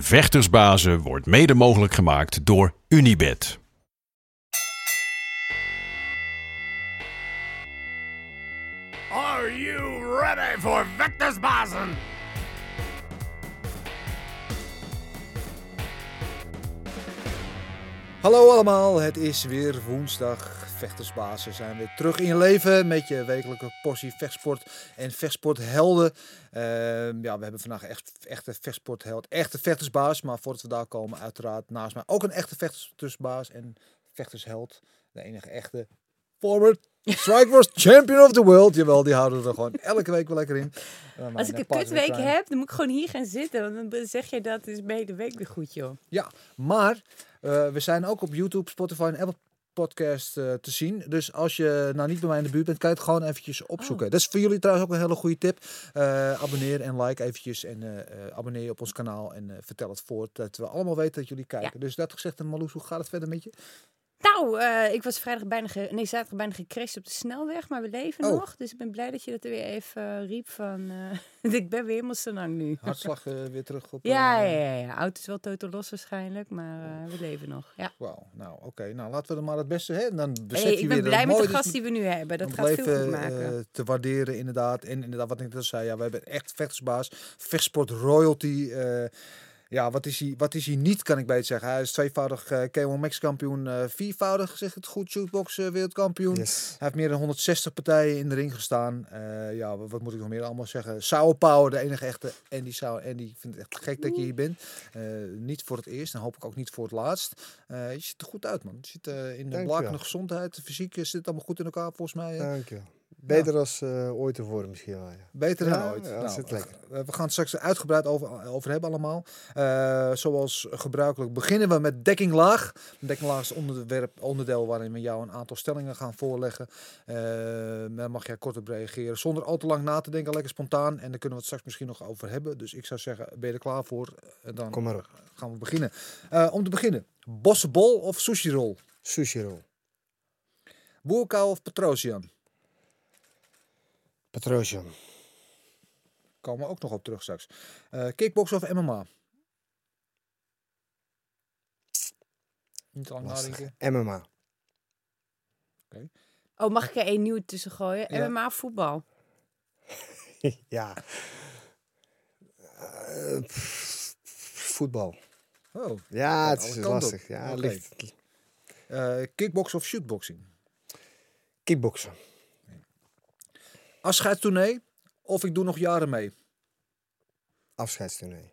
Vechtersbazen wordt mede mogelijk gemaakt door Unibed. Are you ready for Vectorsbazen? Hallo allemaal, het is weer woensdag. Vechtersbazen zijn weer terug in je leven met je wekelijke portie vechtsport en vechtsporthelden. Ehm, ja, we hebben vandaag echt echte vechtsportheld, echte vechtersbaas. Maar voordat we daar komen, uiteraard naast mij ook een echte vechtersbaas en vechtersheld. De enige echte former Strikeforce Champion of the World. Jawel, die houden we er gewoon elke week wel lekker in. Uh, mijn, Als ik eh, een kutweek heb, dan moet ik gewoon hier gaan zitten. Want dan zeg je dat is bij de week weer goed, joh. Ja, maar eh, we zijn ook op YouTube, Spotify en Apple Podcast eh, te zien. Dus als je nou niet bij mij in de buurt bent, kan je het gewoon eventjes opzoeken. Dat is voor jullie trouwens ook een hele goede tip. Eh, abonneer en like eventjes en eh, abonneer je op ons kanaal en vertel het voort. Dat we allemaal weten dat jullie kijken. Dus dat gezegd, en Marloes, hoe gaat het verder met je? Nou, eh, ik was vrijdag bijna, ge- nee, zaterdag bijna gecrashed op de snelweg, maar we leven Oh. nog. Dus ik ben blij dat je dat er weer even eh, riep van, eh, ik ben weer helemaal zo lang nu. Hartslag weer terug op... Ja, ja, ja, ja. Auto is wel totaal los waarschijnlijk, maar we leven nog. Ja. Wauw, nou oké. Nou, laten we er maar het beste, hè? Dan besef Hey, je ik ben blij met de gast die we nu hebben. Dat gaat veel goed maken. te waarderen inderdaad. En inderdaad, wat ik net al zei, ja, we hebben echt vechtersbaas, vechtsport royalty. Ja, wat is, hij, wat is hij niet, kan ik beter zeggen. Hij is tweevoudig eh K1 Max kampioen, eh, viervoudig, zeg ik het goed, shootbox eh, wereldkampioen. Yes. Hij heeft meer dan 160 partijen in de ring gestaan. Ja, wat, wat moet ik nog meer allemaal zeggen? Sao Power, de enige echte Andy Sao. Andy, ik vind het echt gek dat je hier bent. Niet voor het eerst en hoop ik ook niet voor het laatst. Je ziet er goed uit, man. Je zit in de blakende gezondheid. De fysiek zit allemaal goed in elkaar, volgens mij. eh. Dankjewel. Beter als eh, ooit tevoren misschien wel. Ja. Beter Ja, dan ooit. ja, Nou, zit lekker. we gaan het straks uitgebreid over, over hebben allemaal. Eh, zoals gebruikelijk beginnen we met dekking laag. Dekking laag is onderwerp, onderdeel waarin we jou een aantal stellingen gaan voorleggen. Eh, daar mag jij kort op reageren zonder al te lang na te denken. Lekker spontaan. En daar kunnen we het straks misschien nog over hebben. Dus ik zou zeggen, ben je er klaar voor? Dan Kom maar op. gaan we beginnen. Om te beginnen, bossenbol of sushi roll? Sushi roll. Boerkou of Petrosian? Petrosian. Komen we ook nog op terug straks. Eh kickbox of MMA? Niet te lang nadenken. MMA. Oh, mag ik er één nieuw tussen gooien? Ja. MMA voetbal. ja. Eh, pff, voetbal. Oh, Ja, het is op. lastig. Ja, Oké. ligt. eh kickbox of shootboxing? Kickboksen. Afscheidstournee of ik doe nog jaren mee? Afscheidstournee.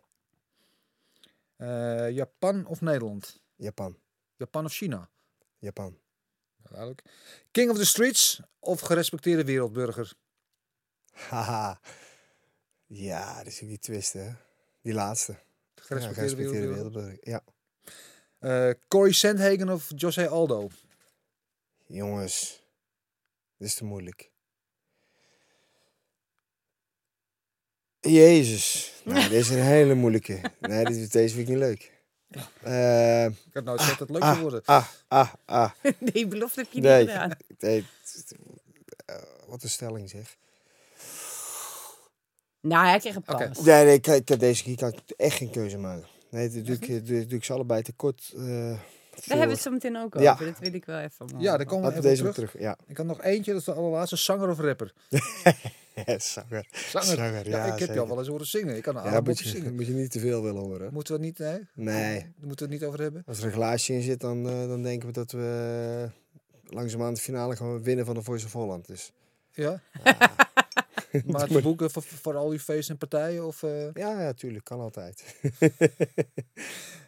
Eh, Japan of Nederland? Japan. Japan of China? Japan. Duidelijk. King of the streets of gerespecteerde wereldburger? Haha. Ja, dat is ook die twist, hè. Die laatste. Ja, Gerespecteerde wereldburger. wereldburger. Ja. Eh, Corey Sandhagen of Jose Aldo? Jongens. Dit is te moeilijk. Jezus. Nou, dit is een hele moeilijke. Nee, dit, deze vind ik niet leuk. Eh, Ik had nooit gezegd dat het leuk ah, zou worden. ah, ah, ah. Die belofte heb je Nee. niet gedaan. Nee, eh, wat een stelling zeg. Nou, hij kreeg een pas. Nee, nee ik, deze keer kan ik echt geen keuze maken. Nee, doe ik, doe, doe ik ze allebei tekort. eh Daar hebben we het zo meteen ook Ja. over. Dat wil ik wel even. Ja, daar komen we even deze terug. terug. Ja. Ik had nog eentje, dat is de allerlaatste. Zanger of rapper? Zanger. Zanger. Zanger, Ja, ja, ik heb je zeker. al wel eens horen zingen. Ik kan een Ja, moet je, zingen. moet je niet te veel willen horen. Moeten we het niet, nee? Nee. Daar moeten we het niet over hebben. Als er een glaasje in zit, dan, eh, dan denken we dat we langzaamaan de finale gaan winnen van de Voice of Holland. Dus Ja? Maar te boeken voor, voor al die feesten en partijen? Of, eh? Ja, ja, tuurlijk. Kan altijd.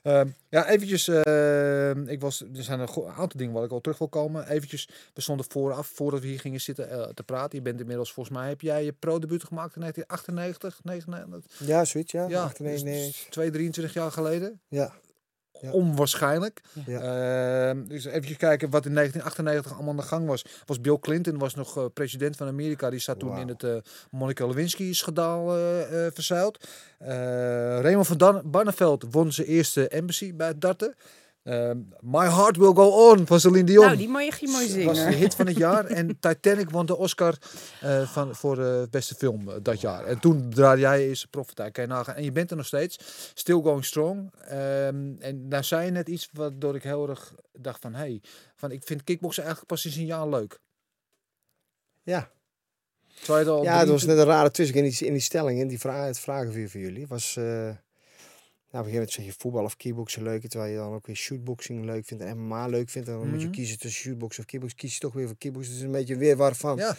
Ehm, ja, eventjes. ehm, ik was, er zijn een aantal dingen waar ik al terug wil komen. Eventjes, we stonden vooraf, voordat we hier gingen zitten eh, te praten. Je bent inmiddels, volgens mij, heb jij je pro-debuut gemaakt in 1998, 99? ja, zoiets, ja. Ja, Achter- nee, dus nee. 2, 23 jaar geleden. Ja. Ja. Onwaarschijnlijk. Ja. Ehm, dus even kijken wat in 1998 allemaal aan de gang was. Was Bill Clinton was nog eh, president van Amerika. Die zat toen in het eh Monica Lewinsky-schandaal eh, eh, verzeild. Eh, Raymond van Dan Barneveld won zijn eerste embassy bij het darten. Ehm, My Heart Will Go On van Celine Dion. Nou, die mag je mooi was de zingen. hit van het jaar. En Titanic won de Oscar eh, van, voor de beste film eh, dat jaar. En toen draaide jij eens Profitijk. Kan je nagaan. En je bent er nog steeds. Still going strong. Ehm, en daar zei je net iets waardoor ik heel erg dacht van... Hey, van ik vind kickboksen eigenlijk pas sinds een jaar leuk. Ja. Zou je het al Ja, het was 23 net een rare twist in die, in die stelling, in die vra het vragen voor, voor jullie. Was, eh, nou, op een gegeven moment zeg je voetbal of kickboksen leuk, terwijl je dan ook weer shootboxing leuk vindt en MMA leuk vindt. En dan moet je Mhm. kiezen tussen shootboxen of kickboksen. Kies je toch weer voor kickboksen. Het is een beetje weer waarvan. Ja.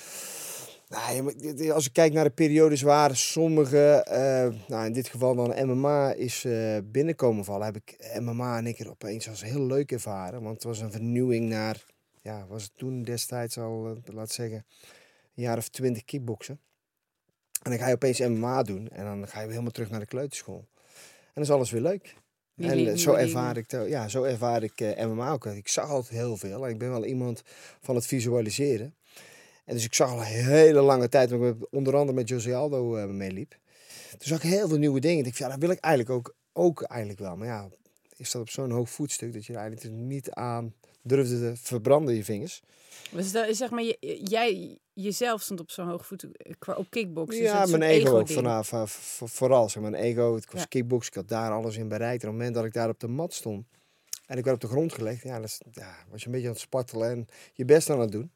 Nou, als ik kijk naar de periodes waar sommige, eh, nou in dit geval dan MMA is eh, binnenkomen vallen, heb ik MMA en ik er opeens als heel leuk ervaren. Want het was een vernieuwing naar, ja, was het toen destijds al, eh, laat zeggen, een jaar of twintig kickboksen. En dan ga je opeens MMA doen en dan ga je weer helemaal terug naar de kleuterschool. En dan is alles weer leuk. En eh, zo ervaar ik, ja, zo ervaar ik eh, MMA ook. Ik zag altijd heel veel. Ik ben wel iemand van het visualiseren. En dus ik zag al een hele lange tijd, want ik onder andere met Jose Aldo eh, meeliep. Toen zag ik heel veel nieuwe dingen. Ik dacht, ja, dat wil ik eigenlijk ook, ook eigenlijk wel. Maar ja, is dat op zo'n hoog voetstuk dat je er eigenlijk niet aan durfde te verbranden je vingers. Dus dat, zeg maar, jij jezelf stond op zo'n hoog voet eh, qua op kickboksen. dus ja, dat mijn ego ego-ding. vanaf, van- van- vooral. Zeg maar, mijn ego, het was Ja. kickbox, ik had daar alles in bereikt. En op het moment dat ik daar op de mat stond en ik werd op de grond gelegd, ja, dat is, ja, was je een beetje aan het spartelen en je best aan het doen.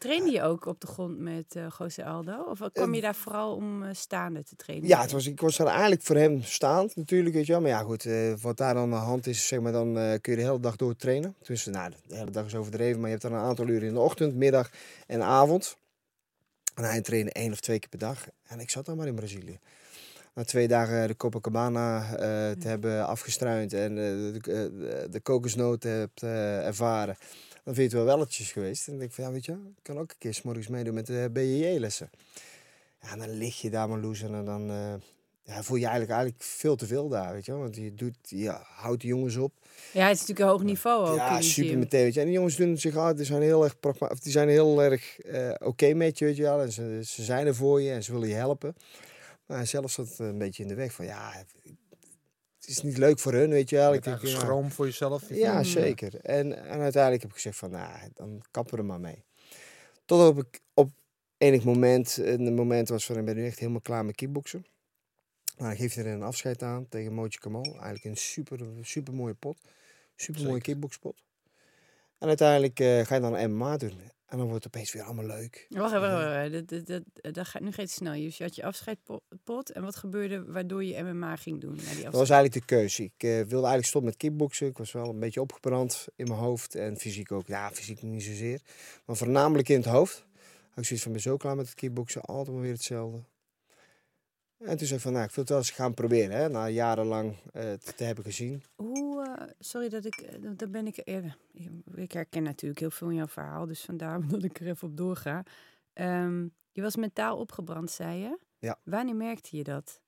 Trainde je ook op de grond met eh Jose Aldo? Of kwam je daar vooral om eh, staande te trainen? Ja, het was, ik was er eigenlijk voor hem staand natuurlijk, weet je wel. Maar ja, goed, eh, wat daar dan aan de hand is, zeg maar, dan kun je de hele dag door trainen. Dus nou, de hele dag is overdreven, maar je hebt dan een aantal uren in de ochtend, middag en avond. En hij trainde één of twee keer per dag. En ik zat dan maar in Brazilië. Na twee dagen de Copacabana eh, te hebben afgestruind en de, de kokosnoten hebt eh, ervaren, dan vind je het wel welletjes geweest. En dan denk ik van, ja, weet je, ik kan ook een keer 's morgens meedoen met de BJJ-lessen. Ja, en dan lig je daar maar loes en dan eh, ja, voel je eigenlijk, eigenlijk veel te veel daar, weet je. Want je, doet, je houdt de jongens op. Ja, het is natuurlijk een hoog niveau ook ja, super meteen, weet je. En die jongens doen zich uit, die zijn heel erg, of die zijn heel erg eh, oké met je, weet je wel. En ze, ze zijn er voor je en ze willen je helpen. Maar zelf zat het een beetje in de weg van, ja, het is niet leuk voor hun, weet je wel. Ik denk, ja, schroom voor jezelf. ja, zeker. En, en uiteindelijk heb ik gezegd van, nou, dan kappen we er maar mee. Totdat ik op enig moment, een moment was van, ik ben nu echt helemaal klaar met kickboksen. Nou, dan geef er een afscheid aan tegen Mootje Kamal. Eigenlijk een super, super mooie pot. Super mooie Zeker. kickbokspot. En uiteindelijk eh, ga je dan MMA doen. En dan wordt het opeens weer allemaal leuk. Wacht even, wacht. Dat, dat, dat, dat gaat, nu gaat snel. Dus je had je afscheidpot. En wat gebeurde waardoor je MMA ging doen? Na die Dat was eigenlijk de keuze. Ik eh, wilde eigenlijk stoppen met kickboksen. Ik was wel een beetje opgebrand in mijn hoofd. En fysiek ook. Ja, fysiek niet zozeer. Maar voornamelijk in het hoofd. Had ik zoiets van, ben zo klaar met het kickboksen. Altijd maar weer hetzelfde. En toen zei ik van, nou, ik wil het wel eens gaan proberen. Hè, na jarenlang eh, te hebben gezien. Hoe, eh, sorry dat ik, eh, daar ben ik, ik, herken natuurlijk heel veel in jouw verhaal, dus vandaar dat ik er even op doorga. Ehm, je was mentaal opgebrand, zei je? Ja. Wanneer merkte je dat?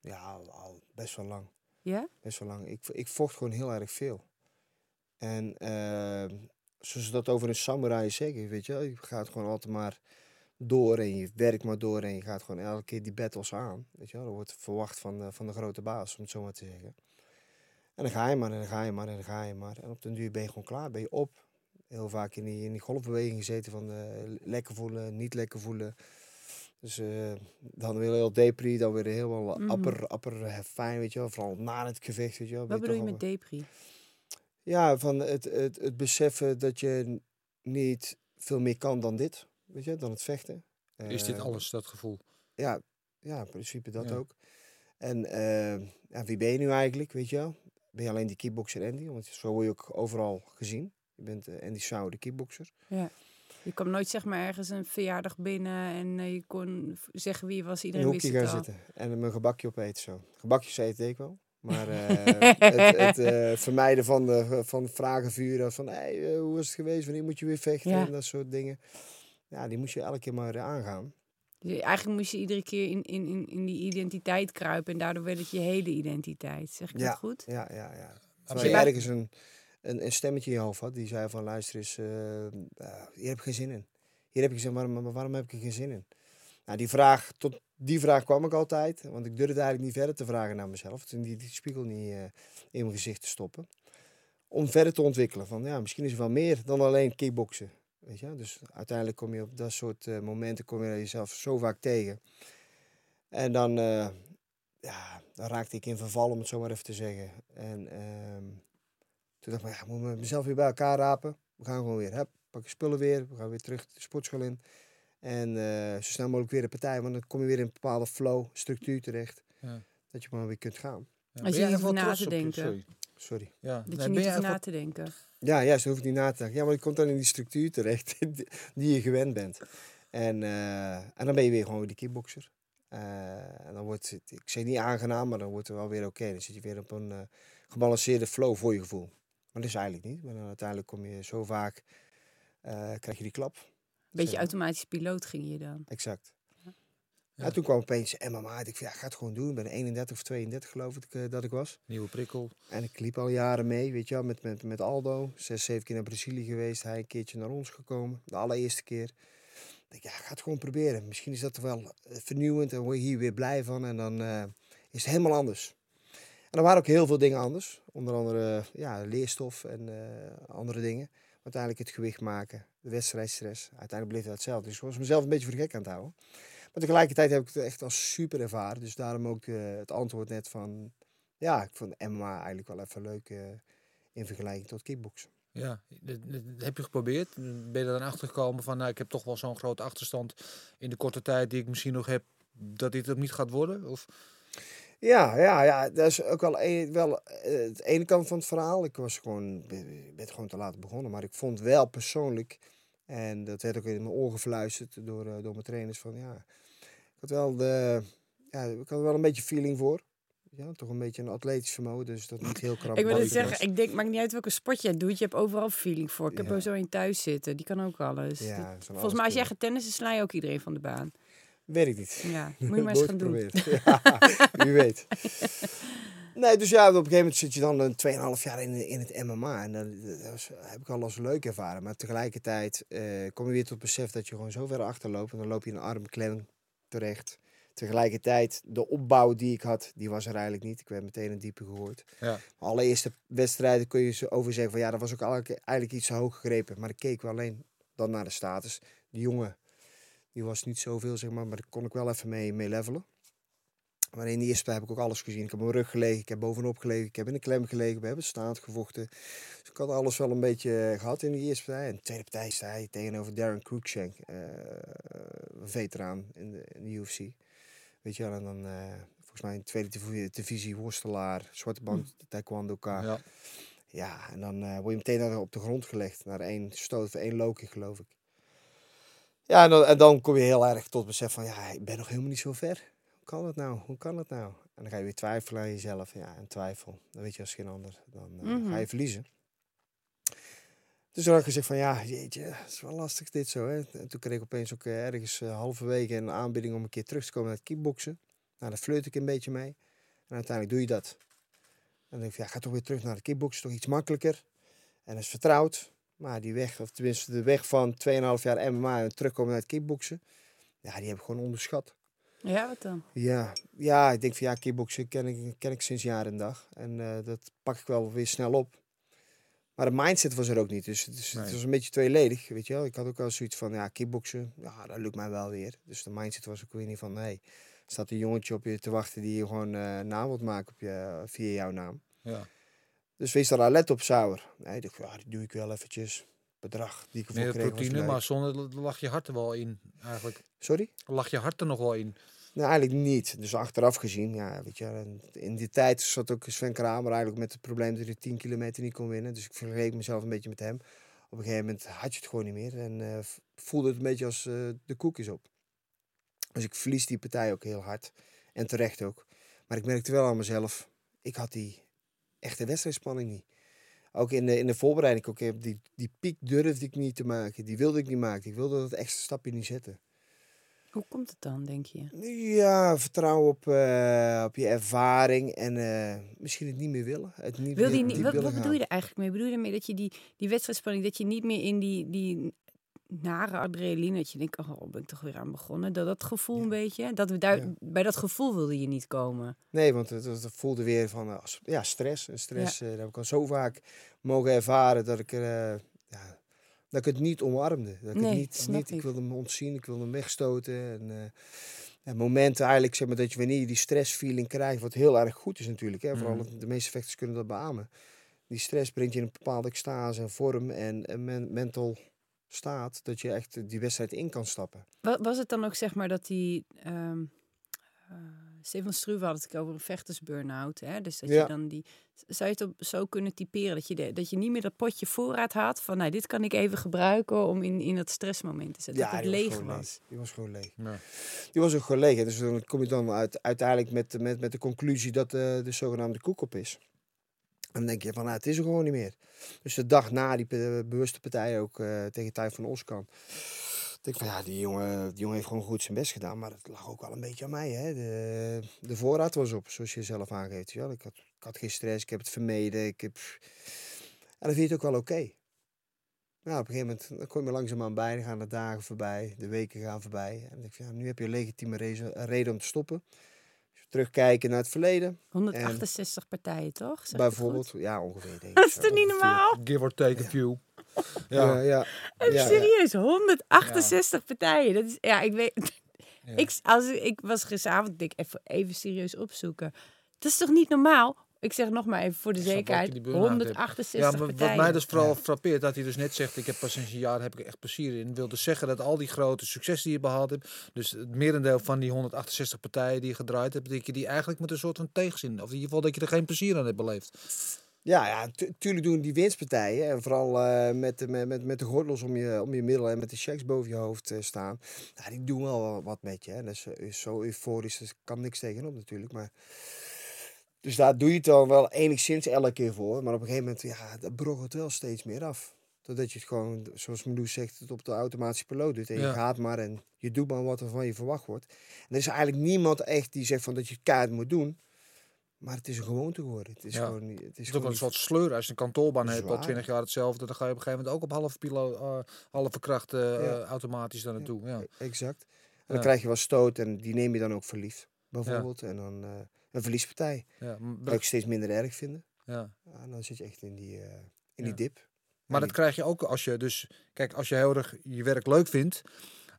Ja, al, al best wel lang. Ja? Best wel lang. Ik, ik vocht gewoon heel erg veel. En eh, zoals ze dat over een samurai zeggen, weet je wel. Je gaat gewoon altijd maar door en je werkt maar door en je gaat gewoon elke keer die battles aan. Weet je wel. Dat wordt verwacht van, de- van de grote baas, om het zo maar te zeggen. En dan ga je maar en dan ga je maar en dan ga je maar. En op den duur ben je gewoon klaar, ben je op. Heel vaak in die, in die golfbeweging gezeten van eh, lekker voelen, niet lekker voelen. Dus eh, dan weer heel depri, dan weer helemaal Mhm. apper, apper eh, fijn, weet je wel. Vooral na het gevecht, weet je wel. Wat bedoel je met depri? Ja, van het, het, het beseffen dat je niet veel meer kan dan dit, weet je, dan het vechten. Is dit Eh, alles, dat gevoel? Ja, ja, in principe dat Ja. ook. En eh, ja, wie ben je nu eigenlijk, weet je wel? Ben je alleen die kickboxer Andy? Want zo word je ook overal gezien. Je bent eh, Andy Sauer, de kickboxer. Ja. Je kwam nooit zeg maar ergens een verjaardag binnen en je kon zeggen wie je was. In Iedereen een wist gaan al. zitten en mijn gebakje opeten zo. Gebakjes eten ik wel. Maar eh, het, het eh, vermijden van, de, van vragen vuren. Van hey, hoe is het geweest? Wanneer moet je weer vechten? Ja. En dat soort dingen. Ja, die moest je elke keer maar aangaan. Dus eigenlijk moest je iedere keer in, in, in, in die identiteit kruipen en daardoor werd het je hele identiteit. Zeg ik Ja. dat goed? Ja, ja, ja. Maar Als je bij- ergens een, een, een stemmetje in je hoofd had, die zei van luister eens, eh, eh, hier heb ik geen zin in. Hier heb ik gezegd, waarom, maar waarom heb ik er geen zin in? Nou, die vraag, tot die vraag kwam ik altijd, want ik durfde eigenlijk niet verder te vragen naar mezelf. Toen die, die spiegel niet eh, in mijn gezicht te stoppen. Om verder te ontwikkelen. Van ja, misschien is er wel meer dan alleen kickboksen. Weet je? Dus uiteindelijk kom je op dat soort eh, momenten kom je jezelf zo vaak tegen. En dan, eh, ja, dan raakte ik in verval, om het zo maar even te zeggen. En ehm, toen dacht ik, ja, ik moet mezelf weer bij elkaar rapen. We gaan gewoon weer, hup, pak je spullen weer. We gaan weer terug de sportschool in. En eh, zo snel mogelijk weer de partij. Want dan kom je weer in een bepaalde flow, structuur terecht. Ja. Dat je maar weer kunt gaan. Ja, Als je wel hoeft na te je- denken. sorry. Sorry. Ja. Dat Nee, je ben niet hoeft na te denken. Ja, juist, dan hoef je niet na te denken. Ja, maar je komt dan in die structuur terecht die je gewend bent. En, eh, en dan ben je weer gewoon weer die kickboxer. Eh, en dan wordt het, ik zeg niet aangenaam, maar dan wordt het wel weer oké. Dan zit je weer op een eh, gebalanceerde flow voor je gevoel. Maar dat is eigenlijk niet. Maar dan uiteindelijk kom je zo vaak, krijg je die klap. Beetje Zo. automatisch piloot ging je dan. Exact. Ja. Ja. toen kwam opeens MMA. Ik dacht, ja, ga het gewoon doen. Ik ben 31 of 32 geloof ik eh, dat ik was. Nieuwe prikkel. En ik liep al jaren mee, weet je wel, met, met, met Aldo. Zes, zeven keer naar Brazilië geweest. Hij een keertje naar ons gekomen. De allereerste keer. Ik denk, ja, ga het gewoon proberen. Misschien is dat wel eh, vernieuwend en word je hier weer blij van. En dan eh, is het helemaal anders. En er waren ook heel veel dingen anders. Onder andere ja, leerstof en andere dingen. Uiteindelijk het gewicht maken, de wedstrijdstress. Uiteindelijk bleef dat hetzelfde. Dus ik was mezelf een beetje voor de gek aan het houden. Maar tegelijkertijd heb ik het echt als super ervaren. Dus daarom ook eh, het antwoord net van... Ja, ik vond MMA eigenlijk wel even leuk eh, in vergelijking tot kickboksen. Ja, dat, heb je geprobeerd? Ben je er dan achter gekomen van, nou, ik heb toch wel zo'n grote achterstand in de korte tijd die ik misschien nog heb, dat dit ook niet gaat worden? Of, Ja, ja, ja, dat is ook wel, een, wel eh, het ene kant van het verhaal. Ik was gewoon, ben, ben gewoon te laat begonnen. Maar ik vond wel persoonlijk, en dat werd ook in mijn oren gefluisterd door, eh, door mijn trainers, van ja, ik had wel de, ja, ik had er wel een beetje feeling voor. Ja, toch een beetje een atletisch vermogen, dus dat niet heel krap. Ik wil het zeggen, ik denk, maakt niet uit welke sport jij doet, je hebt overal feeling voor. Ik heb Ja. er zo in thuis zitten, die kan ook alles. Ja, Volgens mij als jij gaat tennissen, sla je ook iedereen van de baan. Weet ik niet. Ja, moet je maar eens gaan doen. Ja, wie weet. Nee, dus ja, op een gegeven moment zit je dan een 2,5 jaar in, in het MMA. En dan dat heb ik al als leuk ervaren. Maar tegelijkertijd eh, kom je weer tot het besef dat je gewoon zo ver achterloopt. En dan loop je in een armklem terecht. Tegelijkertijd, de opbouw die ik had, die was er eigenlijk niet. Ik werd meteen een diepe gegooid. ja. Allereerste wedstrijden kun je zo over zeggen van ja, dat was ook eigenlijk, iets hoog gegrepen. Maar ik keek wel alleen dan naar de status. Die jongen, die was niet zoveel zeg maar, maar daar kon ik wel even mee, mee levelen. Maar in de eerste heb ik ook alles gezien. Ik heb op mijn rug gelegen, ik heb bovenop gelegen, ik heb in de klem gelegen, we hebben staand gevochten. Dus ik had alles wel een beetje eh, gehad in de eerste partij. En de tweede partij sta hij tegenover Darren Cruikshank, eh, een veteraan in de, in de UFC. Weet je wel, en dan eh, volgens mij in de tweede div- divisie worstelaar, zwarte band, taekwondo-ka. ja. Ja, en dan word je meteen naar, op de grond gelegd. Naar één stoot of één lokie, geloof ik. Ja, en dan, en dan kom je heel erg tot besef van... Ja, ik ben nog helemaal niet zo ver. Hoe kan dat nou? Hoe kan dat nou? En dan ga je weer twijfelen aan jezelf. Ja, en twijfel. Dan weet je als geen ander. Dan eh, Mhm. ga je verliezen. Dus toen had ik gezegd van... Ja, jeetje, het is wel lastig dit zo. Hè? En toen kreeg ik opeens ook eh, ergens eh, halverwege een aanbieding... om een keer terug te komen naar het kickboksen. Nou, daar flirt ik een beetje mee. En uiteindelijk doe je dat. En dan denk ik, ja, ga toch weer terug naar de kickboksen, toch iets makkelijker. En dat is vertrouwd. Maar die weg, of tenminste de weg van 2,5 jaar MMA en terugkomen naar het kickboksen, ja, die heb ik gewoon onderschat. Ja, wat dan? Ja, ja ik denk van ja, kickboksen ken ik, ken ik sinds jaar en dag. En eh, dat pak ik wel weer snel op. Maar de mindset was er ook niet. Dus, het is- het Nee. was een beetje tweeledig, weet je wel. Ik had ook al zoiets van, ja, kickboksen, ja, dat lukt mij wel weer. Dus de mindset was ook weer niet van, nee, staat een jongetje op je te wachten die je gewoon eh naam wilt maken op je, via jouw naam. ja. Dus wees daar alert op, Sauer. Nee, ik dacht, ja, die doe ik wel eventjes. Bedrag die ik ervoor kreeg proteïne, maar zonder lag je hart er wel in, eigenlijk. Sorry? Lag je hart er nog wel in? Nou, eigenlijk niet. Dus achteraf gezien, ja, weet je, in die tijd zat ook Sven Kramer eigenlijk met het probleem dat hij 10 kilometer niet kon winnen. Dus ik vergeleek mezelf een beetje met hem. Op een gegeven moment had je het gewoon niet meer. En eh, voelde het een beetje als eh, de koekjes op. Dus ik verlies die partij ook heel hard. En terecht ook. Maar ik merkte wel aan mezelf, ik had die echte wedstrijdspanning niet. Ook in de, in de voorbereiding, ook, die, die piek durfde ik niet te maken. Die wilde ik niet maken. Ik wilde dat extra stapje niet zetten. Hoe komt het dan, denk je? Ja, vertrouwen op, eh, op je ervaring en eh, misschien het niet meer willen. Het niet Wil meer die niet, diep wat, willen wat bedoel je er eigenlijk mee? Bedoel je ermee dat je die, die wedstrijdspanning, dat je niet meer in die, die nare adrenaline, dat je denkt, oh, ben ik toch weer aan begonnen? Dat dat gevoel een beetje, dat we daar, Ja. bij dat gevoel wilde je niet komen. Nee, want het, het voelde weer van eh, ja, stress. En stress eh, dat heb ik al zo vaak mogen ervaren dat ik, ja, dat ik het niet omarmde. Dat ik Nee, het niet, niet, ik ik. wilde hem ontzien, ik wilde hem wegstoten. En, momenten eigenlijk, zeg maar, dat je wanneer je die stressfeeling krijgt, wat heel erg goed is natuurlijk. Hè, vooral Mhm. de meeste vechters kunnen dat beamen. Die stress brengt je in een bepaalde extase en vorm en, en men- mental staat, dat je echt die wedstrijd in kan stappen. Wa- Was het dan ook zeg maar dat die. ehm eh, Stefan Struve had het over een vechtersburn-out. Hè? Dus dat Ja. je dan die. Zou je het op, zo kunnen typeren? Dat je, de, dat je niet meer dat potje voorraad had van nou, dit kan ik even gebruiken om in, in dat stressmoment te zetten. dat het die leeg gewoon was. Die was gewoon leeg. Ja. Die was ook gewoon leeg. hè. Dus dan kom je dan uit, uiteindelijk met, met, met de conclusie dat eh, de zogenaamde koek op is. En dan denk je van, nou, het is er gewoon niet meer. Dus de dag na die pe- bewuste partij ook eh, tegen Tijf van Oskan. denk van, ja, die jongen, die jongen heeft gewoon goed zijn best gedaan. Maar het lag ook wel een beetje aan mij. Hè. De, de voorraad was op, zoals je zelf aangeeft. Ja, ik, had, ik had geen stress, ik heb het vermeden. Ik heb... En dan vind je het ook wel oké. Nou, op een gegeven moment dan kom je langzaamaan bij. Dan gaan de dagen voorbij, de weken gaan voorbij. En dan denk ik van, ja, nu heb je een legitieme reden om te stoppen. Terugkijken naar het verleden, 168 partijen, toch? Zeg bijvoorbeeld. Ja, ongeveer. Denk ik Dat is toch niet normaal? Give or take a few. Ja, Ja. ja. Even ja, serieus, 168 partijen. Dat is, ja, ik weet. Ja. Ik, als, ik- ik was gisteravond, denk ik, even, even serieus opzoeken. Dat is toch niet normaal? Ik zeg nog maar even voor de zekerheid: die burn-out hebt. 168 Ja, maar wat partijen. mij dus vooral frappeert, dat hij dus net zegt, ik heb pas sinds een jaar heb ik echt plezier in. Wil dus zeggen dat al die grote successen die je behaald hebt, dus het merendeel van die 168 partijen die je gedraaid hebt, dat je die eigenlijk met een soort van tegenzin, of in ieder geval dat je er geen plezier aan hebt beleefd. Ja, ja tu- tuurlijk doen die winstpartijen. En vooral eh, met, de- met, met, met de gordels om je, om je middel en met de checks boven je hoofd eh, staan. Ja, die doen wel wa- wat met je. Hè. Dat is, is zo euforisch, daar kan niks tegenop natuurlijk. Maar... Dus daar doe je het dan wel enigszins elke keer voor. Maar op een gegeven moment, ja, dat brokkelt wel steeds meer af. Totdat je het gewoon, zoals Meloes zegt, het op de automatische piloot doet. En je gaat maar en je doet maar wat er van je verwacht wordt. En er is eigenlijk niemand echt die zegt van dat je het kaart moet doen. Maar het is een gewoonte geworden. Het is Ja. gewoon niet. Het is Het is ook een soort sleur. Als je een kantoorbaan hebt, al. 20 jaar hetzelfde, dan ga je op een gegeven moment ook op halve, pilo, eh, halve kracht Ja. eh, automatisch daar naartoe. Ja. Exact. En dan krijg je wat stoot en die neem je dan ook verliefd. Bijvoorbeeld. En dan eh, een verliespartij. Ja, Dat ik steeds minder erg vinden. ja. Dan zit je echt in die, eh, in die dip. Maar En dat krijg je ook als je dus, kijk, als je heel erg je werk leuk vindt,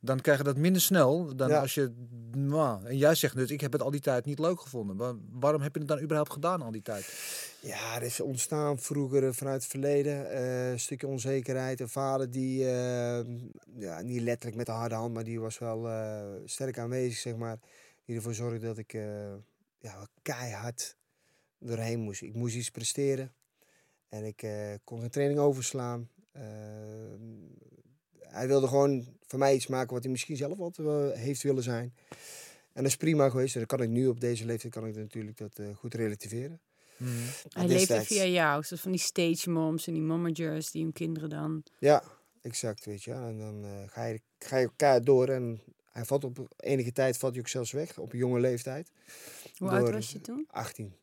dan krijg je dat minder snel dan als je, nou, en jij zegt dus, ik heb het al die tijd niet leuk gevonden. Maar waarom heb je het dan überhaupt gedaan al die tijd? Ja, er is ontstaan vroeger eh, vanuit het verleden eh, een stukje onzekerheid. Een vader die, ja, niet letterlijk met de harde hand, maar die was wel sterk aanwezig, zeg maar. Die ervoor zorgde dat ik ja, wel keihard doorheen moest. Ik moest iets presteren. En ik eh, kon geen training overslaan. Eh, hij wilde gewoon van mij iets maken wat hij misschien zelf altijd wel heeft willen zijn. En dat is prima geweest. En dat kan ik nu op deze leeftijd kan ik natuurlijk dat eh, goed relativeren. Hij Maar leefde via jou. Zoals van die stage moms en die mommagers die hun kinderen dan... Ja, exact, weet je. En dan eh, ga, je, ga je elkaar door en hij valt op enige tijd valt hij ook zelfs weg, op jonge leeftijd. Hoe oud was je toen? 18.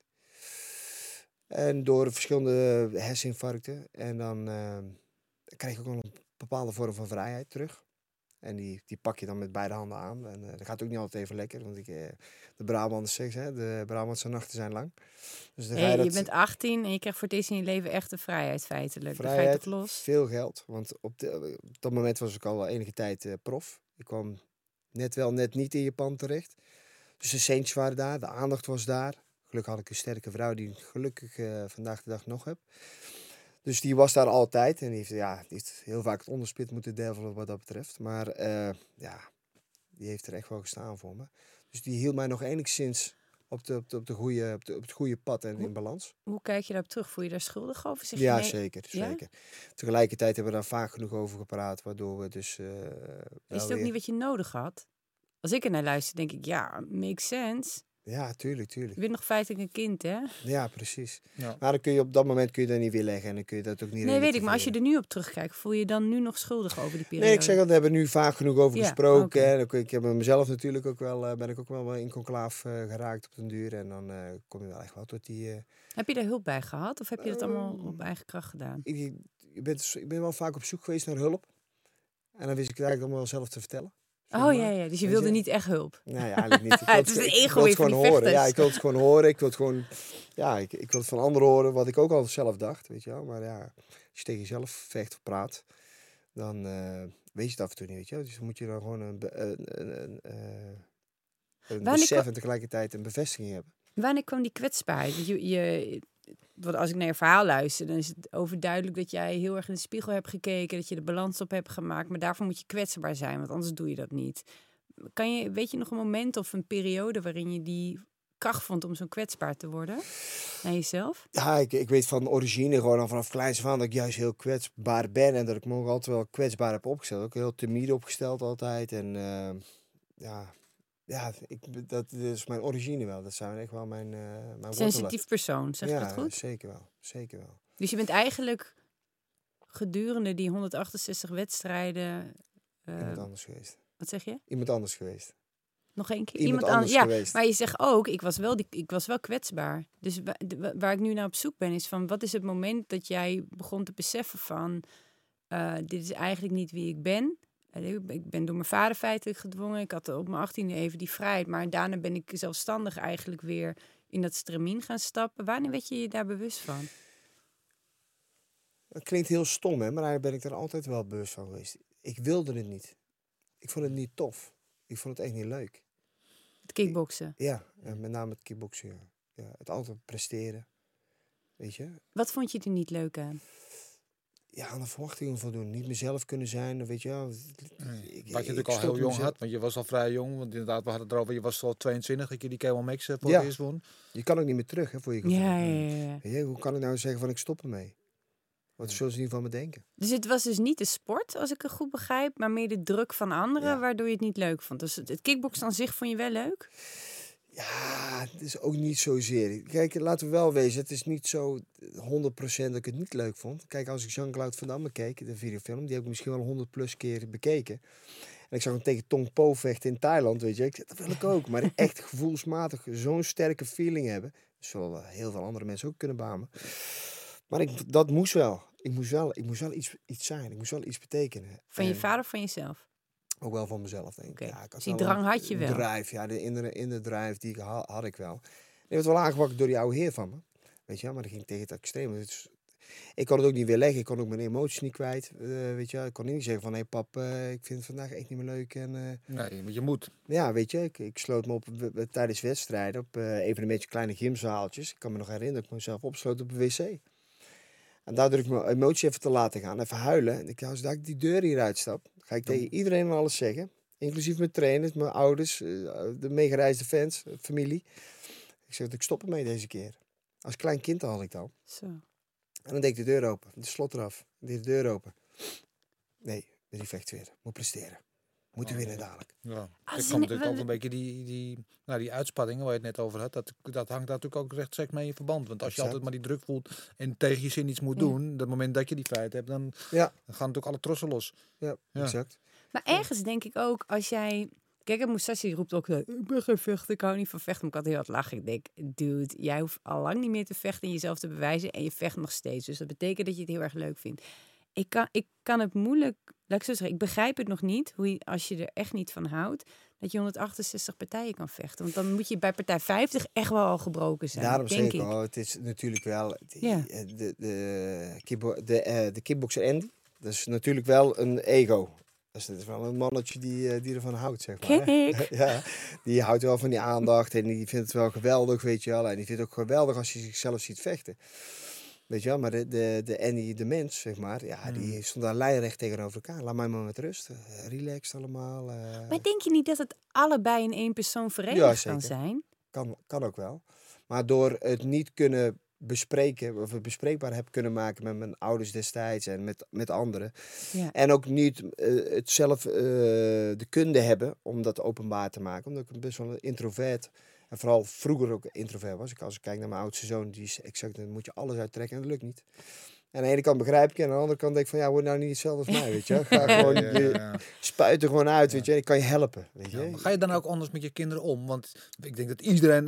En door verschillende herseninfarcten. En dan eh, krijg je ook wel een bepaalde vorm van vrijheid terug. En die, die pak je dan met beide handen aan. En eh, dat gaat ook niet altijd even lekker. Want ik, eh, de Brabantse seks, hè, de Brabantse nachten zijn lang. Dus dan ga Hey, je dat- bent 18 en je krijgt voor het eerst in je leven echt de vrijheid feitelijk. Dan ga je Vrijheid, los? veel geld. Want op, de, op dat moment was ik al enige tijd prof. Ik kwam net wel, net niet in Japan terecht. Dus de centjes waren daar, de aandacht was daar. Gelukkig had ik een sterke vrouw die ik gelukkig eh, vandaag de dag nog heb. Dus die was daar altijd. En die heeft, ja, die heeft heel vaak het onderspit moeten delven wat dat betreft. Maar eh, ja, die heeft er echt wel gestaan voor me. Dus die hield mij nog enigszins op, de, op, de, op, de goede, op, de, op het goede pad en in balans. Hoe kijk je daarop terug? Voel je daar schuldig over? Zeg Ja, nee? zeker, Ja? zeker. Tegelijkertijd hebben we daar vaak genoeg over gepraat, waardoor we dus... eh, Is het ook weer- niet wat je nodig had? Als ik er naar luister, denk ik, ja, makes sense. Ja, tuurlijk, tuurlijk. Je bent nog feitelijk een kind, hè? Ja, precies. Ja. Maar dan kun je op dat moment kun je dat niet weerleggen en dan kun je dat ook niet Nee, weet ik. Maar als je er nu op terugkijkt, voel je je dan nu nog schuldig over die periode? Nee, ik zeg dat we hebben nu vaak genoeg over Ja, gesproken. En Ik heb met mezelf natuurlijk ook wel, eh, ben ik ook wel in conclaaf eh, geraakt op den duur. En dan eh, kom je wel echt wel tot die... eh, Heb je daar hulp bij gehad? Of heb je dat allemaal Ehm, op eigen kracht gedaan? ik, ik, ben, ik ben wel vaak op zoek geweest naar hulp. En dan wist ik het eigenlijk allemaal wel zelf te vertellen. Oh ja, ja. Dus je wilde je? niet echt hulp. Nee, eigenlijk niet. Ik wil Het is een ik wil van gewoon horen. Ja, ik wil het gewoon horen. Ik wil het gewoon... Ja, ik, ik wil het van anderen horen wat ik ook al zelf dacht, weet je wel. Maar ja, als je tegen jezelf vecht of praat, dan eh, weet je het af en toe niet, weet je wel. Dus dan moet je dan gewoon een, een, een, een, eh, een besef en tegelijkertijd een bevestiging hebben. Wanneer kwam die kwetsbaarheid? Je, je, want als ik naar je verhaal luister, dan is het overduidelijk dat jij heel erg in de spiegel hebt gekeken, dat je de balans op hebt gemaakt. Maar daarvoor moet je kwetsbaar zijn, want anders doe je dat niet. Kan je, weet je nog een moment of een periode waarin je die kracht vond om zo kwetsbaar te worden naar jezelf? Ja, ik, ik weet van origine gewoon al vanaf kleins aan dat ik juist heel kwetsbaar ben. En dat ik me ook altijd wel kwetsbaar heb opgesteld. Ook heel timide opgesteld altijd. En eh, ja, ja ik, dat is mijn origine wel. Dat zijn echt wel mijn, eh mijn wortelen. Sensitief persoon, zeg je ja, dat goed? zeker wel. Zeker wel. Dus je bent eigenlijk gedurende die 168 wedstrijden. eh, Iemand anders geweest. wat zeg je? Iemand anders geweest. Nog één keer? Iemand, an- anders ja, geweest. Maar je zegt ook, ik was wel, die, ik was wel kwetsbaar. Dus wa- de- wa- waar ik nu naar op zoek ben, is van wat is het moment dat jij begon te beseffen van eh, dit is eigenlijk niet wie ik ben. Ik ben- door mijn vader feitelijk gedwongen. Ik had op mijn achttiende even die vrijheid. Maar daarna ben ik zelfstandig eigenlijk weer in dat stramien gaan stappen. Wanneer werd je je daar bewust van? Dat klinkt heel stom, hè, maar daar ben ik er altijd wel bewust van geweest. Ik wilde het niet. Ik vond het niet tof. Ik vond het echt niet leuk. Het kickboksen. Ja, met name het kickboksen. Ja. Ja, het altijd presteren. Weet je? Wat vond je er niet leuk aan? Ja, aan de verwachtingen voldoen. Niet mezelf kunnen zijn, weet je wel. Ik- Wat je natuurlijk al heel jong mezelf- had, want je was al vrij jong. Want inderdaad, we hadden het erover, je was al 22 dat je die K1 Max eh, voor Ja. het eerst won. Je kan ook niet meer terug, hè, voor je gevoel. Ja, ja, ja, ja. Je, hoe kan ik nou zeggen van ik stop ermee? Wat zullen ze niet van me denken? Dus het was dus niet de sport, als ik het goed begrijp, maar meer de druk van anderen, Ja. waardoor je het niet leuk vond. Dus het, het kickboksen aan zich vond je wel leuk? Ja, het is ook niet zozeer. Kijk, laten we wel wezen, het is niet zo 100% dat ik het niet leuk vond. Kijk, als ik Jean-Claude Van Damme keek, de videofilm, die heb ik misschien wel 100 plus keer bekeken. En ik zag hem tegen Tong Po vechten in Thailand, weet je. Ik zeg, dat wil ik ook. Maar echt gevoelsmatig zo'n sterke feeling hebben. Dat zullen heel veel andere mensen ook kunnen bamen. Maar ik, dat moest wel. Ik moest wel, ik moest wel iets, iets zijn. Ik moest wel iets betekenen. Van je vader of van jezelf? Ook wel van mezelf, denk ik. Ja, ik had dus die drang een had je wel. Drive, ja, de innere, innere drive die ik ha- had ik wel. Die werd wel aangewakkerd door die oude heer van me. Weet je wel, maar dat ging tegen het extreme. Dus ik kon het ook niet weer leggen. Ik kon ook mijn emoties niet kwijt. eh, weet je. Ik kon niet zeggen van, hé hey, pap, eh, ik vind het vandaag echt niet meer leuk. En, eh, Nee, maar je moet. ja, weet je, ik, ik sloot me op tijdens wedstrijden op eh evenementjes, kleine gymzaaltjes. Ik kan me nog herinneren dat ik mezelf opsloot op een wc. En daardoor ik mijn emoties even te laten gaan, even huilen. En ik, als ik die deur hier uitstap, ga ik tegen iedereen en alles zeggen. Inclusief mijn trainers, mijn ouders, eh, de meegereisde fans, eh, familie. Ik zeg dat ik stop ermee deze keer. Als klein kind had ik dat. Zo. En dan deed ik de deur open, de slot eraf. Deed de deur open. Nee, die vecht weer. Moet presteren. Moeten winnen dadelijk. Ja. Als Er je komt natuurlijk ook een beetje die, die, nou, die uitspanningen waar je het net over had. Dat, dat hangt daar natuurlijk ook rechtstreeks mee in verband. Want als je Exact. altijd maar die druk voelt en tegen je zin iets moet Ja. doen. Dat moment dat je die vrijheid hebt, dan, Ja, dan gaan natuurlijk alle trossen los. ja, Ja. exact. Maar ergens denk ik ook, als jij... Kijk, Moussassi roept ook, eh, ik ben geen vechter, ik hou niet van vechten. Maar ik had heel hard lachen. Ik denk, dude, jij hoeft al lang niet meer te vechten en jezelf te bewijzen. En je vecht nog steeds. Dus dat betekent dat je het heel erg leuk vindt. Ik kan, ik kan het moeilijk, laat ik zo zeggen, ik begrijp het nog niet. Hoe je, als je er echt niet van houdt, dat je 168 partijen kan vechten. Want dan moet je bij partij 50 echt wel al gebroken zijn, Daarom denk zeker. ik. Oh, het is natuurlijk wel die- Ja. eh, de, de, kickbo- de, eh, de kickboxer Andy. Dat is natuurlijk wel een ego. Dus dat is wel een mannetje die, eh, die ervan houdt, zeg maar. Hè. ja, die houdt wel van die aandacht en die vindt het wel geweldig, weet je wel. En die vindt het ook geweldig als je zichzelf ziet vechten. Weet je wel, maar de, de, de Andy, de mens, zeg maar, ja, die stond daar lijnrecht tegenover elkaar. Laat mij maar met rust. Eh, relaxed allemaal. eh. Maar denk je niet dat het allebei in één persoon verenigd Ja, kan zijn? kan, kan ook wel. Maar door het niet kunnen bespreken, of het bespreekbaar heb kunnen maken met mijn ouders destijds en met, met anderen. Ja. En ook niet eh, het zelf de kunde hebben om dat openbaar te maken. Omdat ik best wel een introvert, en vooral vroeger ook introvert was. Ik, als ik kijk naar mijn oudste zoon, die is exact, dan moet je alles uittrekken en dat lukt niet. En aan de ene kant begrijp ik je, en aan de andere kant denk ik van ja, word nou niet hetzelfde als mij, weet je. Ga gewoon, Ja, ja, je ja. spuit er gewoon uit, weet je. Ik kan je helpen, weet je. Ga je dan ook anders met je kinderen om? Want ik denk dat iedereen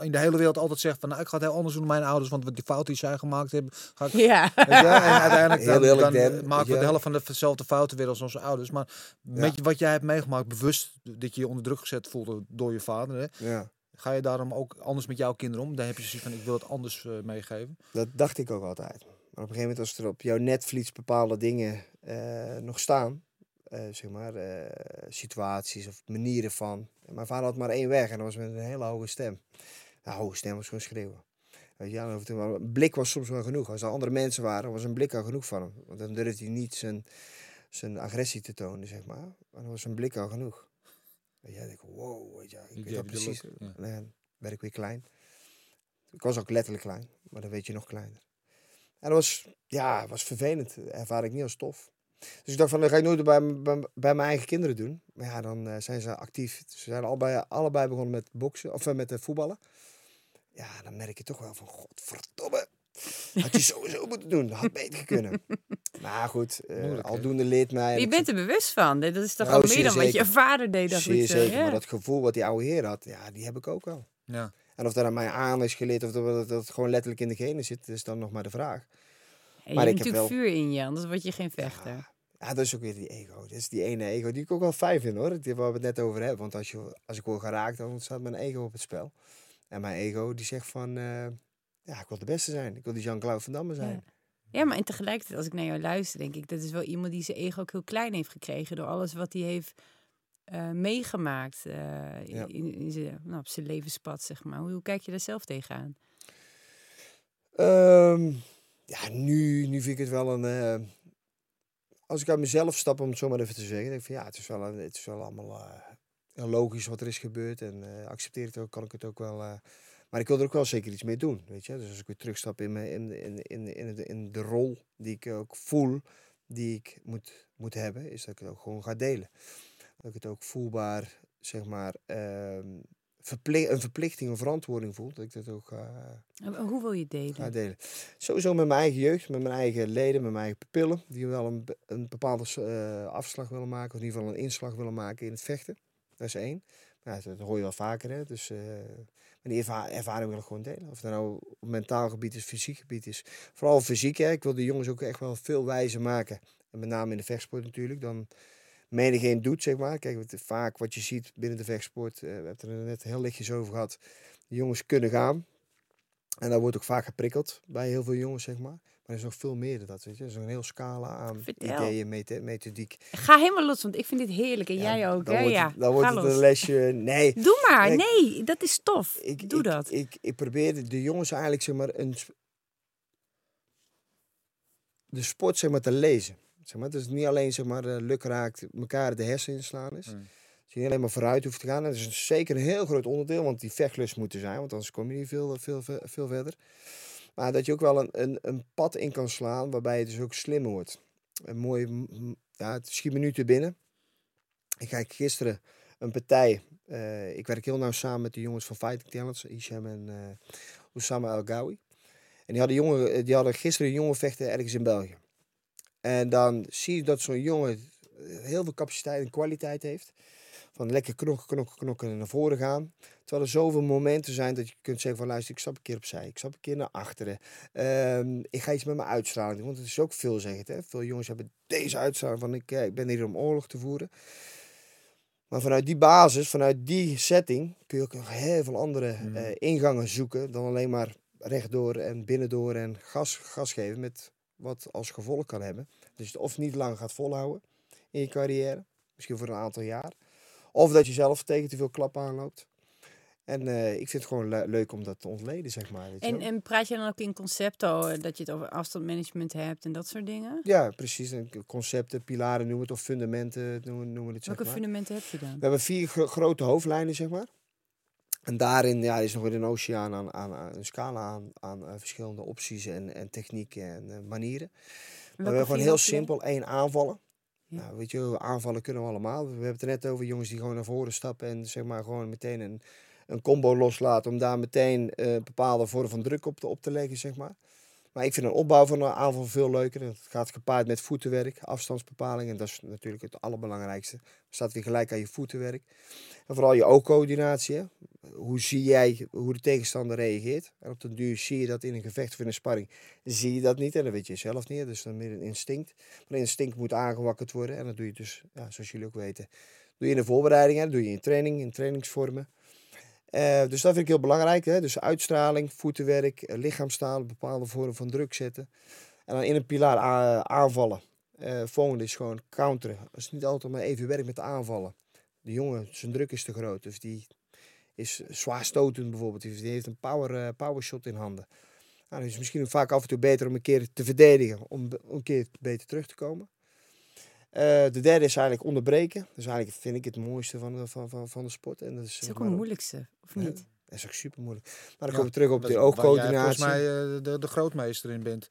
in de hele wereld altijd zegt van... Nou, ik ga het heel anders doen dan mijn ouders, want wat die fouten die zij gemaakt hebben... Ga ik, Ja. weet je, en uiteindelijk Heel dan, dan Dan, maken we ja. de helft van de- dezelfde fouten weer als onze ouders. Maar met je- wat jij hebt meegemaakt, bewust dat je je onder druk gezet voelde door je vader... Hè, Ja, ga je daarom ook anders met jouw kinderen om? Daar heb je zoiets van, ik wil het anders eh, meegeven. dat dacht ik ook altijd. Maar op een gegeven moment als er op jouw netvlies bepaalde dingen eh, nog staan... eh, zeg maar, situaties of manieren van... Mijn vader had maar één weg en dat was met een hele hoge stem. Nou, hoge stem was gewoon schreeuwen. Weet je, dan een blik was soms wel genoeg. Als er andere mensen waren, was een blik al genoeg van hem. Want dan durfde hij niet zijn, zijn agressie te tonen, zeg maar. Maar dan was een blik al genoeg. Weet je, dan denk ik, wow, weet je, ik weet dat precies. ja. En dan werd ik weer klein. Ik was ook letterlijk klein, maar dan weet je nog kleiner. En dat was, ja, was vervelend. Dat ervaar ik niet als tof. Dus ik dacht van, dat ga ik nooit bij, bij, bij mijn eigen kinderen doen. Maar ja, dan eh, zijn ze actief. Ze zijn allebei, allebei begonnen met boksen, of eh, met eh, voetballen. Ja, dan merk je toch wel van, godverdomme. Had je sowieso moeten doen. Dat had beter kunnen. Maar goed, eh, Moeilijk, hè? aldoende leert mij... Maar je bent er bewust van. Dat is toch Nou, al meer dan wat je vader deed. dacht Zeer zo. zeker, Ja. maar dat gevoel wat die oude heer had, ja, die heb ik ook wel. Ja. En of dat aan mij aan is geleerd of dat, dat, dat het gewoon letterlijk in de genen zit, is dan nog maar de vraag. En je maar hebt ik heb natuurlijk wel- vuur in je, anders word je geen vechter. Ja, ja, dat is ook weer die ego. Dat is die ene ego die ik ook wel fijn vind hoor, die waar we het net over hebben. Want als, je, als ik word geraakt, dan staat mijn ego op het spel. En mijn ego die zegt van, eh, ja, ik wil de beste zijn. Ik wil die Jean-Claude Van Damme zijn. Ja, maar en tegelijkertijd, als ik naar jou luister, denk ik, dat is wel iemand die zijn ego ook heel klein heeft gekregen door alles wat hij heeft eh, meegemaakt eh, Ja. in, in zijn, nou, op zijn levenspad, zeg maar. Hoe, hoe kijk je daar zelf tegenaan? Ehm, ja, nu, nu vind ik het wel een. eh, als ik uit mezelf stap, om het zo maar even te zeggen, denk ik van ja, het is wel, een, het is wel allemaal logisch wat er is gebeurd en accepteer het ook, kan ik het ook wel. Eh, maar ik wil er ook wel zeker iets mee doen, weet je. Dus als ik weer terugstap in, mijn, in, in, in, in, de, in de rol die ik ook voel, die ik moet, moet hebben, is dat ik het ook gewoon ga delen. Dat ik het ook voelbaar, zeg maar, ehm, verpli- een verplichting, een verantwoording voel. Dat ik dat ook ga, Hoe wil je delen? ga delen. Sowieso met mijn eigen jeugd, met mijn eigen leden, met mijn eigen pupillen. Die wel een, een bepaalde eh, afslag willen maken. Of in ieder geval een inslag willen maken in het vechten. Dat is één. Nou, dat, dat hoor je wel vaker. Hè? Dus, maar die erva- ervaring wil ik gewoon delen. Of dat nou op mentaal gebied is, fysiek gebied is. Vooral fysiek. Hè? Ik wil de jongens ook echt wel veel wijzer maken. En met name in de vechtsport natuurlijk. Dan menigeen doet, zeg maar. Kijk, wat, vaak wat je ziet binnen de vechtsport. eh, we hebben het er net heel lichtjes over gehad. De jongens kunnen gaan. En daar wordt ook vaak geprikkeld bij heel veel jongens, zeg maar. Maar er is nog veel meer dan dat, weet je. Er is een heel scala aan Vertel. ideeën, methe- methodiek. Ga helemaal los, want ik vind dit heerlijk. En jij ook, dan hè? wordt Ja, het, dan wordt het een lesje... Nee, Doe maar. Nee, dat is tof. ik, Doe ik, dat. Ik, ik probeer de- jongens eigenlijk, zeg maar, een... De sport, zeg maar, te lezen. Zeg maar, het is niet alleen, zeg maar, eh, lukraakt elkaar de hersenen inslaan is. Mm. Je niet alleen maar vooruit hoeft te gaan. Dat is zeker een heel groot onderdeel, want die vechtlust moet er zijn. Want anders kom je niet veel, veel, veel, veel verder. Maar dat je ook wel een, een, een pad in kan slaan, waarbij je dus ook slimmer wordt. Een mooi, ja, het schiet me nu te binnen. Ik kijk gisteren een partij. eh, ik werk heel nauw samen met de jongens van Fighting Talents, Isham en eh Oussama El Gawi. En die hadden, jongen, eh, die hadden gisteren een jongen vechten ergens in België. En dan zie je dat zo'n jongen heel veel capaciteit en kwaliteit heeft. Van lekker knokken, knokken, knokken en naar voren gaan. Terwijl er zoveel momenten zijn dat je kunt zeggen van luister, ik stap een keer opzij. Ik stap een keer naar achteren. Ehm, ik ga iets met mijn uitstraling doen. Want het is ook veelzeggend. Hè? Veel jongens hebben deze uitstraling van ik, eh, ik ben hier om oorlog te voeren. Maar vanuit die basis, vanuit die setting, kun je ook nog heel veel andere Mhm. eh, ingangen zoeken. Dan alleen maar rechtdoor en binnendoor en gas, gas geven. Met wat als gevolg kan hebben. Dus je het of niet lang gaat volhouden in je carrière. Misschien voor een aantal jaar. Of dat je zelf tegen te veel klap aanloopt. En eh, ik vind het gewoon le- leuk om dat te ontleden, zeg maar. En, en praat je dan ook in concepten, eh, dat je het over afstandmanagement hebt en dat soort dingen? Ja, precies. En concepten, pilaren noemen we het, of fundamenten noemen, noemen we het, zeg Welke maar. fundamenten heb je dan? We hebben vier gro- grote hoofdlijnen, zeg maar. En daarin ja, is nog weer een oceaan aan, aan, aan een scala aan, aan eh, verschillende opties en, en technieken en eh, manieren. Maar we hebben gewoon heel simpel één aanvallen. Nou, weet je, aanvallen kunnen we allemaal. We hebben het er net over jongens die gewoon naar voren stappen en zeg maar gewoon meteen een, een combo loslaten om daar meteen eh, een bepaalde vorm van druk op te, op te leggen, zeg maar. Maar ik vind een opbouw van een aanval veel leuker. Het gaat gepaard met voetenwerk, afstandsbepaling. En dat is natuurlijk het allerbelangrijkste. Staat weer gelijk aan je voetenwerk. En vooral je oogcoördinatie. Hoe zie jij hoe de tegenstander reageert? En op den duur zie je dat in een gevecht of in een sparring. Zie je dat niet en dat weet je zelf niet. Dus dan meer een instinct. Maar instinct moet aangewakkerd worden. En dat doe je dus, ja, zoals jullie ook weten, doe je in de voorbereiding. Dat doe je in training, in trainingsvormen. Eh, dus dat vind ik heel belangrijk. Hè? Dus uitstraling, voetenwerk, eh, lichaamstaal, bepaalde vorm van druk zetten. En dan in een pilaar aanvallen. Eh volgende is gewoon counteren. Als het niet altijd maar even werkt met aanvallen. De jongen, zijn druk is te groot. Dus die is zwaar stotend bijvoorbeeld. Die heeft een power, power shot in handen. Nou, dan is het misschien vaak af en toe beter om een keer te verdedigen. Om een keer beter terug te komen. Eh, de derde is eigenlijk onderbreken. Dat is eigenlijk, vind ik, het mooiste van de, van, van, van de sport. En dat is, is zeg ook het moeilijkste, of Ja. niet? dat is ook super moeilijk. Maar dan Ja, komen we terug op de waar jij oogcoördinatie. volgens mij eh, de, de grootmeester in bent.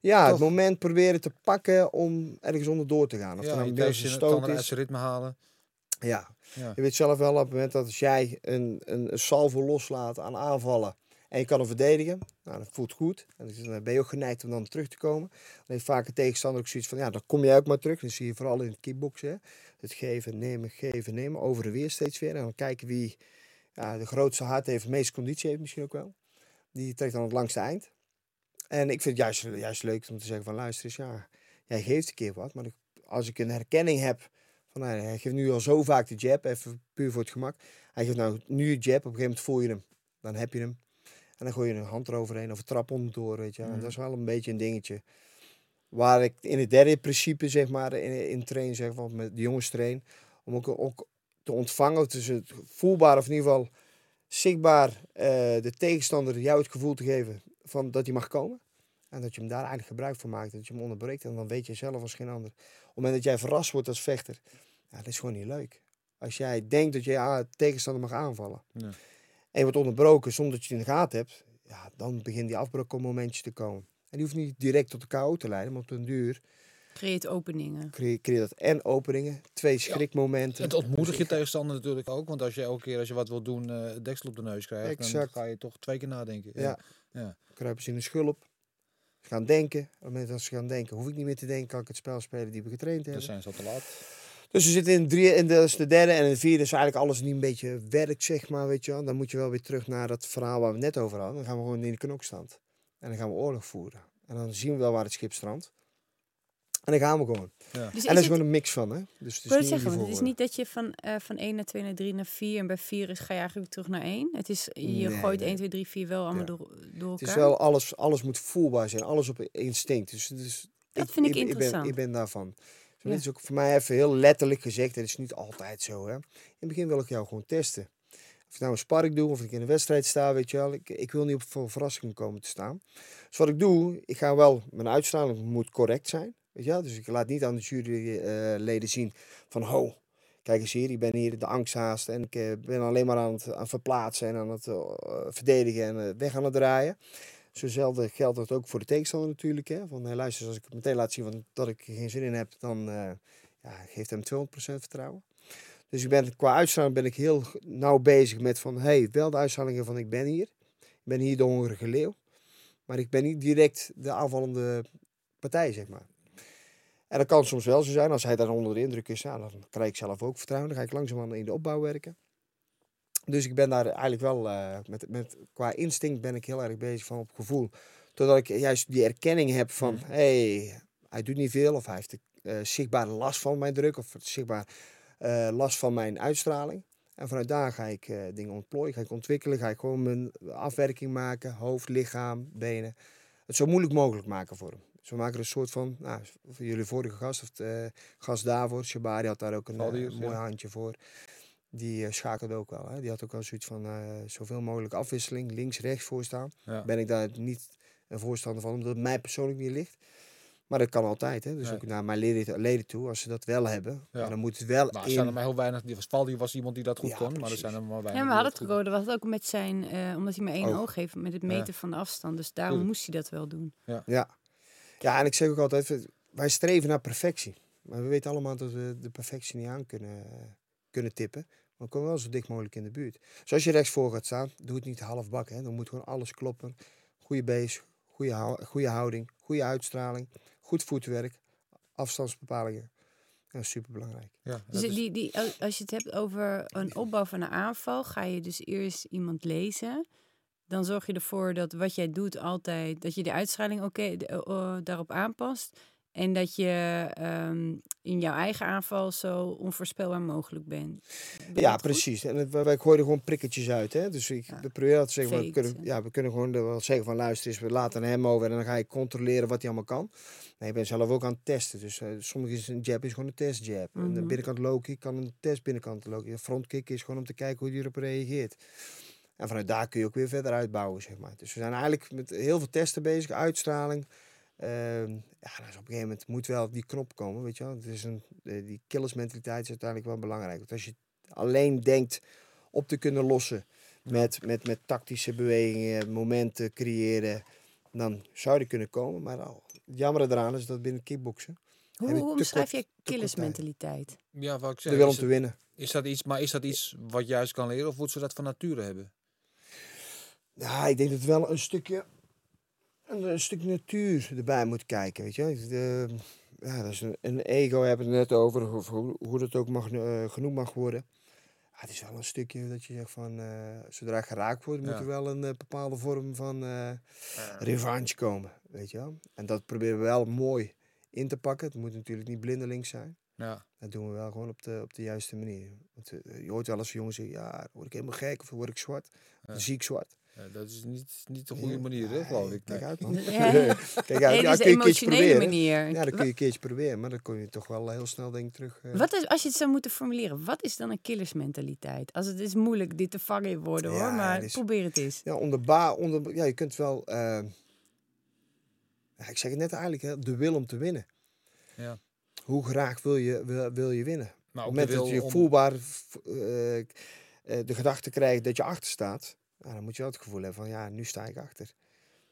ja, het moment proberen te pakken om ergens onderdoor te gaan. Of Ja, er nou een kan stoot is. ritme halen. Ja. Ja. Je weet zelf wel op het moment dat als jij een, een, een salvo loslaat aan aanvallen en je kan hem verdedigen, nou, dat voelt goed. En dan ben je ook geneigd om dan terug te komen. Dan heeft vaak een tegenstander ook zoiets van, ja, dan kom jij ook maar terug. Dat zie je vooral in het kickboksen. hè. Het geven, nemen, geven, nemen, over en weer steeds weer. En dan kijken wie ja, de grootste hart heeft, de meeste conditie heeft misschien ook wel. Die trekt dan het langste eind. En ik vind het juist, juist leuk om te zeggen van, luister eens, ja, jij geeft een keer wat. Maar als ik een herkenning heb van, nou, hij geeft nu al zo vaak de jab, even puur voor het gemak. Hij geeft nou nu jab, op een gegeven moment voel je hem. Dan heb je hem. En dan gooi je een hand eroverheen of een trap onderdoor, weet je. En dat is wel een beetje een dingetje. Waar ik in het derde principe, zeg maar, in, in train, zeg maar, met de jongens train. Om ook, ook te ontvangen, dus het voelbaar of in ieder geval zichtbaar eh, de tegenstander jou het gevoel te geven van dat hij mag komen. En dat je hem daar eigenlijk gebruik van maakt. Dat je hem onderbreekt. En dan weet je zelf als geen ander. Op het moment dat jij verrast wordt als vechter. Ja, dat is gewoon niet leuk. Als jij denkt dat je a- tegenstander mag aanvallen. Ja. En je wordt onderbroken zonder dat je het in de gaten hebt. Ja, dan beginnen die afbraakmomentjes te komen. En die hoeft niet direct tot de KO te leiden. Maar op den duur Creëert openingen. creë- creëer dat en openingen. Twee schrikmomenten. Het ontmoedigt je tegenstander natuurlijk ook. Want als je elke keer als je wat wil doen, eh deksel op de neus krijgt, dan ga je toch twee keer nadenken. Ja. ja. kruipen ze in de schulp. Ze gaan denken. Op het moment dat ze gaan denken, hoef ik niet meer te denken. Kan ik het spel spelen die we getraind Dan hebben. zijn ze al te laat. Dus we zitten in drie, en dat is de derde en de vierde is eigenlijk alles die een beetje werkt, zeg maar, weet je wel. Dan moet je wel weer terug naar dat verhaal waar we het net over hadden. Dan gaan we gewoon in de knokstand. En dan gaan we oorlog voeren. En dan zien we wel waar het schip strandt. En dan gaan we gewoon. Dus en is dat is het, gewoon een mix van, hè. Dus het ik is het niet zeggen, het is niet dat je van, eh, van 1 naar 2 naar 3 naar 4 en bij 4 is, ga je eigenlijk terug naar 1. Het is, je Nee, gooit nee. 1, 2, 3, 4 wel allemaal Ja. door, door Het elkaar. is wel alles, alles moet voelbaar zijn. Alles op instinct. Dus, dus Dat vind ik ben, interessant. ik ben daarvan. Ja. Dit is ook voor mij even heel letterlijk gezegd. Het is niet altijd zo. Hè. In het begin wil ik jou gewoon testen. Of ik nou een sparring doe of ik in een wedstrijd sta, weet je wel. Ik, ik wil niet op voor verrassingen komen te staan. Dus wat ik doe, ik ga wel, mijn uitstraling moet correct zijn. Weet je wel? Dus ik laat niet aan de juryleden zien van, ho, kijk eens hier, ik ben hier de angsthaast en ik eh, ben alleen maar aan het, aan verplaatsen en aan het eh, verdedigen en eh, weg aan het draaien. Zozelfde geldt dat ook voor de tegenstander natuurlijk. Hè? Van, hey, luister, als ik het meteen laat zien van, dat ik geen zin in heb, dan eh ja, geeft hem 200% vertrouwen. Dus ik ben, qua uitstraling ben ik heel nauw bezig met van, hey, wel de uitstralingen van ik ben hier. Ik ben hier de hongerige leeuw. Maar ik ben niet direct de aanvallende partij, zeg maar. En dat kan soms wel zo zijn. Als hij daar onder de indruk is, dan krijg ik zelf ook vertrouwen. Dan ga ik langzaamaan in de opbouw werken. Dus ik ben daar eigenlijk wel, eh, met, met, qua instinct ben ik heel erg bezig van op gevoel. Totdat ik juist die erkenning heb van, hey, hij doet niet veel. Of hij heeft eh zichtbaar last van mijn druk. Of zichtbaar eh, last van mijn uitstraling. En vanuit daar ga ik dingen ontplooien, ga ik ontwikkelen. Ga ik gewoon mijn afwerking maken. Hoofd, lichaam, benen. Het zo moeilijk mogelijk maken voor hem. We maken er een soort van, nou, voor jullie vorige gast, of de gast daarvoor, Shabari had daar ook een Valdius, mooi ja. handje voor. Die eh, schakelde ook wel. Hè. Die had ook wel zoiets van eh, zoveel mogelijk afwisseling, links, rechts voor staan. Ja. Ben ik daar niet een voorstander van, omdat het mij persoonlijk niet ligt. Maar dat kan altijd, hè. Dus Nee. ook naar mijn leden, leden toe, als ze dat wel hebben. Ja. Maar dan moet het wel Maar er in... zijn er maar heel weinig. Die was Valdi was iemand die dat goed Ja, kon, maar er zijn er maar weinig. Ja, we hadden het. Dat was ook met zijn, eh, omdat hij maar één Oog. oog heeft, met het Ja. meten van de afstand. Dus daarom moest hij dat wel doen. Ja. ja, en ik zeg ook altijd, wij streven naar perfectie. Maar we weten allemaal dat we de perfectie niet aan kunnen, kunnen tippen. Maar we komen wel zo dik mogelijk in de buurt. Zoals je rechtsvoor gaat staan, doe het niet half bak. Hè. Dan moet gewoon alles kloppen. Goede base, goede, hou- goede houding, goede uitstraling, goed voetwerk, afstandsbepalingen. Dat is super belangrijk. Ja, Dus is- die, die, als je het hebt over een opbouw van een aanval, ga je dus eerst iemand lezen. Dan zorg je ervoor dat wat jij doet altijd, dat je de uitstraling oké de- daarop aanpast. En dat je ehm, in jouw eigen aanval zo onvoorspelbaar mogelijk bent. Ben Ja, goed? precies. En het, wij er gewoon prikketjes uit. Hè? Dus ik Ja. we proberen dat te zeggen. We kunnen, ja. we kunnen gewoon wel zeggen van luister eens, we laten hem over en dan ga je controleren wat hij allemaal kan. Nee, ik ben zelf ook aan het testen. Dus eh sommige is een jab is gewoon een testjab. En de Mhm. binnenkant low kick kan een test binnenkant low kick. Een front kick is gewoon om te kijken hoe hij erop reageert. En vanuit daar kun je ook weer verder uitbouwen, zeg maar. Dus we zijn eigenlijk met heel veel testen bezig, uitstraling. Ehm, ja, dus op een gegeven moment moet wel die knop komen, weet je wel. Het is een, eh, die killersmentaliteit is uiteindelijk wel belangrijk. Want als je alleen denkt op te kunnen lossen met, met, met tactische bewegingen, momenten creëren, dan zou die kunnen komen. Maar al, het jammer eraan is dat binnen kickboksen Hoe, heb je hoe killersmentaliteit? ja, wat ik de zeg. wil om te het- winnen. is dat iets, maar is dat iets wat je juist kan leren of moet ze dat van nature hebben? Ja, ik denk dat wel een stukje, een, een stuk natuur erbij moet kijken, weet je. De, ja, dat is een, een ego hebben we het net over, of hoe, hoe dat ook mag, eh, genoemd mag worden. Ja, het is wel een stukje dat je zegt van, eh, zodra geraakt wordt, moet Ja. er wel een eh, bepaalde vorm van revanche komen, weet je wel. En dat proberen we wel mooi in te pakken. Het moet natuurlijk niet blindelings zijn. Ja. Dat doen we wel gewoon op de, op de juiste manier. Want, je hoort wel eens jongens zeggen, ja, word ik helemaal gek of word ik zwart. Of dan Ja. zie ik zwart. Ja, dat is niet, niet de goede manier, hè, geloof ik. Kijk uit, man. Ja. Kijk uit. Ja, kun je een keertje emotionele proberen. manier. Ja, dan kun je een keertje proberen. Maar dan kom je toch wel heel snel, denk ik, terug. eh. Wat is, als je het zou moeten formuleren, wat is dan een killersmentaliteit? Als het is moeilijk dit te vangen in woorden hoor, Ja, maar is- probeer het eens. Ja, onder ba, onder, ja, je kunt wel... eh, ja, ik zeg het net eigenlijk, hè, de wil om te winnen. Ja. Hoe graag wil je, wil, wil je winnen? Maar Op ook het de moment dat je voelbaar eh, eh, de gedachte krijgt dat je achter staat... nou, dan moet je wel het gevoel hebben van, ja, nu sta ik achter.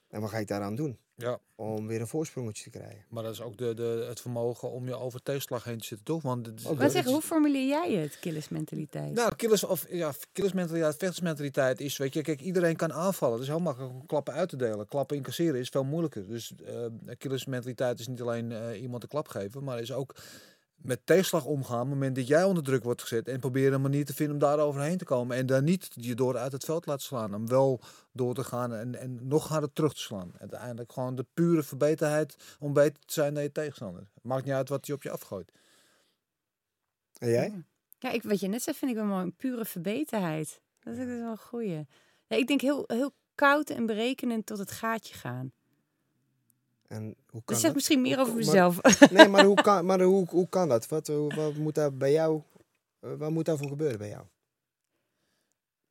En wat ga ik daaraan doen? Ja, Om weer een voorsprongetje te krijgen. maar dat is ook de, de, het vermogen om je over tegenslag heen te zitten, toch? Want het zeg, het is- hoe formuleer jij het, killersmentaliteit? Nou, killers, of, ja, killersmentaliteit, vechtersmentaliteit is, weet je, kijk, iedereen kan aanvallen. Het is heel makkelijk om klappen uit te delen. Klappen incasseren is veel moeilijker. Dus eh killersmentaliteit is niet alleen eh, iemand een klap geven, maar is ook met tegenslag omgaan. Op het moment dat jij onder druk wordt gezet en proberen een manier te vinden om daar overheen te komen. En dan niet je door uit het veld laten slaan. Om wel door te gaan en, en nog harder terug te slaan. Uiteindelijk gewoon de pure verbeterheid om beter te zijn dan je tegenstander. Maakt niet uit wat hij op je afgooit. En jij? Ja, ik, wat je net zei vind ik wel mooi. Een pure verbeterheid. Dat is wel een goeie. Ja, ik denk heel, heel koud en berekenend tot het gaatje gaan. En hoe kan Dat zegt misschien meer over maar- mezelf. Nee, maar hoe kan, maar hoe, hoe kan dat? Wat, wat moet daar bij jou, wat moet daarvoor gebeuren bij jou?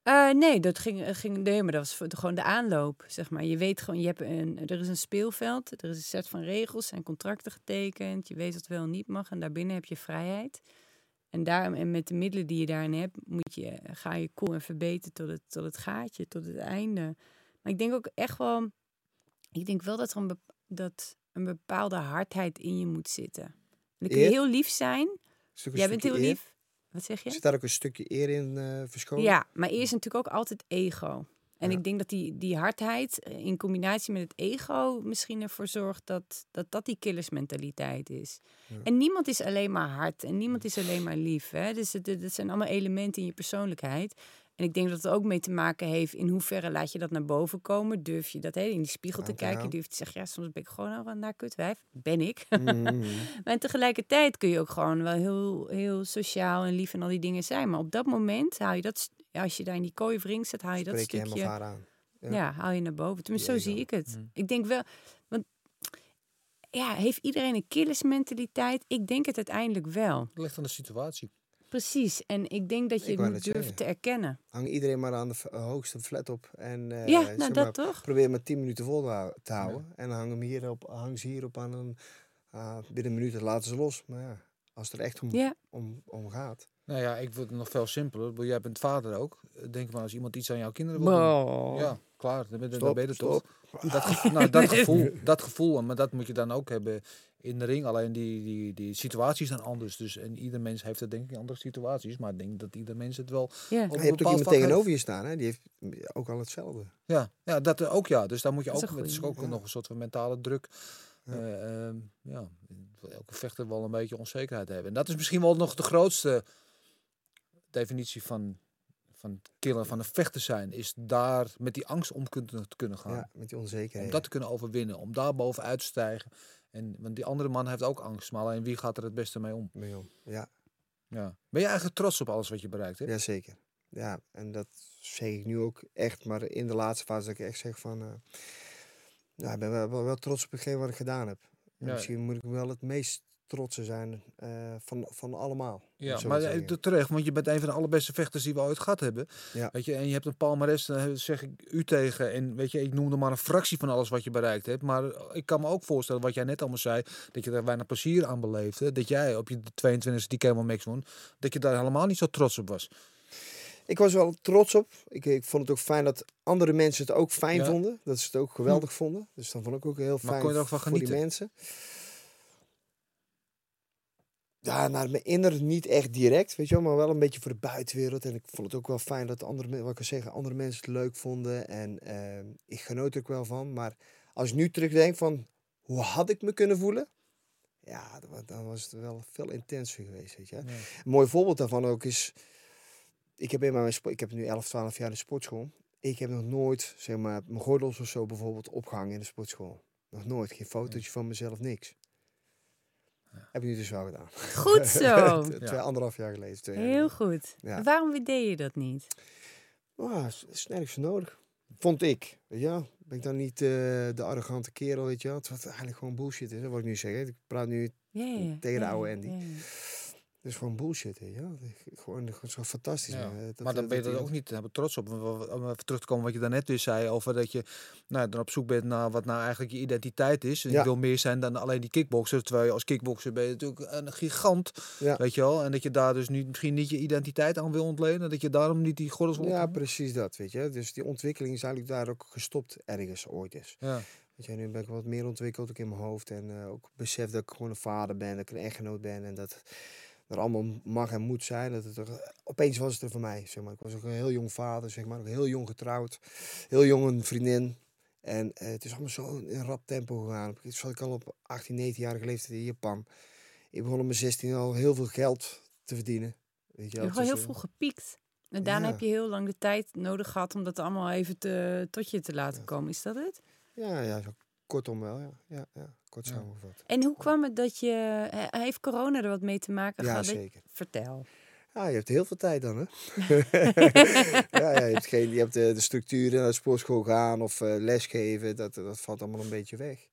Eh, nee, dat ging, ging, nee, maar dat was voor- gewoon de aanloop, zeg maar. Je weet gewoon, je hebt een, er is een speelveld, er is een set van regels, zijn contracten getekend. Je weet wat wel en niet mag en daarbinnen heb je vrijheid. En, daar, en met de middelen die je daarin hebt, moet je, ga je cool en verbeteren tot het, tot het gaatje, tot het einde. Maar ik denk ook echt wel, ik denk wel dat er een, dat een bepaalde hardheid in je moet zitten. En dan kun je Eer? heel lief zijn. Is Jij bent heel eer? lief. Wat zeg je? Zit daar ook een stukje eer in verscholen? Ja, maar eerst natuurlijk ook altijd ego. En Ja. ik denk dat die, die hardheid eh, in combinatie met het ego misschien ervoor zorgt dat dat, dat die killersmentaliteit is. Ja. En niemand is alleen maar hard en niemand is alleen maar lief. Hè? Dus het, het zijn allemaal elementen in je persoonlijkheid. En ik denk dat het ook mee te maken heeft in hoeverre laat je dat naar boven komen. Durf je dat hè, in die spiegel te kijken. Durf je te zeggen, ja, soms ben ik gewoon al een naar kutwijf. Ben ik. Mhm. Maar tegelijkertijd kun je ook gewoon wel heel, heel sociaal en lief en al die dingen zijn. Maar op dat moment haal je dat, als je daar in die kooi wring zit, haal je dat Spreek je hem of stukje, haar aan. ja. ja. haal je naar boven. Tenminste, zo zie ik het. Mm. Ik denk wel, want ja, heeft iedereen een killersmentaliteit? Ik denk het uiteindelijk wel. Het ligt aan de situatie. Precies. En ik denk dat je Ik het moet durven zeggen. te erkennen. Hang iedereen maar aan de v- hoogste flat op. En eh, ja, nou maar, dat toch? probeer maar 10 minuten vol te hou- te houden. En dan hang, hem hier op, hang ze hierop aan een Ah, binnen een minuut laten ze los. Maar ja, als het er echt om, Ja. om, om gaat. Nou ja, ik word nog veel simpeler. Jij bent vader ook. Denk maar als iemand iets aan jouw kinderen wil doen. Oh. Ja, klaar. Dan ben, dan ben je er stop. toch. Dat gevoel, nou, dat, gevoel, dat gevoel, maar dat moet je dan ook hebben in de ring. Alleen die, die, die situaties zijn anders. Dus, en ieder mens heeft er denk ik andere situaties. Maar ik denk dat ieder mens het wel Ja. op een je hebt ook iemand tegenover heeft. je staan, hè? die heeft ook al hetzelfde. Ja, ja, dat er ook ja. Dus daar moet je Dat ook, het is ook Ja. nog een soort van mentale druk. Ja. eh, ehm, ja, elke vechter wel een beetje onzekerheid hebben. En dat is misschien wel nog de grootste definitie van, van killen, van een vechter zijn. Is daar met die angst om kunnen, te kunnen gaan. Ja, met die onzekerheid. Om dat te kunnen overwinnen. Om daar bovenuit te stijgen. En, want die andere man heeft ook angst. Maar alleen wie gaat er het beste mee om? Ja, Ja. Ben je eigenlijk trots op alles wat je bereikt hebt? ja, zeker. Ja, en dat zeg ik nu ook echt. Maar in de laatste fase dat ik echt zeg van... eh, ja, ik ben wel, wel, wel trots op hetgeen wat ik gedaan heb. En Ja. Misschien moet ik wel het meest trotse zijn eh, van, van allemaal. Ja, maar te eh, zeggen. terecht, want je bent een van de allerbeste vechters die we ooit gehad hebben. Ja. Weet je, en je hebt een palmares, dan zeg ik u tegen. En weet je, ik noemde maar een fractie van alles wat je bereikt hebt. Maar ik kan me ook voorstellen, wat jij net allemaal zei, dat je daar weinig plezier aan beleefde. Dat jij op je 22e die Camel Max won, dat je daar helemaal niet zo trots op was. Ik was wel trots op. Ik, ik vond het ook fijn dat andere mensen het ook fijn Ja. Hm. vonden. Dat ze het ook geweldig vonden. Dus dan vond ik ook heel fijn kon je er ook van voor die genieten? mensen. Ja, naar mijn inner niet echt direct, weet je wel, maar wel een beetje voor de buitenwereld. En ik vond het ook wel fijn dat andere, wat ik zeggen, andere mensen het leuk vonden. En ehm, ik genoot er ook wel van. Maar als ik nu terugdenk van, hoe had ik me kunnen voelen? Ja, dan wa- dan was het wel veel intenser geweest, weet je. Een mooi voorbeeld daarvan ook is, ik heb, in mijn ik heb nu 11, 12 jaar in de sportschool. Ik heb nog nooit, zeg maar, mijn gordels of zo bijvoorbeeld opgehangen in de sportschool. Nog nooit, geen fotootje van mezelf, niks. Heb ik nu dus wel gedaan. Goed zo. Twee, anderhalf jaar geleden. Twee jaar Heel geleden. goed. Ja. Waarom deed je dat niet? Ah, is, is nergens voor nodig. Vond ik. Weet je wel. Ben ik dan niet eh, de arrogante kerel, weet je wel. Het wat eigenlijk gewoon bullshit is, hè, wat ik nu zeg. hè. Ik praat nu, Ja, ja, Tegen de ja, oude Andy. ja, ja. Het is gewoon bullshit, je wel. Gewoon, gewoon zo fantastisch. Ja, man. Dat- maar dan dat- ben je dat er ook niet helemaal trots op. Om even terug te komen wat je daarnet weer zei over dat je nou, dan op zoek bent naar wat nou eigenlijk je identiteit is. En Ja. je wil meer zijn dan alleen die kickboxer. Terwijl je als kickboxer ben je natuurlijk een gigant. Ja. Weet je wel? En dat je daar dus niet, misschien niet je identiteit aan wil ontlenen. Dat je daarom niet die gordels wil Ja, precies dat, weet je. Dus die ontwikkeling is eigenlijk daar ook gestopt ergens ooit is. ja. Weet je, nu ben ik wat meer ontwikkeld ook in mijn hoofd. En eh, ook besef dat ik gewoon een vader ben, dat ik een echtgenoot ben. En dat er allemaal mag en moet zijn. Dat het er, opeens was het er voor mij, zeg maar. Ik was ook een heel jong vader, zeg maar. Ook heel jong getrouwd. Heel jong een vriendin. En eh, het is allemaal zo in rap tempo gegaan. Ik zat ik al op 18, 19-jarige leeftijd in Japan. Ik begon op mijn 16 al heel veel geld te verdienen. Weet je, wel. gewoon heel vroeg gepiekt. En daarna Ja. heb je heel lang de tijd nodig gehad om dat allemaal even te, tot je te laten komen. Is dat het? Ja, ja, zo kortom wel, ja. ja, ja kort Ja. samengevat. En hoe kwam het dat je... he- Heeft corona er wat mee te maken Ja, gehad? Dat- zeker. Vertel. Ja, je hebt heel veel tijd dan, hè? ja, ja, je hebt, geen, je hebt de, de structuren naar de sportschool gaan of eh, lesgeven. Dat, dat valt allemaal een beetje weg.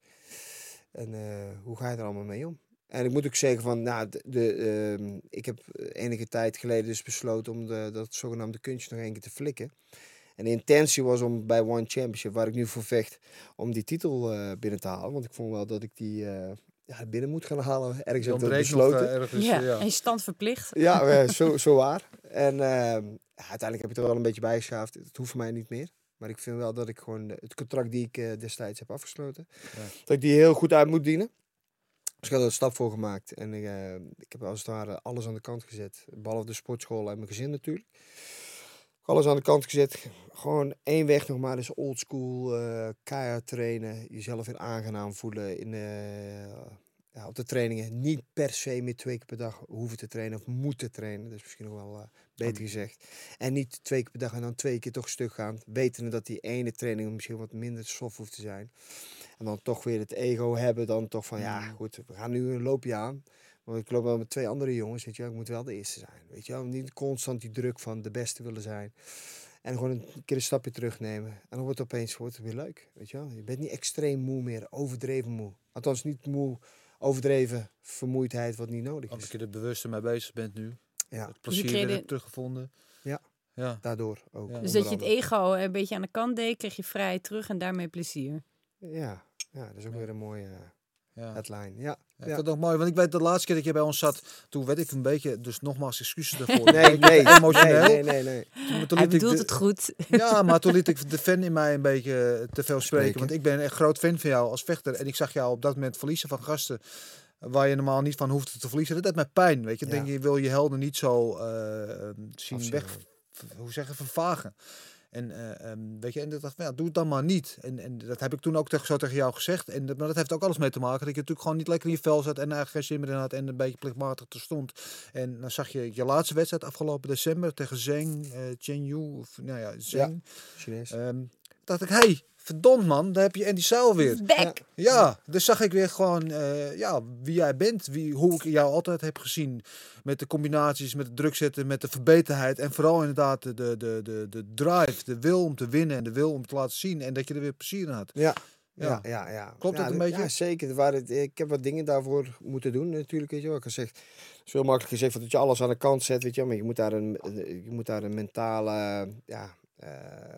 En eh, hoe ga je er allemaal mee om? En ik moet ook zeggen van, nou, de, de, ehm, ik heb enige tijd geleden dus besloten om de, dat zogenaamde kunstje nog één keer te flikken. En de intentie was om bij One Championship, waar ik nu voor vecht, om die titel eh, binnen te halen. Want ik vond wel dat ik die eh, ja, binnen moet gaan halen. Ergens heb ik dat besloten. eh, ergens. ja. ja. En je stand verplicht. Ja, zo, zo waar. En ehm, ja, uiteindelijk heb ik er wel een beetje bij geschaafd. Het hoeft voor mij niet meer. Maar ik vind wel dat ik gewoon het contract die ik destijds heb afgesloten, Ja. dat ik die heel goed uit moet dienen. Dus ik had er een stap voor gemaakt. En ik, eh, ik heb als het ware alles aan de kant gezet. Behalve de sportschool en mijn gezin natuurlijk. Alles aan de kant gezet. Gewoon één weg nog maar. Dus old school, eh keihard trainen. Jezelf weer aangenaam voelen in, eh, ja, op de trainingen. Niet per se meer twee keer per dag hoeven te trainen of moeten trainen. Dat is misschien nog wel eh, beter gezegd. En niet twee keer per dag en dan twee keer toch stuk gaan. Wetende dat die ene training misschien wat minder soft hoeft te zijn. En dan toch weer het ego hebben. Dan toch van ja goed, we gaan nu een loopje aan. Want ik loop wel met twee andere jongens. Weet je, wel, ik moet wel de eerste zijn. Weet je, wel. niet constant die druk van de beste willen zijn. En gewoon een keer een stapje terugnemen. En dan wordt het opeens wordt het weer leuk. Weet je, wel. je bent niet extreem moe meer, overdreven moe. Althans, niet moe, overdreven vermoeidheid, wat niet nodig Omdat is. je er bewuster mee bezig bent nu. Ja, Het plezier kreeg weer de- teruggevonden. Ja. Ja. daardoor ook. Dus Dus dat je het ego een beetje aan de kant deed, kreeg je vrijheid terug en daarmee plezier. Ja, ja, dat is ook weer een mooie, Ja. headline. Ja. Ja, ja. Ik vind het ook mooi, want ik weet de laatste keer dat je bij ons zat, toen werd ik een beetje, dus nogmaals excuses daarvoor. Nee, nee, emotioneel. nee, nee, nee, nee. Toen- toen Hij bedoelt de- het goed. Ja, maar toen liet ik de fan in mij een beetje te veel spreken. Spreken. Want ik ben een echt groot fan van jou als vechter. En ik zag jou op dat moment verliezen van gasten waar je normaal niet van hoeft te verliezen. Dat deed mij pijn, weet je. Ja. denk je, wil je helden niet zo eh, eh, zien Afzien, weg, hoe zeggen, vervagen. En, eh, ehm, weet je, en ik dacht, van, ja, doe het dan maar niet. En, en dat heb ik toen ook tegen, zo tegen jou gezegd. En dat, maar dat heeft ook alles mee te maken. Dat je natuurlijk gewoon niet lekker in je vel zat en eigenlijk geen zin meer in had en een beetje plichtmatig te stond. En dan zag je je laatste wedstrijd afgelopen december tegen Zheng, eh Chen Yu, of nou ja, Zheng. Chinees. Ehm, dacht ik, hé, hey, verdomd man, daar heb je Andy Seil weer. Back! Ja, dus zag ik weer gewoon eh, ja, wie jij bent, wie, hoe ik jou altijd heb gezien. Met de combinaties, met het druk zetten, met de verbeterheid. En vooral inderdaad de, de, de, de, de drive, de wil om te winnen en de wil om te laten zien. En dat je er weer plezier in had. Ja. Ja. Ja, ja, ja. Klopt ja, dat een beetje? Ja, zeker. Er waren, ik heb wat dingen daarvoor moeten doen natuurlijk. Weet je wel. Ik heb gezegd, het is veel makkelijker gezegd dat je alles aan de kant zet. Weet je wel. Maar je moet daar een, je moet daar een mentale ja, eh,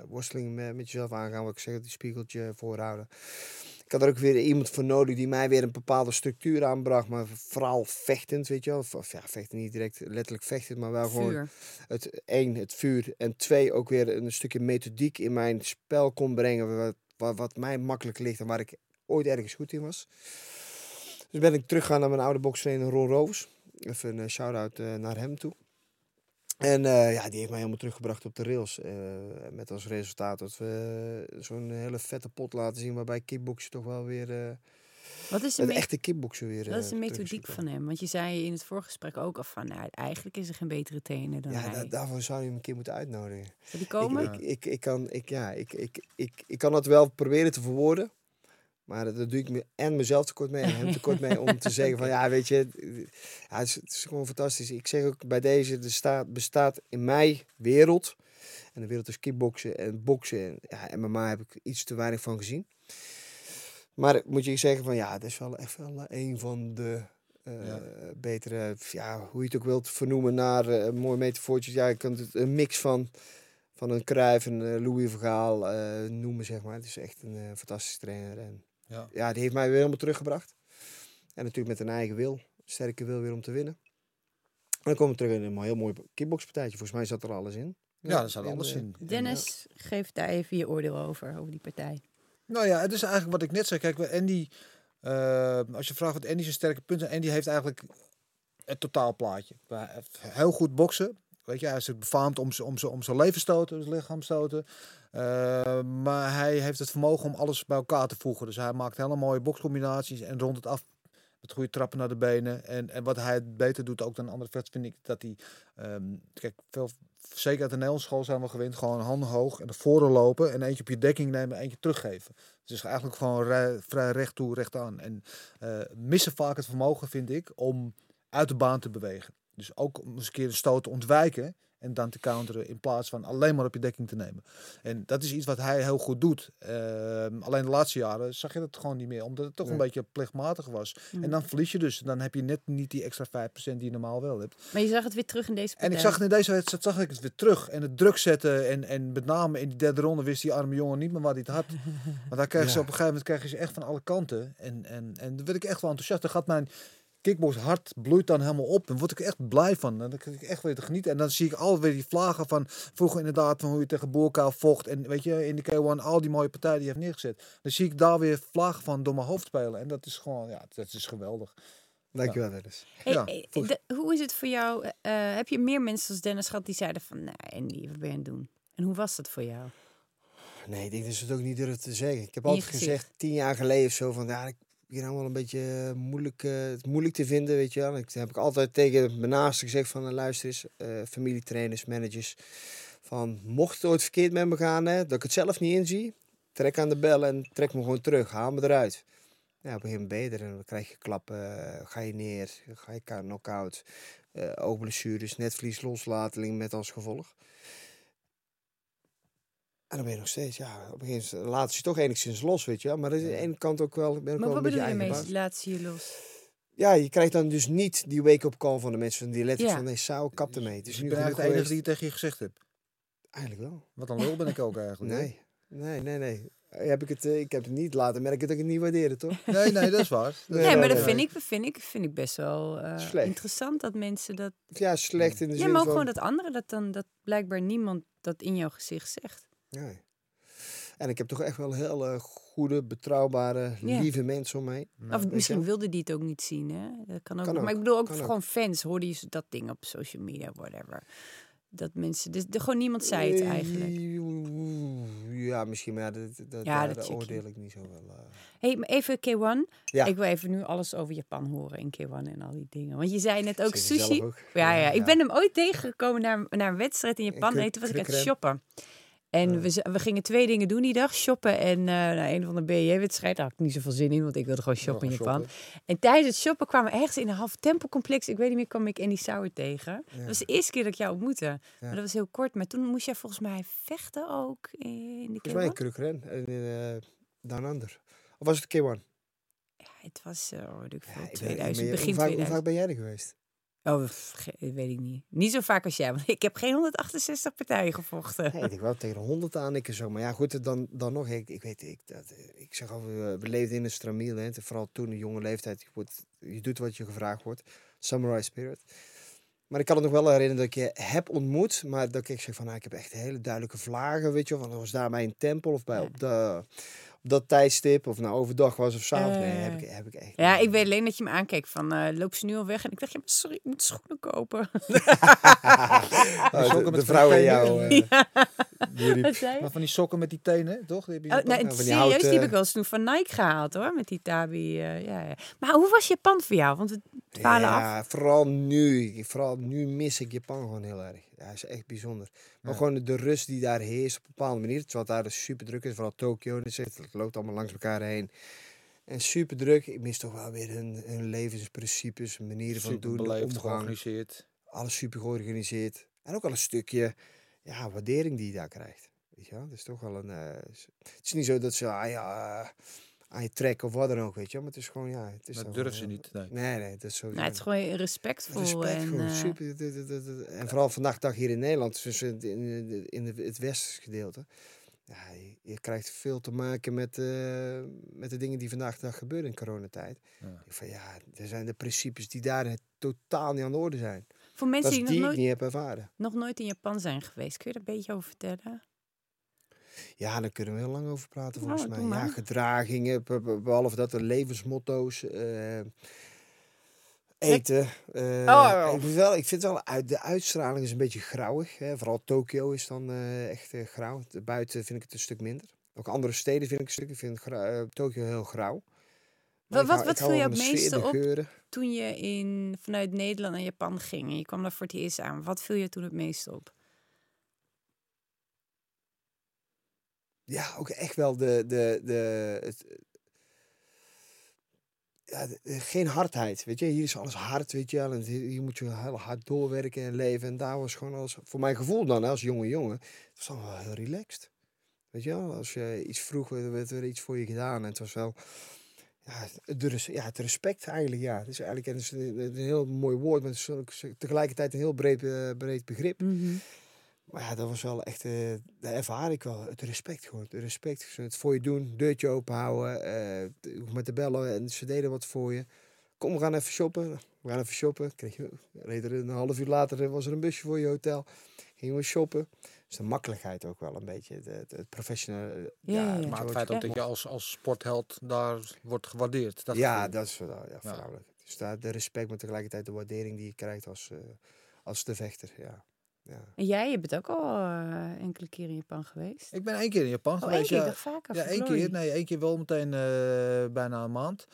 worsteling met, met jezelf aangaan. Wat ik zeg, die spiegeltje voorhouden. Ik had er ook weer iemand voor nodig die mij weer een bepaalde structuur aanbracht. Maar vooral vechtend, weet je wel. Of, ja, vechten niet direct letterlijk vechtend, maar wel gewoon het één, het vuur. En twee, ook weer een stukje methodiek in mijn spel kon brengen. Wat, wat, wat mij makkelijk ligt en waar ik ooit ergens goed in was. Dus ben ik teruggegaan naar mijn oude bokstrainer Ron Roos. Even een shout-out eh, naar hem toe. En eh, ja, die heeft mij helemaal teruggebracht op de rails. eh, met als resultaat dat we zo'n hele vette pot laten zien. Waarbij kickboksen toch wel weer... eh Wat is de, echte kickboksen weer... wat is de eh, methodiek van hem? Want je zei in het voorgesprek ook al van, nou, eigenlijk is er geen betere trainer dan Ja, hij. da- daarvoor zou je hem een keer moeten uitnodigen. Zal die komen? Ik, ik, ik, ik, kan, ik, ja, ik, ik, ik, ik kan dat wel proberen te verwoorden. Maar dat doe ik me en mezelf tekort mee en hem tekort mee om te zeggen van ja, weet je, ja, het, is, het is gewoon fantastisch. Ik zeg ook bij deze, er staat, bestaat in mijn wereld, en de wereld is kickboksen en boksen en ja, MMA heb ik iets te weinig van gezien. Maar moet je zeggen van ja, het is wel echt wel eh, een van de eh, Ja. betere, ja, hoe je het ook wilt vernoemen naar eh, een mooi metafoortje. Ja, je kunt het een mix van van een Cruijff, een eh, Louis Vergaal eh, noemen, zeg maar. Het is echt een eh, fantastische trainer. En Ja. ja, die heeft mij weer helemaal teruggebracht. En natuurlijk met een eigen wil, sterke wil weer om te winnen. En dan komen we terug in een heel mooi kickboxpartijtje. Volgens mij zat er alles in. Ja, daar zat alles eh, in. Dennis, geef daar even je oordeel over, over die partij. Nou ja, het is eigenlijk wat ik net zei. Kijk, Andy, eh, als je vraagt wat Andy zijn sterke punten zijn, Andy heeft eigenlijk het totaalplaatje. Hij heeft Heel goed boksen. Weet je, hij is befaamd om zijn om om zijn levensstoten, zijn lichaamstoten. Eh, maar hij heeft het vermogen om alles bij elkaar te voegen. Dus hij maakt hele mooie bokscombinaties en rondt het af met goede trappen naar de benen. En, en wat hij beter doet ook dan andere vechters, vind ik dat hij... ehm, kijk, veel, zeker uit de Nederlandse school zijn we gewend. Gewoon handen hoog en naar voren lopen. En eentje op je dekking nemen en eentje teruggeven. Het is eigenlijk gewoon vrij recht toe, recht aan. En eh, missen vaak het vermogen, vind ik, om uit de baan te bewegen. Dus ook om eens een keer een stoot te ontwijken en dan te counteren in plaats van alleen maar op je dekking te nemen. En dat is iets wat hij heel goed doet. Ehm, alleen de laatste jaren zag je dat gewoon niet meer, omdat het toch een beetje plichtmatig was. Mm. En dan verlies je dus. Dan heb je net niet die extra 5% die je normaal wel hebt. Maar je zag het weer terug in deze partij. En ik zag het in deze wedstrijd zag ik het weer terug. En het druk zetten. En, en met name in die derde ronde wist die arme jongen niet meer waar hij het had. Want daar krijgen ze op een gegeven moment krijgen ze echt van alle kanten. En, en, en daar werd ik echt wel enthousiast. Dan gaat mijn kickbox hart bloeit dan helemaal op. En word ik echt blij van. En dan krijg ik echt weer te genieten. En dan zie ik alweer die vlagen van vroeger inderdaad van hoe je tegen Boerkaal vocht. En weet je, in de K1 al die mooie partijen die je heeft neergezet. Dan zie ik daar weer vlagen van door mijn hoofd spelen. En dat is gewoon, ja, dat is geweldig. Dankjewel, Dennis. Hey, Ja, hey, volgens- de- hoe is het voor jou? eh, heb je meer mensen als Dennis gehad die zeiden van, nou Andy, wat ben je aan het doen? En hoe was dat voor jou? Nee, ik denk dat ze het ook niet durven te zeggen. Ik heb altijd gezegd, tien jaar geleden of zo, van ja, ik nou wel een beetje eh, moeilijk, eh, moeilijk te vinden, weet je wel. Ik heb ik altijd tegen mijn naasten gezegd van, eh, luister eens, familietrainers, managers, van mocht het ooit verkeerd met me gaan, hè, dat ik het zelf niet inzie, trek aan de bel en trek me gewoon terug, haal me eruit. Ja, op een gegeven moment ben je er en dan krijg je klappen, ga je neer, ga je knock-out, eh oogblessures, netvlies, loslating met als gevolg. En dan ben je nog steeds, ja, op een gegeven moment laat je toch enigszins los, weet je wel. Maar aan de ene kant ook wel, ben Maar wel wat bedoel je mee? Laat ze je los. Ja, je krijgt dan dus niet die wake-up call van de mensen die letterlijk Ja. van, nee, Sao, kap ermee. Het Dus is ik nu ben genoeg eigenlijk de enige die tegen je gezegd heb. Eigenlijk wel. Wat een lul ben ik ook eigenlijk. Nee, nee, nee, nee. heb ik, het, eh, ik heb het niet laten merken dat ik het niet waardeerde, toch? Nee, nee, dat is waar. Dat Nee, is maar dat nee. vind ik, vind ik, vind ik best wel eh, interessant dat mensen dat... Ja, slecht in de Ja, zin maar ook van... gewoon dat anderen dat dan... Dat blijkbaar niemand dat in jouw gezicht zegt. Nee. En ik heb toch echt wel heel eh, goede, betrouwbare, lieve mensen om mij. Of weet misschien wilde die het ook niet zien, hè? Dat kan ook. Kan. Maar ik bedoel ook kan ook. gewoon fans. Hoorde je dat ding op social media, whatever. Dat mensen... Dus er gewoon niemand zei het eigenlijk. Eh, Ja, misschien, maar ja, dat, dat, Ja, daar dat check je. oordeel ik niet zo wel. eh. hey, maar even K1. Ja. Ik wil even nu alles over Japan horen in K1 en al die dingen. Want je zei net ook sushi. ook. Ja, ja, ik ben hem ooit tegengekomen naar, naar een wedstrijd in Japan. Nee, toen was ik echt Krukren. shoppen. En we, we gingen twee dingen doen die dag. Shoppen en nou, een van de BJ-wedstrijd. Daar had ik niet zoveel zin in, want ik wilde gewoon shoppen in Japan. En tijdens het shoppen kwamen we ergens in een half tempelcomplex. Ik weet niet meer, kwam ik Andy Sauer tegen. Dat was de eerste keer dat ik jou ontmoette. Maar dat was heel kort. Maar toen moest jij volgens mij vechten ook in de Volgens mij een K1. krukren en uh, Down Under. Of was het K1? Ja, het was, weet ik veel, ik weet- 2000, maar je- begin hoe, vaak, hoe 2000. vaak ben jij er geweest? Oh, ge- weet ik niet. Niet zo vaak als jij, want ik heb geen 168 partijen gevochten. Nee, ik wel tegen de 100 aan ik zo. Maar ja, goed, dan, dan nog. Ik, ik weet, ik, dat, eh, ik zeg al, we, leefden in een stramiel. Hè. Vooral toen, een jonge leeftijd. Je, wordt, je doet wat je gevraagd wordt. Samurai spirit. Maar ik kan het nog wel herinneren dat ik je heb ontmoet. Maar dat ik zeg van, nou, ik heb echt hele duidelijke vlagen, weet je. Van, dat was daar bij een tempel of bij, Ja. op, de, dat tijdstip. Of nou overdag was of s'avonds. nee, Eh. heb ik, heb ik echt Ja, niet. ik weet alleen dat je me aankeek van, eh loop ze nu al weg? En ik dacht, ja, maar sorry, ik moet schoenen kopen. Oh, sokken de, met de vrouw in tenen. jou. eh, die riep, Wat zei je? Maar van die sokken met die tenen, toch? Die heb je in Oh, nou, van die serieus, die heb ik wel eens toen van Nike gehaald hoor, met die Tabi. eh, ja, ja. Maar hoe was Japan voor jou? Want we dwalen af. Ja, vooral nu. Vooral nu mis ik Japan gewoon heel erg. Ja, is echt bijzonder. Maar Ja. gewoon de rust die daar heerst op een bepaalde manier. Terwijl het daar dus super druk is. Vooral Tokio. Het, loopt allemaal langs elkaar heen. En super druk. Ik mis toch wel weer hun, hun levensprincipes, manieren van doen, beleefd, omgang. georganiseerd. Alles super georganiseerd. En ook al een stukje ja, waardering die je daar krijgt. Weet je wel? Het is toch wel een... eh, het is niet zo dat ze je, eh, aan je trekken of wat dan ook, weet je. Maar het is gewoon, ja... Het is Dat durven ze niet. Nee. Nee, nee, dat is zo. Nou, het is gewoon respectvol. Respect en, eh, super. En vooral vandaag dag hier in Nederland, dus in, in, het westerse gedeelte. Ja, je, je krijgt veel te maken met, eh, met de dingen die vandaag de dag gebeuren in coronatijd. Ja. Ik Van, ja, er zijn de principes die daar totaal niet aan de orde zijn. voor mensen Dat die nog die nooit, niet heb ervaren. nog nooit in Japan zijn geweest, kun je daar een beetje over vertellen? Ja, daar kunnen we heel lang over praten Nou, volgens mij. Ja, gedragingen, be- be- behalve dat de levensmotto's. eh, eten. eh, ja. ik, vind wel, ik vind wel, uit, de uitstraling is een beetje grauwig. Hè. Vooral Tokio is dan eh, echt grauw. Buiten vind ik het een stuk minder. Ook andere steden vind ik een stuk. Ik vind Tokio heel grauw. Maar Wat, wat, viel je het meeste op geuren. toen je in, vanuit Nederland naar Japan ging? En je kwam daar voor het eerst aan. Wat viel je toen het meeste op? Ja, ook echt wel de. de, de het, ja, geen hardheid, weet je. Hier is alles hard, weet je. En hier moet je heel hard doorwerken en leven. En daar was gewoon als, voor mijn gevoel dan, als jonge jongen, het was wel heel relaxed. Weet je wel, als je iets vroeg, werd er iets voor je gedaan. En het was wel, ja, ja, het respect eigenlijk, ja. Het is eigenlijk een, heel mooi woord, maar het is tegelijkertijd een heel breed, eh, breed begrip. Maar ja, dat was wel echt, eh dat ervaar ik wel. Het respect gewoon. Het respect. Het voor je doen, deurtje open houden. eh, je hoeft maar te bellen en ze deden wat voor je. Kom, we gaan even shoppen. We gaan even shoppen. Kreeg je, reed er een half uur later eh, was er een busje voor je hotel. Gingen we shoppen. Dus de makkelijkheid ook wel een beetje. Het, het, professionele. Ja, ja, Maar het feit ook dat je als, als sportheld daar wordt gewaardeerd. Dat ja, gevoel. dat is wel ja, vrouwelijk. Dus daar de respect, maar tegelijkertijd de waardering die je krijgt als, eh, als de vechter. Ja. Ja. En jij, je bent ook al eh, enkele keer in Japan geweest. Ik ben één keer in Japan Oh, één geweest. keer, ik ja. vaker. Ja, één keer. Nee, één keer wel meteen eh, bijna een maand.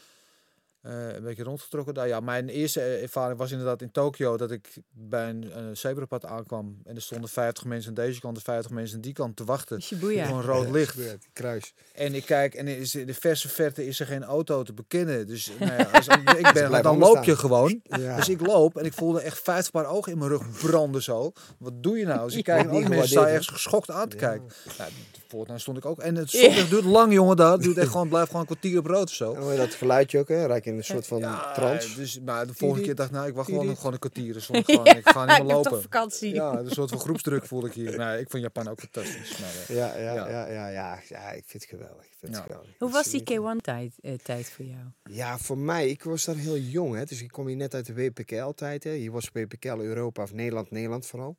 Eh, een beetje rondgetrokken daar. Ja, mijn eerste eh, ervaring was inderdaad in Tokio dat ik bij een eh, zebrapad aankwam. En er stonden 50 mensen aan deze kant en 50 mensen aan die kant te wachten. Shibuya. Gewoon rood Ja, licht. ja, Kruis. En ik kijk en is in de verse verte is er geen auto te bekennen. Dus nou ja, als, ik ben, dan allemaal loop je gewoon. Ja. Dus ik loop en ik voelde echt 50 paar ogen in mijn rug branden zo. Wat doe je nou? Dus ik Wordt kijk en niet al die mensen staan ergens geschokt aan te Ja. kijken. Ja, Voortaan stond ik ook. En het duurt lang, jongen, daar. Het duurt echt gewoon, blijft gewoon een kwartier op rood of zo. Je dat geluidje ook, hè? Raak je in een soort van Ja, trance. Dus, maar de volgende keer dacht ik, nou, ik wacht gewoon, gewoon een kwartier. Dus ik, gewoon, ik ga niet ik meer heb toch lopen. vakantie. Ja, een soort van groepsdruk voelde ik hier. Nee, ik vond Japan ook fantastisch. Maar, eh, Ja, ja, Ja. ja, ja, ja, ja, ik vind het geweldig. Ik vind het geweldig. Hoe was die niet- K1-tijd eh, tijd voor jou? Ja, voor mij, ik was daar heel jong, hè. Dus ik kom hier net uit de WPKL-tijd, hè. Hier was WPKL Europa of Nederland, Nederland vooral.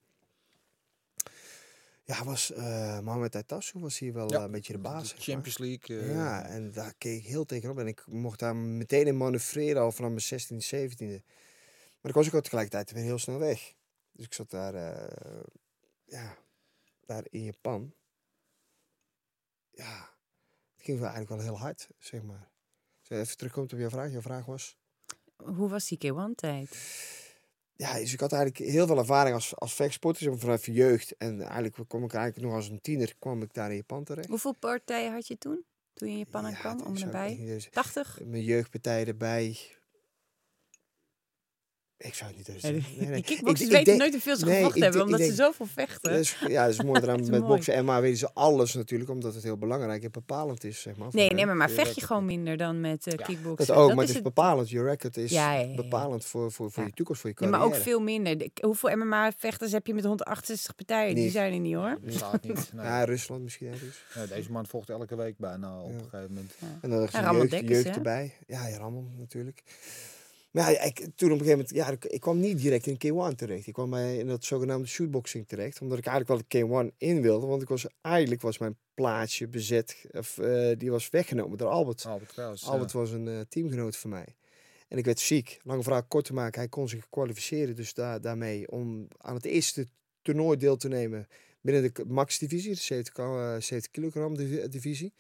Ja, was eh Mohamed Aitasu was hier wel Ja, eh, een beetje de baas. de zeg maar. Champions League. eh, Ja, en daar keek ik heel tegenop. En ik mocht daar meteen in manoeuvreren al vanaf mijn 16e, 17e. Maar ik was ook al tegelijkertijd weer heel snel weg. Dus ik zat daar, eh, ja, daar in Japan. Ja, het ging wel eigenlijk wel heel hard, zeg maar. Als je even terugkomt op jouw vraag. Jouw vraag was... Hoe was die K1-tijd? Ja, dus ik had eigenlijk heel veel ervaring als, als vechtsporter, vanaf je jeugd. En eigenlijk kwam ik eigenlijk nog als een tiener kwam ik daar in Japan terecht. Hoeveel partijen had je toen? Toen je in Japan Ja, het Om eens- 80? Mijn jeugdpartij erbij. Ik zou het niet eens zeggen. Nee, nee. Die kickboxers Ik- ik weten denk- nooit hoeveel ze nee, gevochten hebben, omdat ze zoveel vechten. Dat is, ja, dat is mooi eraan met boksen. En maar weten ze alles natuurlijk, omdat het heel belangrijk en bepalend is, zeg maar. Nee, nee, maar, maar vecht je gewoon minder dan met Ja, kickboksen. Dat ook, maar is het is bepalend. Je record is Ja, ja, ja, ja. bepalend voor, voor, voor Ja. je toekomst, voor je carrière. maar ook veel minder. De- hoeveel MMA-vechters heb je met 168 partijen? Die zijn er niet hoor. Staat niet. Nee. Ja, Rusland misschien ergens. Ja, deze man volgt elke week bijna op een gegeven moment. En dan is de jeugd, erbij. Ja, ja, Ramon natuurlijk. Maar ja, ik, toen op een gegeven moment, ja, ik, ik kwam niet direct in K1 terecht. Ik kwam bij, in dat zogenaamde shootboxing terecht. Omdat ik eigenlijk wel de K1 in wilde. Want ik was, eigenlijk was mijn plaatsje bezet, of eh, die was weggenomen door Albert. Albert Kraus. Albert ja. was een eh, teamgenoot van mij. En ik werd ziek. Lange vraag kort te maken. Hij kon zich kwalificeren dus daar, daarmee om aan het eerste toernooi deel te nemen binnen de max-divisie, de 70, ka- eh, 70 kilogram divi- divisie.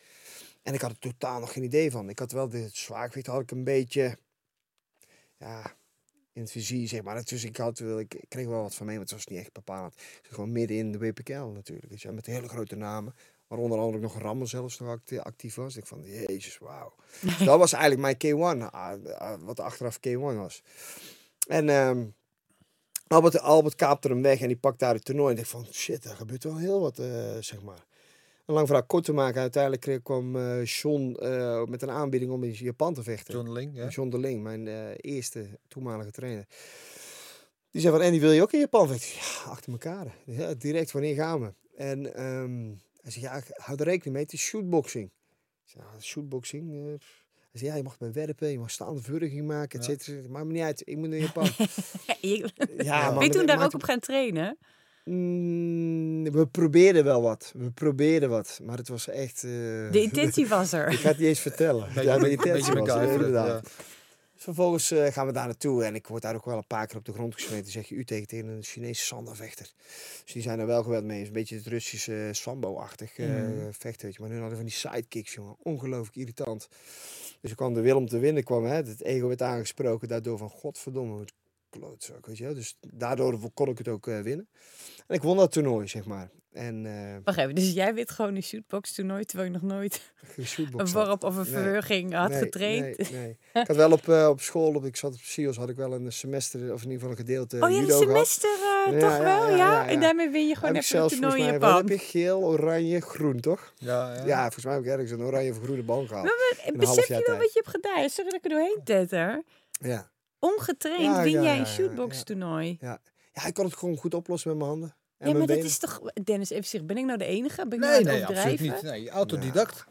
En ik had er totaal nog geen idee van. Ik had wel de zwaargewicht had ik een beetje ja, in het vizier, zeg maar. Dus ik, had, ik kreeg wel wat van mee, maar het was niet echt bepalend. Gewoon midden in de WPKL natuurlijk. Dus ja, met hele grote namen. Waaronder andere nog Rammer zelfs nog acti- actief was. Ik van, jezus, wauw. Dus dat was eigenlijk mijn K1, ah, ah, wat achteraf K1 was. En ehm, Albert, Albert kaapte hem weg en die pakt daar het toernooi. En ik van, shit, daar gebeurt wel heel wat, eh, zeg maar. Een lang verhaal kort te maken. Uiteindelijk kwam eh John eh, met een aanbieding om in Japan te vechten. John Ling, ja. John de Ling, mijn eh, eerste toenmalige trainer. Die zei van, Andy, wil je ook in Japan vechten? Ja, achter elkaar. Ja, direct, wanneer gaan we? En ehm, hij zei, ja, ik hou er rekening mee, het is shootboxing. Ik zei, ja, shootboxing? eh, hij zei, ja, je mag bij werpen, je mag staande verwurging maken, et Ja. cetera. Maakt me niet uit, ik moet naar Japan. Ja, ben je toen daar ook op gaan trainen? Mm, we probeerden wel wat. We probeerden wat. Maar het was echt... eh, De intentie was Ik er. ga het niet eens vertellen. Beetje- ja, de intentie was er, inderdaad. ja. Vervolgens eh, gaan we daar naartoe en ik word daar ook wel een paar keer op de grond gesmeten. zeg je u tegen, tegen een Chinese sandavechter. Dus die zijn er wel geweld mee. Het is een beetje het Russische sambo-achtig eh, Mhm. vechten. Weet je. Maar nu hadden we van die sidekicks, jongen. Ongelooflijk irritant. Dus ik kwam de wil om te winnen kwam. Hè. Het ego werd aangesproken daardoor van godverdomme. Klootzak, weet je wel. Dus daardoor kon ik het ook eh, winnen. En ik won dat toernooi, zeg maar. En eh Wacht even, dus jij wint gewoon een shootbox toernooi terwijl je nog nooit een worp of een Nee. verwurging had Nee, getraind? Nee, nee. Ik had wel op, eh, op school, op, ik zat op SIOS, had ik wel een semester, of in ieder geval een gedeelte Oh ja, judo een gehad. semester eh, Ja, toch ja, wel, ja, ja, ja, ja. En daarmee win je gewoon Heb ik even een toernooi in Japan. heb je? Geel, oranje, groen, toch? Ja, ja. Ja, volgens mij heb ik ergens een oranje of groene bal gehaald. Maar een Besef je wel tijd. wat je hebt gedaan? Sorry dat ik er doorheen tetter. Ja. Ongetraind Ja, win ja, jij ja, een ja, shootbox ja. toernooi. ja, ik kon het gewoon goed oplossen met mijn handen. En Ja, mijn maar dat is toch... Dennis, even zeggen, ben ik nou de enige? Ben ik Nee, nou nee, het absoluut niet. Nee, autodidact.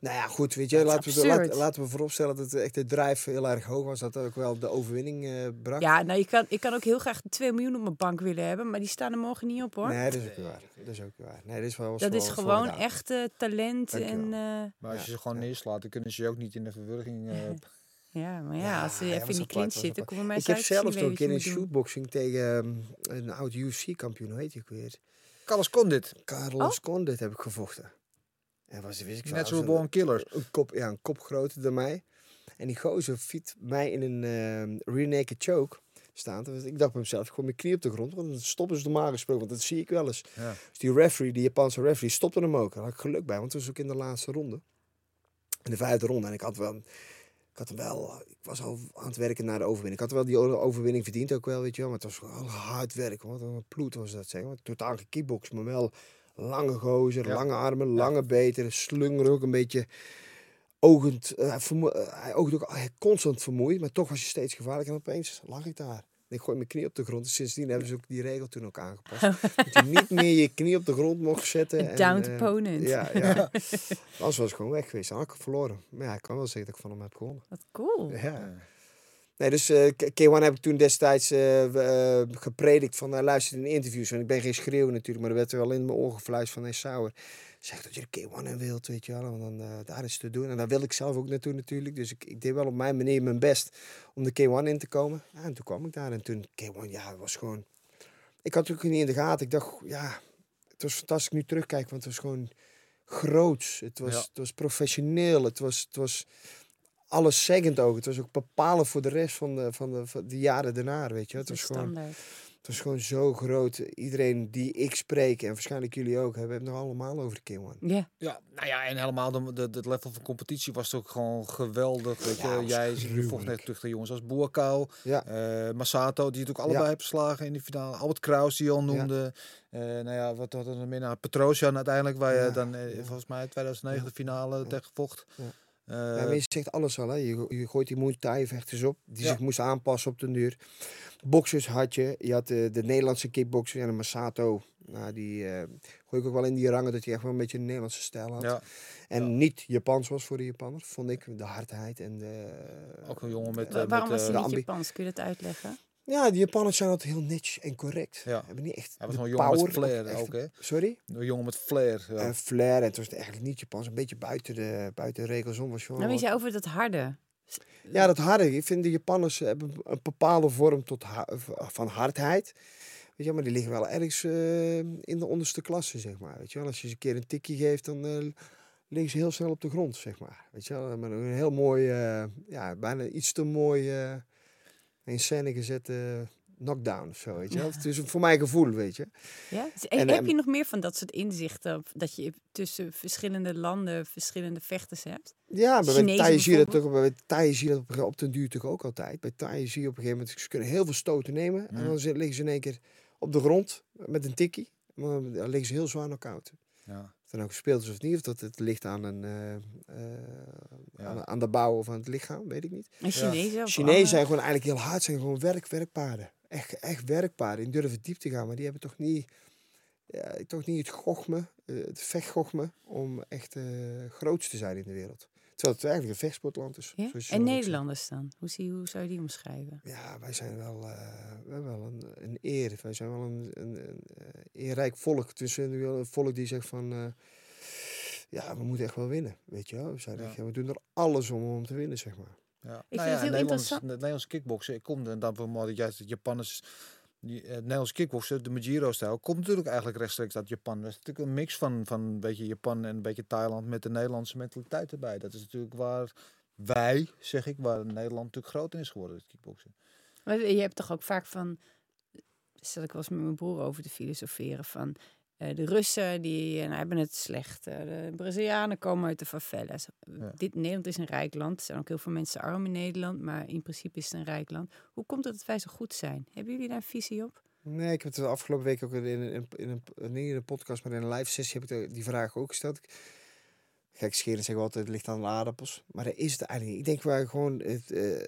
Nou ja, goed, weet je, laten we, laten, laten we vooropstellen dat het echt de drijf heel erg hoog was. Dat ook wel de overwinning eh bracht. Ja, nou, je kan, ik kan ook heel graag 2 miljoen op mijn bank willen hebben, maar die staan er morgen niet op hoor. Nee, dat is ook waar. Dat is ook waar. Nee, dat is wel was dat is gewoon echt eh, talent Dankjewel. en... eh, Maar als Ja, je ze gewoon ja. neerslaat, dan kunnen ze je ook niet in de verwurging. Ja, maar ja, Ja, als ze ja, even in die clinch zitten, apart. komen mij Ik heb zelfs een keer in doen. shootboxing tegen ehm, een oud UFC-kampioen, hoe heet hij ook weer? Carlos Condit, Carlos Condit heb ik gevochten. En was, wist ik was een- Born Killer. Een kop, ja, een kop groter dan mij. En die gozer fiet mij in een ehm rear naked choke staan. Dus ik dacht bij mezelf, ik gooi mijn knie op de grond. Want dan stoppen ze normaal gesproken, want dat zie ik wel eens. Ja. Dus die referee, die Japanse referee, stopte hem ook. Daar had ik geluk bij, want het was ook in de laatste ronde. In de vijfde ronde. En ik had wel... Ik had wel... Ik was al aan het werken naar de overwinning. Ik had wel die overwinning verdiend ook wel, weet je wel. Maar het was wel hard werk. Wat een ploet was dat, zeg maar. Totaal gekickbox, maar wel Lange gozer, Ja. lange armen, lange beten, slunger ook een beetje ogend. eh, hij oogt ook constant vermoeid, maar toch was je steeds gevaarlijk. En opeens lag ik daar. En ik gooi mijn knie op de grond. Sindsdien hebben ze ook die regel toen ook aangepast. dat je niet meer je knie op de grond mocht zetten. Een en, downed eh, opponent. Ja, ja. Anders was ik gewoon weg geweest. Dan had ik verloren. Maar ja, ik kan wel zeggen dat ik van hem heb gewonnen. Wat cool. Ja. Nee, dus eh, K- K1 heb ik toen destijds eh, gepredikt van uh, luister in interviews. Want ik ben geen schreeuw natuurlijk, maar er werd er wel in mijn oren gefluisterd van hey Sauer. Zeg dat je de K1 in wilt, weet je wel. Want dan, eh, daar is te doen. En daar wilde ik zelf ook naartoe natuurlijk. Dus ik, ik deed wel op mijn manier mijn best om de K1 in te komen. Ja, en toen kwam ik daar. En toen K1, ja, het was gewoon... Ik had het ook niet in de gaten. Ik dacht, ja, het was fantastisch nu terugkijken. Want het was gewoon groots. Het was, Ja. het was professioneel. Het was... Het was alles zeggend ook. Het was ook bepalend voor de rest van de, van de, van de jaren daarna, weet je. Het was, gewoon, standaard. Het was gewoon zo groot. Iedereen die ik spreek, en waarschijnlijk jullie ook, hebben het nog allemaal over de K1. Ja. Ja, nou ja, en helemaal de, de, het level van competitie was ook gewoon geweldig. Weet je, Ja, jij je vocht net terug de jongens als Boerkou, Ja, eh Masato, die het ook allebei Ja. heeft verslagen in die finale. Albert Kraus, die je al noemde. Eh, nou ja, wat had er nog meer? Nou, Petrosian uiteindelijk, waar je dan eh, ja. volgens mij 2009 de finale Ja. tegen vocht. Eh, ja, maar je zegt alles al, hè. Je, je gooit die Muay Thai vechters op, die Ja. zich moesten aanpassen op de duur. Boxers had je, je had de, de Nederlandse kickboxer en de Masato. Nou, die eh, gooi ik ook wel in die rangen dat hij echt wel een beetje een Nederlandse stijl had. ja, En niet Japans was voor de Japanners, vond ik. De hardheid en de... ook een jongen met... Eh, Waarom met, was eh, hij niet Japans? Kun je dat uitleggen? Ja, die Japanners zijn altijd heel niche en correct. Ja. Hebben niet echt Hij was de wel een jongen met power flair echt- ook, hè? Sorry? Een jongen met flair. Ja. Eh, flair. En het was eigenlijk niet Japans. Een beetje buiten de, buiten de regels om. Was gewoon Nou, weet wel- je over dat harde. Ja, dat harde. Ik vind de Japanners hebben een bepaalde vorm tot ha- van hardheid. Weet je, maar die liggen wel ergens eh, in de onderste klasse, zeg maar. Weet je wel, als je ze een keer een tikje geeft, dan eh, liggen ze heel snel op de grond, zeg maar. Weet je wel, maar een heel mooi, eh, ja, bijna iets te mooi eh, in scène gezette knockdown of zo, weet je wel. Het is voor mijn gevoel, weet je. Ja? Dus, En, heb je nog meer van dat soort inzichten? of Dat je tussen verschillende landen verschillende vechters hebt? Ja, maar bij Thai zie je dat toch, bij Thai zie je dat op, op den duur toch ook altijd. Bij Thai zie je op een gegeven moment, ze kunnen heel veel stoten nemen. En dan zit- liggen ze in één keer op de grond met een tikkie. Maar dan liggen ze heel zwaar knock-out. Ja. Dan ook gespeeld is of niet, of dat het ligt aan, een, eh, eh, Ja. aan, aan de bouw of aan het lichaam, weet ik niet. En Chinezen? Chinezen zijn gewoon eigenlijk heel hard, zijn gewoon werk, werkpaarden. Echt, echt werkpaarden. Die durven diep te gaan, maar die hebben toch niet, ja, toch niet het gochme, eh, het vechtgochme, om echt eh groot te zijn in de wereld. Terwijl het eigenlijk een vechtsportland is. Ja? En Nederlanders dan? Hoe, zie, hoe zou je die omschrijven? Ja, wij zijn wel, eh, we hebben wel een, een eer. Wij zijn wel een, een, een eh, eerrijk volk. Dus een volk die zegt van... eh, ja, we moeten echt wel winnen, weet je wel. We, zijn Ja. echt- we doen er alles om om te winnen, zeg maar. Ja. Ik nou vind ja, het heel Nederlands, interessant. Het Nederlandse kickboksen komt en dan maar dat juist het Japanners. Die, eh, het Nederlands kickboksen, de Majiro-stijl, komt natuurlijk eigenlijk rechtstreeks uit Japan. Dat is natuurlijk een mix van, van een beetje Japan en een beetje Thailand met de Nederlandse mentaliteit erbij. Dat is natuurlijk waar wij, zeg ik, waar Nederland natuurlijk groot in is geworden, het kickboksen. Maar je hebt toch ook vaak van, stel ik was met mijn broer over te filosoferen van de Russen die eh, nou, hebben het slecht, eh, de Brazilianen komen uit de favelas. Ja. Dit Nederland is een rijk land, er zijn ook heel veel mensen arm in Nederland, maar in principe is het een rijk land. Hoe komt het dat wij zo goed zijn? Hebben jullie daar een visie op? Nee, ik heb het de afgelopen week ook in, in, in, in een, niet in een podcast, maar in een live sessie heb ik die vraag ook gesteld. Gek scheren zeggen we altijd, het ligt aan de aardappels. Maar daar is het eigenlijk niet. Ik denk wij gewoon, het, eh,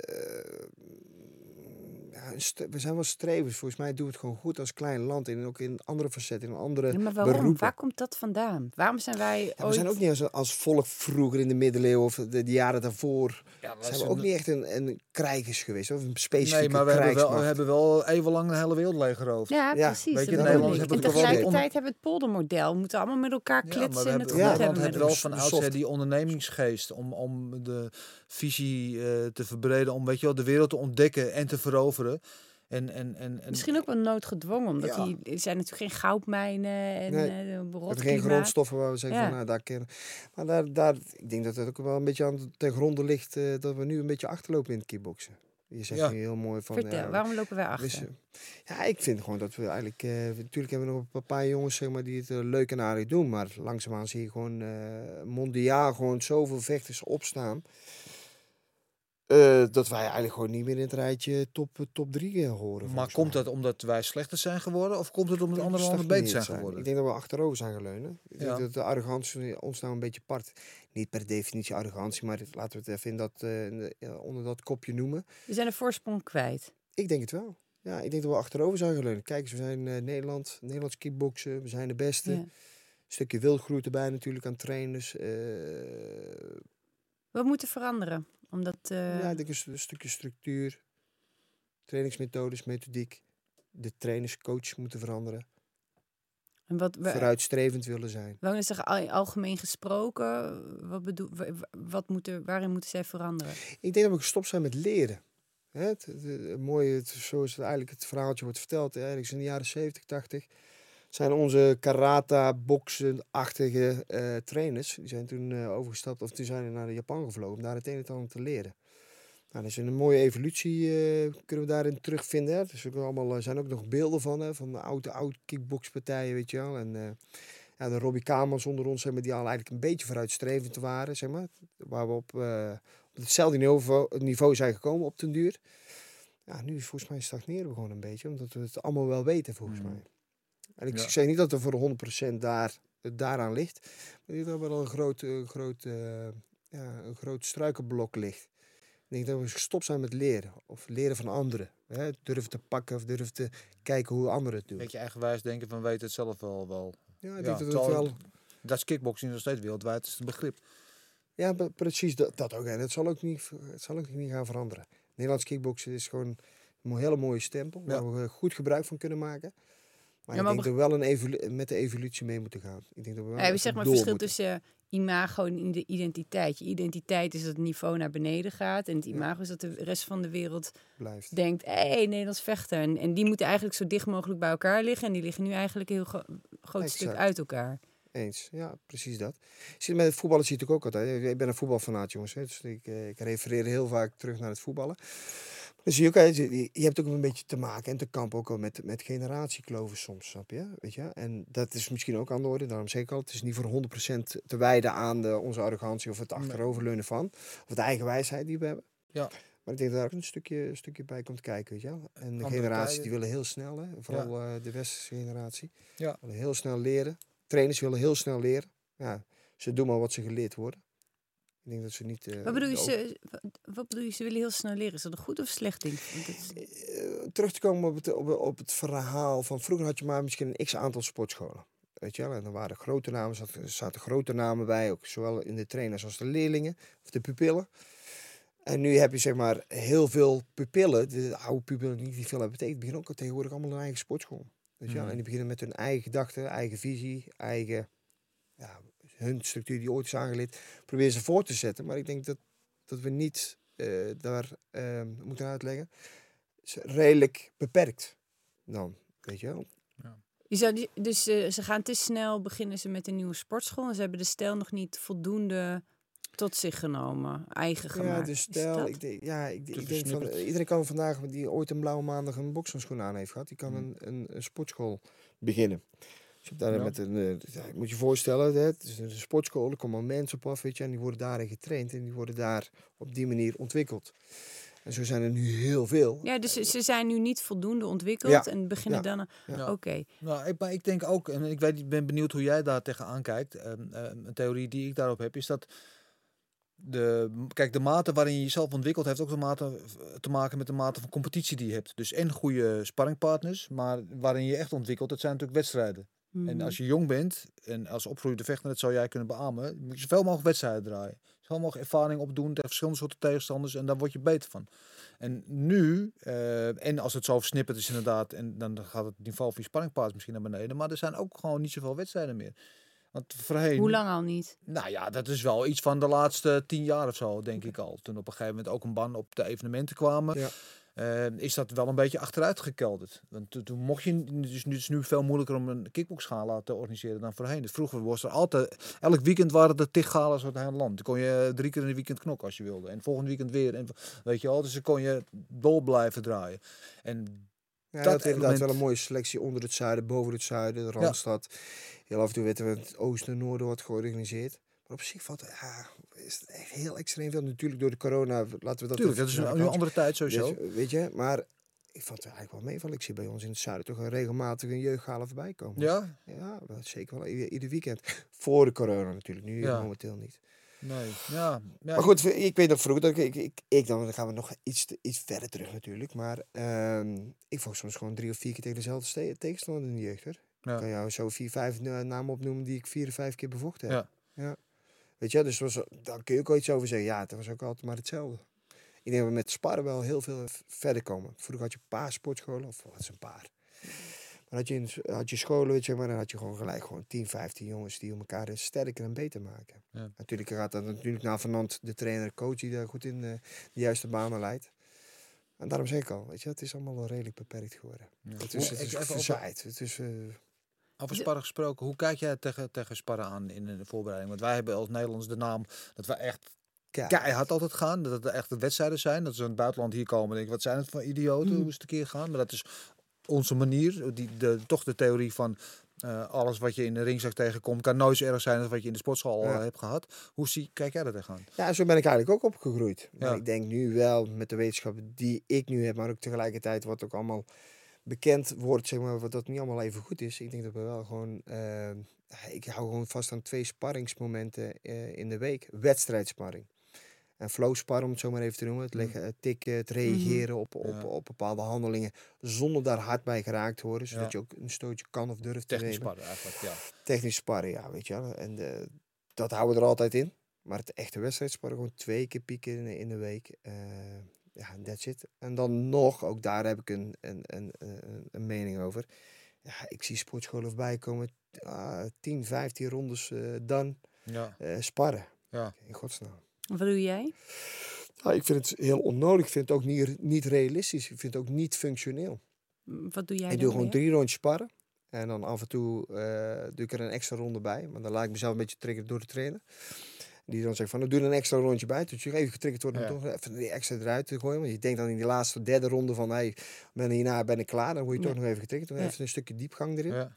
ja, we zijn wel strevers. Volgens mij doen we het gewoon goed als klein land. En ook in andere facetten, in andere Ja, maar waarom? beroepen. Waar komt dat vandaan? Waarom zijn wij Ja, we ooit... zijn ook niet als, als volk vroeger in de middeleeuwen of de, de jaren daarvoor. Ja, Zijn we ook niet echt een, een krijgers geweest. Of een specifieke Nee, maar we hebben, wel, we hebben wel even lang de hele wereld leeggeroofd. Ja, Ja, precies. weet je, Nederlanders ik. hebben wel tegelijkertijd hebben we het poldermodel. We moeten allemaal met elkaar Ja, kletsen we en hebben, het goed hebben Nederland met heeft wel van oudsher die ondernemingsgeest om, om de visie eh, te verbreden, om weet je wel, de wereld te ontdekken en te veroveren. En, en, en, en, Misschien ook wel noodgedwongen, omdat Ja. die, er zijn natuurlijk geen goudmijnen en Nee, eh, geen grondstoffen waar we zeggen Ja. van, nou, daar kennen. Maar daar, daar, ik denk dat het ook wel een beetje aan ten gronde ligt eh, dat we nu een beetje achterlopen in het kickboksen. Je zegt Ja. nu heel mooi van. Vertel, ja, waarom lopen wij we achter? wisten- ja, ik vind gewoon dat we eigenlijk. eh, natuurlijk hebben we nog een paar jongens zeg maar, die het eh, leuk en aardig doen. Maar langzaamaan zie je gewoon eh, mondiaal gewoon zoveel vechters opstaan. Eh, dat wij eigenlijk gewoon niet meer in het rijtje top, top 3 horen. Maar komt mij. dat omdat wij slechter zijn geworden? Of komt het omdat andere landen beter zijn geworden? Ik denk dat we achterover zijn geleunen. Ik denk Ja. dat de arrogantie ons nou een beetje part. Niet per definitie arrogantie, maar laten we het even in dat, eh, ja, onder dat kopje noemen. We zijn de voorsprong kwijt. Ik denk het wel. Ja, ik denk dat we achterover zijn geleunen. Kijk eens, we zijn eh, Nederland, Nederlands kickboksen, we zijn de beste. Ja. Een stukje wildgroei erbij natuurlijk aan trainers. Wat moet er veranderen? Omdat, eh, ja, ik denk een, een stukje structuur, trainingsmethodes, methodiek. De trainers, coaches moeten veranderen. en wat, wa- Vooruitstrevend willen zijn. waarom is er al- algemeen gesproken? Wat bedoel, wa- wa- wat moet er, waarin moeten zij veranderen? Ik denk dat we gestopt zijn met leren. Hè, Het, het, het mooie, het, zoals het eigenlijk het verhaaltje wordt verteld, eigenlijk in de jaren 70, 80, zijn onze karata, boksen-achtige eh, trainers, die zijn toen eh, overgestapt of die zijn naar Japan gevlogen om daar het een en het ander te leren. Nou, dat is een mooie evolutie, eh, kunnen we daarin terugvinden. Hè. Er allemaal, zijn ook nog beelden van, hè, van de oude, oude kickboxpartijen, weet je wel. En, ja, de Robbie Kamers onder ons, zeg maar, die al eigenlijk een beetje vooruitstrevend waren, zeg maar. Waar we op, op hetzelfde niveau, niveau zijn gekomen op den duur. Ja, nu is volgens mij stagneren we gewoon een beetje, omdat we het allemaal wel weten, volgens Mm. mij. En ik Ja. zeg niet dat er voor de 100% daar, daaraan ligt, maar ik denk dat er wel een groot, een groot, eh, ja, een groot struikenblok ligt. Ik denk dat we gestopt zijn met leren, of leren van anderen. Hè? Durven te pakken of durven te kijken hoe anderen het doen. Beetje eigenwijs denken van weten het zelf wel. wel. Ja, ik Ja, denk dat het wel... Dat is kickboxing nog steeds wereldwijd, het is een begrip. Ja, pre- precies dat, dat ook. En het zal ook, niet, het zal ook niet gaan veranderen. Nederlands kickboksen is gewoon een hele mooie stempel Ja. waar we goed gebruik van kunnen maken. Maar Ja, ik maar denk dat we wel een met de evolutie mee moeten gaan. Ik denk dat we wel Ja, we zeg maar verschil moeten. tussen imago en ide- identiteit. Je identiteit is dat het niveau naar beneden gaat. En het Ja. imago is dat de rest van de wereld blijft. denkt... hé, hey, Nederlands vechten. En, en die moeten eigenlijk zo dicht mogelijk bij elkaar liggen. En die liggen nu eigenlijk een heel gro- groot stuk uit elkaar. Eens, ja, precies dat. Zie, met het voetballen zie je natuurlijk ook altijd. Ik ben een voetbalfanaat, jongens. Hè, dus ik, eh, ik refereer heel vaak terug naar het voetballen. Dan zie je ook, je, hebt ook een beetje te maken en te kampen ook wel met, met generatiekloven soms, snap je? Weet je? En dat is misschien ook aan de orde, daarom zeg ik al, het is niet voor 100% te wijden aan de, onze arrogantie of het achteroverleunen van, of de eigen wijsheid die we hebben. Ja. Maar ik denk dat daar ook een stukje, een stukje bij komt kijken, weet je wel. En de Andere generatie tijden. die willen heel snel, hè, vooral eh, de westerse generatie, Ja. willen heel snel leren. Trainers willen heel snel leren. Ja, ze doen maar wat ze geleerd worden. Ik denk dat ze niet... eh, Wat bedoel, je, ze, wat, bedoel je, ze willen heel snel leren? Is dat een goed of slecht ding? Is- Eh, terug te komen op het, op, op het verhaal van vroeger had je maar misschien een x aantal sportscholen. Weet je wel, en er waren grote namen, zaten, zaten grote namen bij, ook zowel in de trainers als de leerlingen of de pupillen. En nu heb je zeg maar heel veel pupillen, de oude pupillen die niet veel hebben betekend, beginnen ook tegenwoordig allemaal een eigen sportschool. Weet je wel? Mhm. En die beginnen met hun eigen gedachten, eigen visie, eigen, ja, hun structuur die ooit is aangeleerd, proberen ze voor te zetten. Maar ik denk dat, dat we niet eh, daar eh, moeten uitleggen is redelijk beperkt dan, weet je wel. Je zou, die- dus eh, ze gaan te snel beginnen ze met een nieuwe sportschool. En ze hebben de stijl nog niet voldoende tot zich genomen, eigen gemaakt. Ja, de stijl, dat? ik denk, ja, ik, ik denk van, iedereen kan vandaag, die ooit een blauwe maandag een bokshandschoen aan heeft gehad, die kan Mm. een, een, een sportschool beginnen. Dus je daar Ja. met een, eh, ja, je moet je voorstellen, hè, het is een sportschool, er komen mensen op af, weet je, en die worden daarin getraind en die worden daar op die manier ontwikkeld. En zo zijn er nu heel veel. Ja, dus ze, ze zijn nu niet voldoende ontwikkeld Ja, en beginnen ja, dan... Ja. Oké, Nou, ik, maar ik denk ook, en ik weet, ik ben benieuwd hoe jij daar tegenaan kijkt. Ehm, ehm, een theorie die ik daarop heb, is dat de, kijk, de mate waarin je jezelf ontwikkelt, heeft ook de mate, te maken met de mate van competitie die je hebt. Dus en goede sparringpartners, maar waarin je echt ontwikkelt, dat zijn natuurlijk wedstrijden. En Mhm. als je jong bent en als opgroeiende vechter, dat zou jij kunnen beamen, moet je zoveel mogelijk wedstrijden draaien. Zoveel mogelijk ervaring opdoen tegen verschillende soorten tegenstanders en daar word je beter van. En nu, eh, en als het zo versnipperd is inderdaad, en dan gaat het niveau van je sparringpartners misschien naar beneden, maar er zijn ook gewoon niet zoveel wedstrijden meer. Want voorheen... Hoe lang al niet? Nou ja, dat is wel iets van de laatste tien jaar of zo, denk ik al. Toen op een gegeven moment ook een ban op de evenementen kwamen, Ja. Eh, is dat wel een beetje achteruit gekelderd. Want toen, mocht je, dus nu is het nu veel moeilijker om een kickboxgala te organiseren dan voorheen. Dus vroeger was er altijd, elk weekend waren er tig gala's door het hele land. Dan kon je drie keer in een weekend knokken als je wilde. En volgend weekend weer. En weet je wel, dus dan kon je dol blijven draaien. En Ja, dat dat inderdaad wel een mooie selectie onder het zuiden, boven het zuiden, de Randstad. Heel af en toe werd er in het oosten en noorden wat georganiseerd. Maar op zich valt ja, is het echt heel extreem veel. Natuurlijk door de corona, laten we dat... Tuurlijk, dat is een de andere tijd sowieso. Dus, weet je, maar ik vond het eigenlijk wel meevallen. Ik zie bij ons in het zuiden toch een regelmatig een jeugdgala voorbij komen. Ja? Ja, wel, zeker wel. Ieder, weekend. Voor de corona natuurlijk, nu Ja. momenteel niet. Nee. Ja. ja Maar goed, ik weet nog vroeger, dat ik, ik, ik dan, dan gaan we nog iets, te- iets verder terug natuurlijk. Maar ehm, ik vocht soms gewoon drie of vier keer tegen dezelfde tegenstander in de jeugd. Hoor. Ik Ja. kan jou zo vier, vijf na- namen opnoemen die ik vier of vijf keer bevochten heb. Ja. ja. Weet je, dus was, daar kun je ook wel iets over zeggen. Ja, het was ook altijd maar hetzelfde. Ik denk dat we met sparren wel heel veel verder komen. Vroeger had je een paar sportscholen, of wat is een paar. Maar had je, had je scholen, weet je, maar dan had je gewoon gelijk gewoon 10, 15 jongens die elkaar dus sterker en beter maken. Ja. Natuurlijk gaat dat natuurlijk naar vanand de trainer, coach die daar goed in eh, de juiste banen leidt. En daarom zeg ik al, weet je, het is allemaal wel redelijk beperkt geworden. Het is, het is. Het is, eh, Over sparren gesproken, hoe kijk jij tegen, tegen sparren aan in de voorbereiding? Want wij hebben als Nederlands de naam dat we echt keihard altijd gaan. Dat het echt de wedstrijden zijn. Dat ze in het buitenland hier komen en denken, wat zijn het voor idioten? Hoe is het een keer gaan? Maar dat is onze manier. Die, de, toch de theorie van eh, alles wat je in de ringzak tegenkomt... kan nooit zo erg zijn als wat je in de sportschool al hebt gehad. Hoe zie, kijk jij daar tegenaan? Ja, zo ben ik eigenlijk ook opgegroeid. Maar Ja. ik denk nu wel met de wetenschap die ik nu heb, maar ook tegelijkertijd wat ook allemaal bekend wordt, zeg maar, wat dat niet allemaal even goed is. Ik denk dat we wel gewoon, eh, ik hou gewoon vast aan twee sparringsmomenten eh, in de week. Wedstrijdsparring. En flow sparren, om het zo maar even te noemen. Het, leggen, het tikken, het reageren op, op, Ja. op bepaalde handelingen. Zonder daar hard bij geraakt te worden. Zodat Ja. je ook een stootje kan of durft te Technisch nemen. sparren eigenlijk, ja. Technisch sparren, ja, weet je wel. En eh, dat houden we er altijd in. Maar het echte wedstrijdsparren gewoon twee keer pieken in, in de week. Ja, that's it. En dan nog, ook daar heb ik een, een, een, een, een mening over. Ja, ik zie sportscholen voorbij komen. ah, 10, 15 rondes eh, dan Ja, eh, sparren. ja. In godsnaam. Wat doe jij? Nou, ik vind het heel onnodig. Ik vind het ook niet, niet realistisch. Ik vind het ook niet functioneel. Wat doe jij Ik doe gewoon weer? drie rondjes sparren. En dan af en toe eh, doe ik er een extra ronde bij. Maar dan laat ik mezelf een beetje triggeren door de trainer. Die dan zegt van, nou, doe er een extra rondje bij. Dat je even getriggerd wordt om Ja. toch even die extra eruit te gooien. Want je denkt dan in die laatste derde ronde van, hey, ben hierna ben ik klaar. Dan word je toch nog even getriggerd. Dan even een stukje diepgang erin. ja.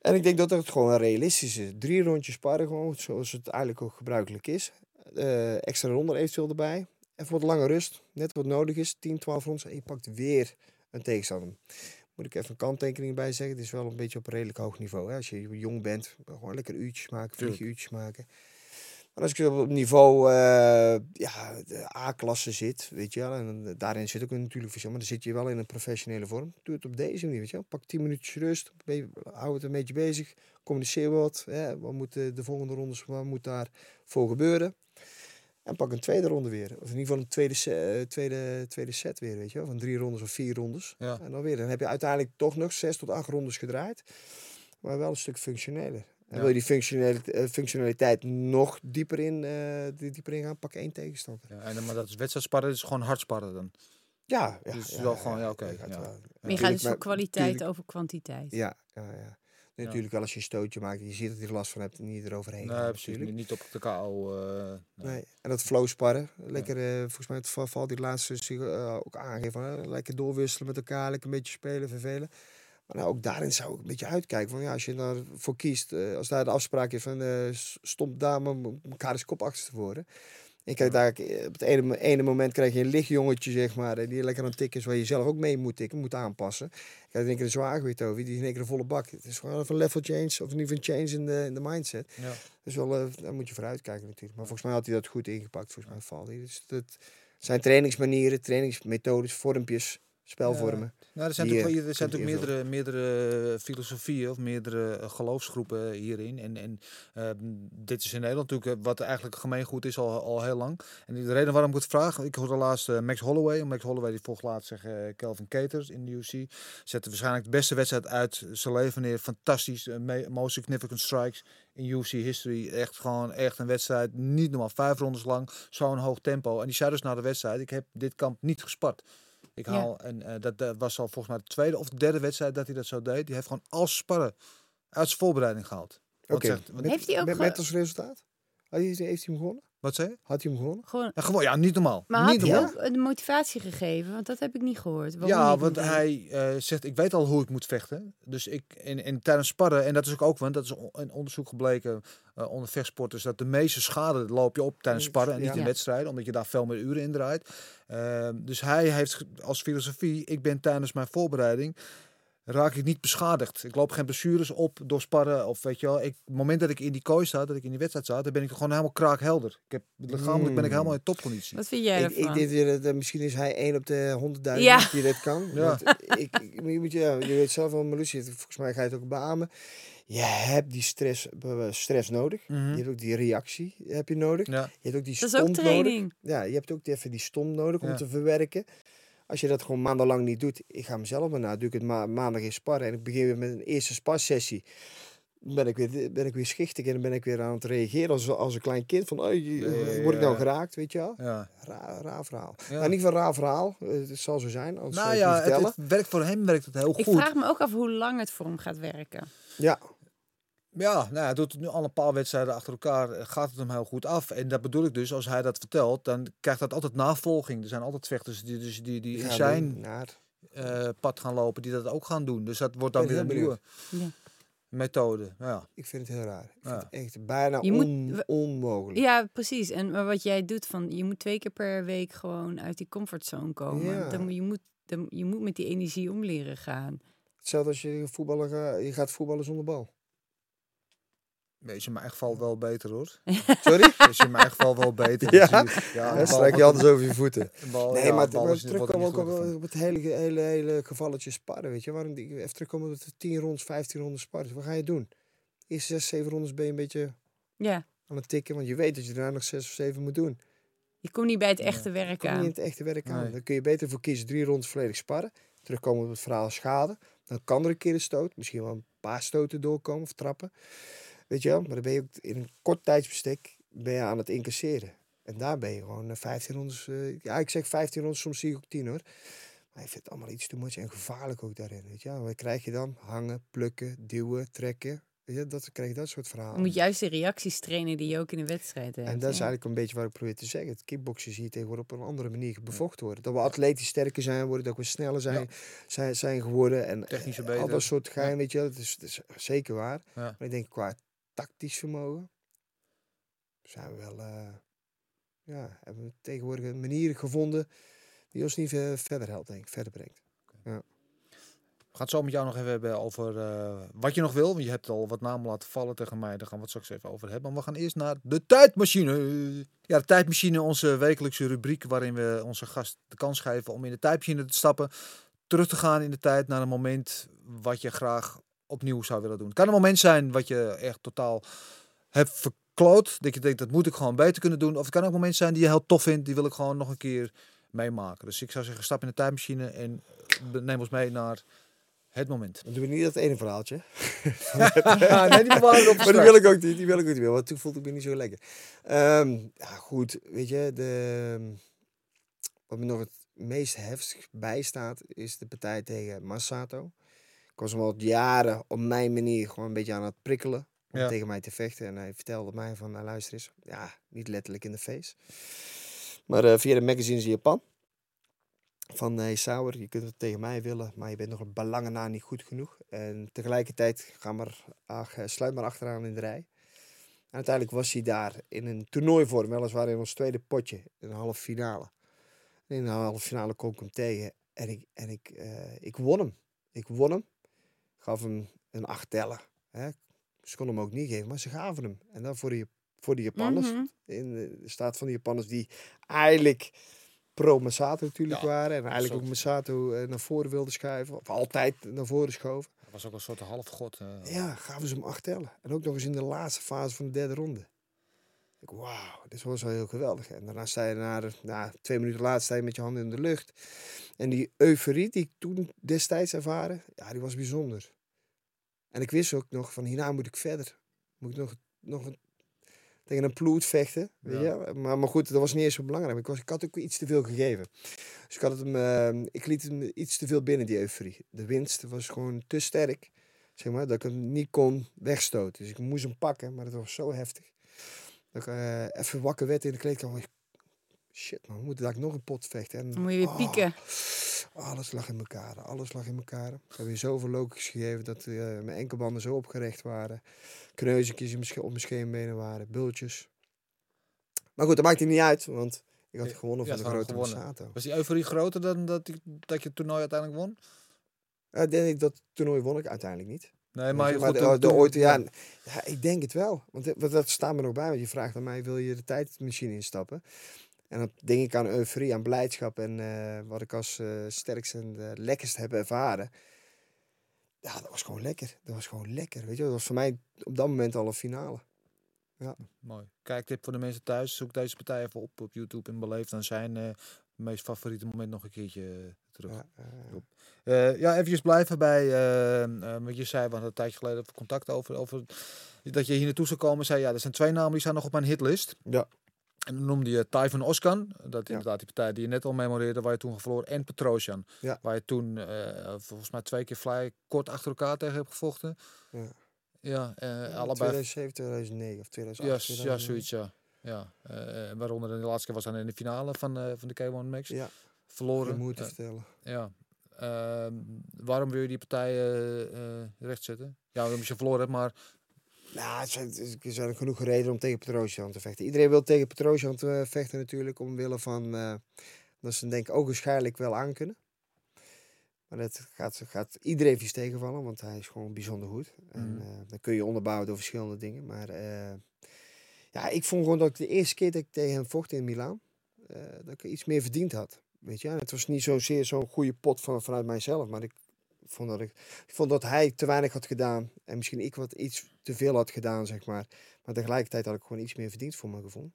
En ik denk dat het gewoon realistisch is. Drie rondjes sparren gewoon, zoals het eigenlijk ook gebruikelijk is. Eh, extra ronde eventueel erbij. Even wat lange rust, net wat nodig is. 10, 12 rondes en je pakt weer een tegenstander. Moet ik even een kanttekening bij zeggen. Het is wel een beetje op een redelijk hoog niveau. Hè? Als je jong bent, gewoon lekker uurtjes maken, Tuurlijk. vlieguurtjes maken. Maar als ik op niveau eh, ja, A-klasse zit, weet je wel, en daarin zit ook een natuurlijk verschil, maar dan zit je wel in een professionele vorm. Doe het op deze manier, weet je wel. Pak 10 minuutjes rust, hou het een beetje bezig, communiceer wat. Hè, wat moet de, de volgende rondes, wat moet daar voor gebeuren? En pak een tweede ronde weer. Of in ieder geval een tweede, se- eh, tweede, tweede set weer, weet je wel. Van drie rondes of vier rondes. Ja. En dan weer. Dan heb je uiteindelijk toch nog zes tot acht rondes gedraaid. Maar wel een stuk functioneler. En Ja. wil je die functionele, eh, functionaliteit nog dieper in, eh, die- dieper in gaan, pak één tegenstander. ja. En, dan- maar dat is wedstrijdsparren, dat is gewoon hard sparren dan. Ja, ja. Dus wel gewoon, ja, oké, ja. Maar je gaat dus voor kwaliteit tuurlijk- over kwantiteit. Ja, ja, ja. Natuurlijk wel als je een stootje maakt en je ziet dat je er last van hebt en niet eroverheen Nee, gaat precies. natuurlijk. Niet op de KO. eh, nee. Nee. En dat flow sparren. Lekker, eh, volgens mij het val- valt die laatste ook aangeven. Lekker doorwisselen met elkaar, lekker een beetje spelen, vervelen. Maar nou, ook daarin zou ik een beetje uitkijken. Van, ja, als je daarvoor kiest, eh, als daar de afspraak is van eh stop daar elkaar eens kop achter te worden. En kijk, daar, eh, op het ene, ene moment krijg je een licht jongetje, zeg maar, die lekker aan het tikken is, waar je zelf ook mee moet tikken, moet aanpassen. Kijk, dan denk ik een zwaargewicht over, die is in één keer een volle bak. Het is gewoon even een level change, of in ieder geval een change in de, in de mindset. Ja. Dus wel, daar moet je vooruit kijken natuurlijk. Maar volgens mij had hij dat goed ingepakt. Volgens mij valt hij. Dus dat zijn trainingsmanieren, trainingsmethodes, vormpjes, spelvormen. Nou, er zijn natuurlijk, eh, er zijn natuurlijk meerdere, meerdere filosofieën of meerdere eh, geloofsgroepen hierin. En, en eh, dit is in Nederland natuurlijk eh, wat eigenlijk gemeengoed is al, al heel lang. En de reden waarom ik het vraag, ik hoorde laatst eh, Max Holloway. Max Holloway die volgt laatst zeg, eh, Kelvin Caters in de UFC. Zette waarschijnlijk de beste wedstrijd uit zijn leven neer. Fantastisch, eh, most significant strikes in UFC history. Echt gewoon echt een wedstrijd, niet normaal. Vijf rondes lang, zo'n hoog tempo. En die zei dus na de wedstrijd, ik heb dit kamp niet gespart. Ik Ja. haal, en eh, dat, dat was al volgens mij de tweede of de derde wedstrijd dat hij dat zo deed. Die heeft gewoon als sparren uit zijn voorbereiding gehaald. Oké. Heeft hij ook met, als resultaat? Hij- Heeft hij hem gewonnen? Wat zei je? Had hij hem gewonnen? Gewoon, Ja, gewoon, ja, niet normaal. maar niet had hij normaal. ook de motivatie gegeven? Want dat heb ik niet gehoord. Waarom Ja, niet want hij eh, zegt, ik weet al hoe ik moet vechten. Dus ik, en, en tijdens sparren, en dat is ook ook, want dat is in onderzoek gebleken eh, onder vechtsporters, dat de meeste schade loop je op tijdens sparren en niet ja. in wedstrijden, omdat je daar veel meer uren in draait. Ehm, dus hij heeft als filosofie, ik ben tijdens mijn voorbereiding, raak ik niet beschadigd. Ik loop geen blessures op door sparren. Of weet je wel, ik, het moment dat ik in die kooi sta, dat ik in die wedstrijd sta, dan ben ik gewoon helemaal kraakhelder. Ik heb, lichamelijk ben ik Mm. helemaal in topconditie. Wat vind jij Ik, ik ervan? denk weer dat eh, misschien is hij één op de honderdduizend Ja. die dat kan. Ja. Want ik, ik, je, moet, ja, je weet zelf wel, Marlucie, volgens mij ga je het ook beamen. Je hebt die stress, eh, stress nodig. Mhm. Je hebt ook die reactie heb je nodig. Ja. Je hebt ook die stomp nodig. training. Ja, je hebt ook even die stom nodig om Ja. te verwerken. Als je dat gewoon maandenlang niet doet, ik ga mezelf maar na, doe ik het ma maandag in sparren en ik begin weer met een eerste sparsessie. Dan ben ik weer, ben ik weer schichtig en dan ben ik weer aan het reageren als, als een klein kind. Van, oh, word ik nou ja. geraakt, weet je wel? Ja. Raar, raar verhaal. Ja. Nou, niet van raar verhaal, eh, het zal zo zijn, anders Nou ik het ja, het, het werkt voor hem werkt het heel Ik goed. vraag me ook af hoe lang het voor hem gaat werken. Ja, Ja, nou, ja, hij doet het nu al een paar wedstrijden achter elkaar. eh, Gaat het hem heel goed af. En dat bedoel ik dus, als hij dat vertelt, dan krijgt dat altijd navolging. Er zijn altijd vechters die, dus die, die in zijn eh, pad gaan lopen, die dat ook gaan doen. Dus dat wordt dan weer een nieuwe Ja. methode. Ja. Ik vind het heel raar. Ik vind het echt bijna Je on- onmogelijk. Ja, precies. En maar wat jij doet, van, je moet twee keer per week gewoon uit die comfortzone komen. Ja. Dan, moet- je, moet, dan, je moet met die energie om leren gaan. Hetzelfde als je voetballen gaat, je gaat voetballen zonder bal. Is in mijn geval wel beter hoor. Sorry? Is in mijn geval wel beter. Ja? Die- ja, strijk je anders over je voeten. bal- Nee, ja, maar, maar is- er terugkomen ook op, het hele, hele, hele gevalletje sparren, weet je. Waarom, die- even terugkomen op de 10 rondes, 15 rondes sparren. Wat ga je doen? Eerste 6, 7 rondes ben je een beetje Ja, aan het tikken, want je weet dat je daarna nog 6 of 7 moet doen. je komt niet bij het echte werk Kom niet in aan. het echte werk aan. Nee. Dan kun je beter voor kiezen drie rondes volledig sparren. Terugkomen op het verhaal schade. Dan kan er een keer een stoot. Misschien wel een paar stoten doorkomen of trappen. Weet je wel? Maar dan ben je ook in een kort tijdsbestek ben je aan het incasseren. En daar ben je gewoon eh, 15 rondes. eh, ja, ik zeg 15 rondes, soms zie ik ook 10 hoor. Maar ik vind het allemaal iets te much en gevaarlijk ook daarin. Weet je wel? Wat krijg je dan? Hangen, plukken, duwen, trekken. Weet je, dat krijg je dat soort verhalen. Je moet juist de reacties trainen die je ook in een wedstrijd hebt. En dat is ja. eigenlijk een beetje wat ik probeer te zeggen. Het kickboksen zie je tegenwoordig op een andere manier bevochten worden. Dat we atletisch sterker zijn worden, dat we sneller zijn, zijn, zijn geworden. En Technischer eh, Al beter. dat soort gein, Ja. weet je wel. Dat is, dat is zeker waar. Ja. Maar ik denk qua tactisch vermogen zijn we wel... eh, ja, hebben we tegenwoordig een manier gevonden die ons niet ver- verder helpt, denk ik. Verder brengt. We gaan het zo met jou nog even hebben over eh, wat je nog wil. Want je hebt al wat namen laten vallen tegen mij. Daar gaan we het straks even over hebben. Maar we gaan eerst naar de tijdmachine. Ja, de tijdmachine, onze wekelijkse rubriek waarin we onze gast de kans geven om in de tijdmachine te stappen. Terug te gaan in de tijd naar een moment wat je graag opnieuw zou willen doen. Het kan een moment zijn wat je echt totaal hebt verkloot. Dat je denkt, dat moet ik gewoon beter kunnen doen. Of het kan ook een moment zijn die je heel tof vindt. Die wil ik gewoon nog een keer meemaken. Dus ik zou zeggen, stap in de tijdmachine en eh, neem ons mee naar het moment. Dan doen we niet dat ene verhaaltje. nee, die bewaren we op Maar die wil ik ook niet, die wil ik ook niet meer, want toen voelde ik me niet zo lekker. Ehm, ja, goed, weet je, de, wat me nog het meest heftig bijstaat, is de partij tegen Massato. Ik was hem al jaren op mijn manier gewoon een beetje aan het prikkelen om Ja. tegen mij te vechten. En hij vertelde mij van, nou luister eens, ja, niet letterlijk in de face. Maar eh, via de magazines in Japan. Van hey Sauer, je kunt het tegen mij willen, maar je bent nog een belangen na niet goed genoeg. En tegelijkertijd ga maar, ach, eh, sluit maar achteraan in de rij. En uiteindelijk was hij daar in een toernooivorm, weliswaar in ons tweede potje, in de halve finale. En in de halve finale kon ik hem tegen en ik, en ik, eh, ik won hem. Ik won hem. Gaf hem een acht tellen. Hè. Ze konden hem ook niet geven, maar ze gaven hem. En dan voor de, voor de Japanners, Mhm. in de staat van de Japanners die eigenlijk pro Masato natuurlijk Ja, waren. En eigenlijk ook Masato eh, naar voren wilden schuiven. Of altijd naar voren schoven. Dat was ook een soort halfgod. eh Ja, gaven ze hem acht tellen. En ook nog eens in de laatste fase van de derde ronde. Ik, wauw, dit was wel heel geweldig. En daarna sta je na twee minuten later sta je met je handen in de lucht. En die euforie die ik toen destijds ervaren, ja, die was bijzonder. En ik wist ook nog van hierna moet ik verder. Moet ik nog, nog een- tegen een ploet vechten. Weet Ja. je? Maar, maar goed, dat was niet eens zo belangrijk. Ik, was, ik had ook iets te veel gegeven. Dus ik, had het hem, eh, ik liet hem iets te veel binnen, die euforie. De winst was gewoon te sterk zeg maar, dat ik hem niet kon wegstoten. Dus ik moest hem pakken, maar het was zo heftig. Dat ik eh, even wakker werd in de kleedkamer. Shit man, we moeten daar nog een pot vechten. En, Dan moet je weer oh, pieken. alles lag in elkaar. Alles lag in elkaar. Ik heb weer zoveel lokies gegeven dat eh, mijn enkelbanden zo opgerecht waren. Sch- op mijn scheenbenen waren. Bultjes. Maar goed, dat maakt het niet uit. Want ik had Je- gewonnen je van de grote. Masato. Was die euforie groter dan dat, ik, dat je het toernooi uiteindelijk won? Uh, denk ik, dat toernooi won ik uiteindelijk niet. Nee, maar, je, goed, de, de ooit, ja, ja, ik denk het wel. Want dat, want dat staat me nog bij. Want je vraagt aan mij, wil je de tijdmachine instappen? En dan denk ik aan euforie, aan blijdschap en eh, wat ik als eh, sterkste en eh, lekkerst heb ervaren. Ja, dat was gewoon lekker. Dat was gewoon lekker. Weet je, dat was voor mij op dat moment al een finale. Mooi. Kijktip voor de mensen thuis. Zoek deze partij even op op YouTube en beleef dan zijn meest favoriete moment nog een keertje terug. Ja, ja, even blijven bij eh, eh, wat je zei, we hadden een tijdje geleden contact over, over dat je hier naartoe zou komen. Zei ja, er zijn twee namen die staan nog op mijn hitlist. ja, En dan noemde je Typhon Oskan, dat is Ja. inderdaad die partij die je net al memoreerde, waar je toen verloor, en Petrosian, Ja. waar je toen eh, volgens mij twee keer vrij kort achter elkaar tegen hebt gevochten. Ja. Ja, ja, allebei 2007, 2009 of 2008. Ja, ja, 2009. zoiets, ja. ja. eh, waaronder de laatste keer was dan in de finale van, van de K1 Max. Ja, Verloren. vertellen. ja. Ehm, waarom wil je die partij eh, rechtzetten? Ja, omdat je verloren hebt, maar... Nou, het zijn, er zijn genoeg redenen om tegen Petrosian te vechten. Iedereen wil tegen Petrosian te vechten natuurlijk, omwille van eh, dat ze denk ik ook waarschijnlijk wel aan kunnen. Maar dat gaat, gaat iedereen vies tegenvallen, want hij is gewoon bijzonder goed. En eh, dan kun je onderbouwen door verschillende dingen. Maar eh, ja, ik vond gewoon dat ik de eerste keer dat ik tegen hem vocht in Milaan, eh, dat ik iets meer verdiend had. Weet je, en het was niet zozeer zo'n goede pot van, vanuit mijzelf, maar ik vond, dat ik, ik vond dat hij te weinig had gedaan. En misschien ik wat iets te veel had gedaan, zeg maar. Maar tegelijkertijd had ik gewoon iets meer verdiend voor mijn gevoel.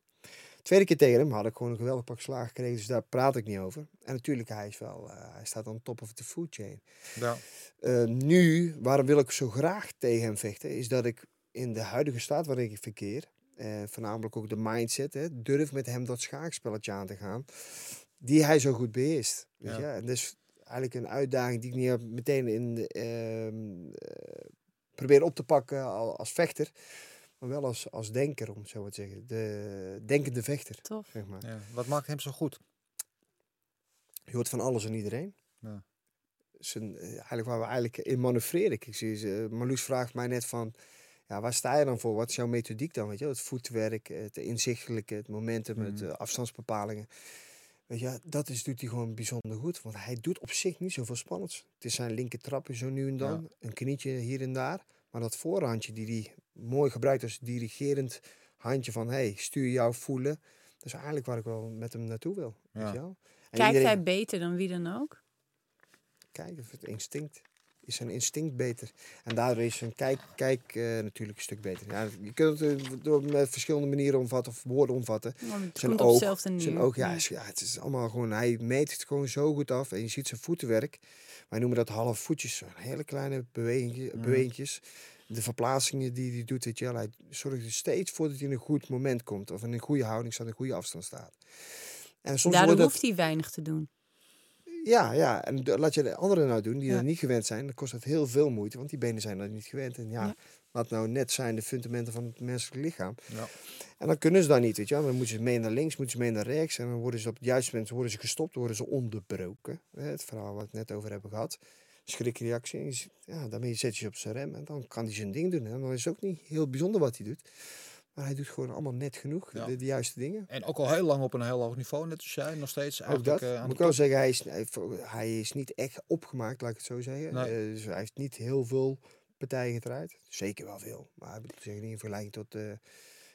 Tweede keer tegen hem had ik gewoon een geweldig pak slaag gekregen, dus daar praat ik niet over. En natuurlijk, hij is wel, eh, hij staat aan top of the food chain. Ja. Eh, nu, waarom wil ik zo graag tegen hem vechten, is dat ik in de huidige staat waarin ik verkeer, eh, voornamelijk ook de mindset, hè, durf met hem dat schaakspelletje aan te gaan, die hij zo goed beheerst. Weet Ja. je? En is eigenlijk een uitdaging die ik niet meteen in de, ehm, eh, probeer op te pakken al- als vechter, maar wel als, als denker, om het zo maar te zeggen. De denkende vechter, Tof. zeg maar. ja. Wat maakt hem zo goed? Je hoort van alles en iedereen. Ja. Zijn, eh, eigenlijk waar we eigenlijk in manoeuvreren. Ik zie, ze- Marloes vraagt mij net van, ja, waar sta je dan voor? Wat is jouw methodiek dan? Weet je, het voetwerk, het inzichtelijke, het momentum, het Mhm. eh, afstandsbepalingen. Weet je, dat is, doet hij gewoon bijzonder goed. Want hij doet op zich niet zoveel spannends. Het is zijn linker trapje zo nu en dan. Een knietje hier en daar. Maar dat voorhandje die hij mooi gebruikt als dirigerend handje van... hey, stuur jou voelen. Dat is eigenlijk waar ik wel met hem naartoe wil. Weet Ja. je wel? En Kijkt iedereen- hij beter dan wie dan ook? Kijk, of het instinct. Is zijn instinct beter. En daardoor is zijn kijk, kijk eh, natuurlijk een stuk beter. Ja, je kunt het eh, door met verschillende manieren omvatten of woorden omvatten. Het Zijn oog. Zijn oog, ja, Ja. is, ja, het is allemaal gewoon, hij meet het gewoon zo goed af. En je ziet zijn voetenwerk. Wij noemen dat half voetjes. zo'n Hele kleine Mhm. bewegingjes. De verplaatsingen die hij doet, weet je wel. Hij zorgt er steeds voor dat hij in een goed moment komt. Of in een goede houding staat, in een goede afstand staat. En soms Daardoor dat, hoeft hij weinig te doen. Ja, ja, en laat je de anderen nou doen die Ja. er niet gewend zijn, dan kost dat heel veel moeite, want die benen zijn er niet gewend. En ja, Ja. laat nou net zijn de fundamenten van het menselijk lichaam. Ja. En dan kunnen ze dat niet, weet je wel. Dan moeten ze mee naar links, moeten ze mee naar rechts. En dan worden ze op het juiste moment worden ze gestopt, worden ze onderbroken. Hè, Het verhaal waar we het net over hebben gehad. Schrikreactie. Ja, daarmee zet je ze op zijn rem en dan kan hij zijn ding doen. En dan is het ook niet heel bijzonder wat hij doet. Maar hij doet gewoon allemaal net genoeg, Ja. de, de juiste dingen. En ook al heel lang op een heel hoog niveau, net als jij, nog steeds Ook dat. eh, aan Moet ik wel zeggen, hij is, hij, is niet echt opgemaakt, laat ik het zo zeggen. Nee. Eh, dus hij heeft niet heel veel partijen gedraaid. Zeker wel veel. Maar ik bedoel, niet in vergelijking tot eh,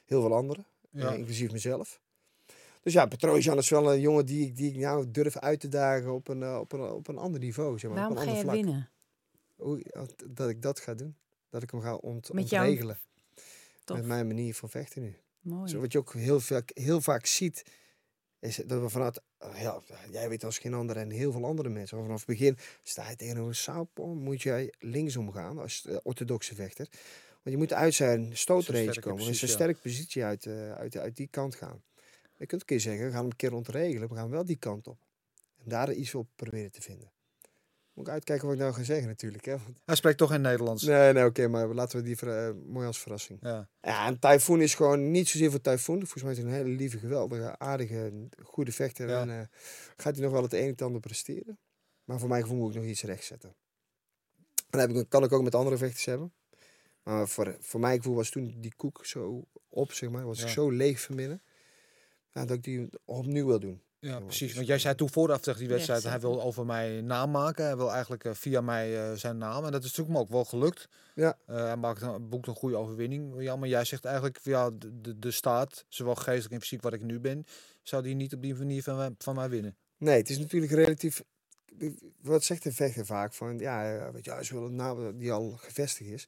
heel veel anderen. Ja. inclusief mezelf. Dus ja, Petrosian is wel een jongen die, ik- die ik nou durf uit te dagen op een, op een, op een ander niveau. Zeg maar, Waarom op een ga ander je vlak. winnen? Dat ik dat ga doen. Dat ik hem ga ont, Met jouw- ontregelen. Tof. Met mijn manier van vechten nu. Mooi. Zo, wat je ook heel vaak, heel vaak ziet, is dat we vanuit, eh, ja, jij weet als geen ander en heel veel andere mensen, vanaf het begin sta je tegenover een southpaw, moet jij linksom gaan als eh, orthodoxe vechter. Want je moet uit zijn stootrange komen, zijn ja. sterke positie uit, eh, uit, uit die kant gaan. Je kunt een keer zeggen, we gaan hem een keer ontregelen, we gaan wel die kant op. En daar iets op proberen te vinden. Moet ik uitkijken wat ik nou ga zeggen natuurlijk. Hè? Want- Hij spreekt toch in Nederlands. Nee, nee, oké, maar laten we die eh, mooi als verrassing. Ja. Ja, en Typhoon is gewoon niet zozeer voor Typhoon. Volgens mij is hij een hele lieve, geweldige, aardige, goede vechter. Ja. En eh, gaat hij nog wel het een en het ander presteren. Maar voor mij gevoel moet ik nog iets rechtzetten. En dat heb ik, kan ik ook met andere vechters hebben. Maar voor, voor mijn gevoel was toen die koek zo op, zeg maar. Was ik zo leeg van binnen. Ja, dat ik die opnieuw wil doen. Ja, dus- precies. Want jij zei toen vooraf tegen die wedstrijd, hij wil over mij naam maken. Hij wil eigenlijk eh, via mij eh, zijn naam. En dat is natuurlijk hem ook wel gelukt. Ja. Eh, hij maakt een, boekt een goede overwinning. Ja, maar jij zegt eigenlijk, ja, de, de, de staat, zowel geestelijk en fysiek wat ik nu ben, zou die niet op die manier van, mij- van mij winnen. Nee, het is natuurlijk relatief. Wat zegt een vechter vaak? Van ja, weet je, ja, ze willen een naam die al gevestigd is.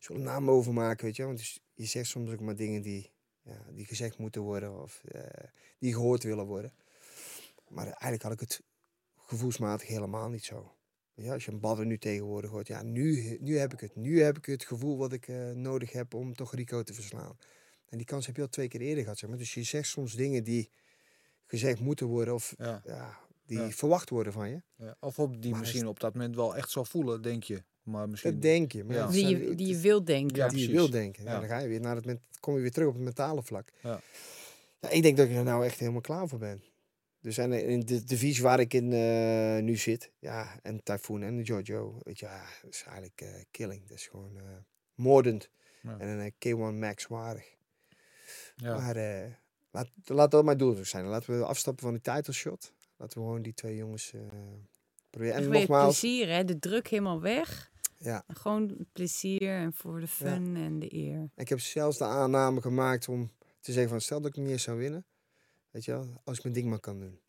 Ze willen een naam overmaken, weet je. Want dus je zegt soms ook maar dingen die, ja, die gezegd moeten worden of eh, die gehoord willen worden. Maar eigenlijk had ik het gevoelsmatig helemaal niet zo. Ja, als je een badder nu tegenwoordig hoort, ja, nu, nu heb ik het. Nu heb ik het gevoel wat ik eh, nodig heb om toch Rico te verslaan. En die kans heb je al twee keer eerder gehad, zeg maar. Dus je zegt soms dingen die gezegd moeten worden of Ja. ja, die Ja. verwacht worden van je. Ja. Of op die Maar misschien is- op dat moment wel echt zal voelen, denk je. Maar misschien... Dat denk je. Maar Die je, die je wilt denken. Ja, die je wil denken. Ja. Ja. Dan ga je weer naar het, kom je weer terug op het mentale vlak. Ja. Ja, ik denk dat ik er nou echt helemaal klaar voor ben. Dus en in de divisie waar ik in eh, nu zit, ja, en Typhoon en Jojo, weet je, ja, dat is eigenlijk eh, killing. Dat is gewoon eh, moordend. Ja. En een eh, K1 Max waardig. Ja. Maar eh, laat, laat dat mijn doel zijn. Laten we afstappen van die title shot. Laten we gewoon die twee jongens eh, proberen. En nogmaals, plezier, hè? De druk helemaal weg. ja, En Gewoon plezier en voor de fun en de eer. Ik heb zelfs de aanname gemaakt om te zeggen van stel dat ik niet eens zou winnen. Weet je wel, als ik mijn ding maar kan doen.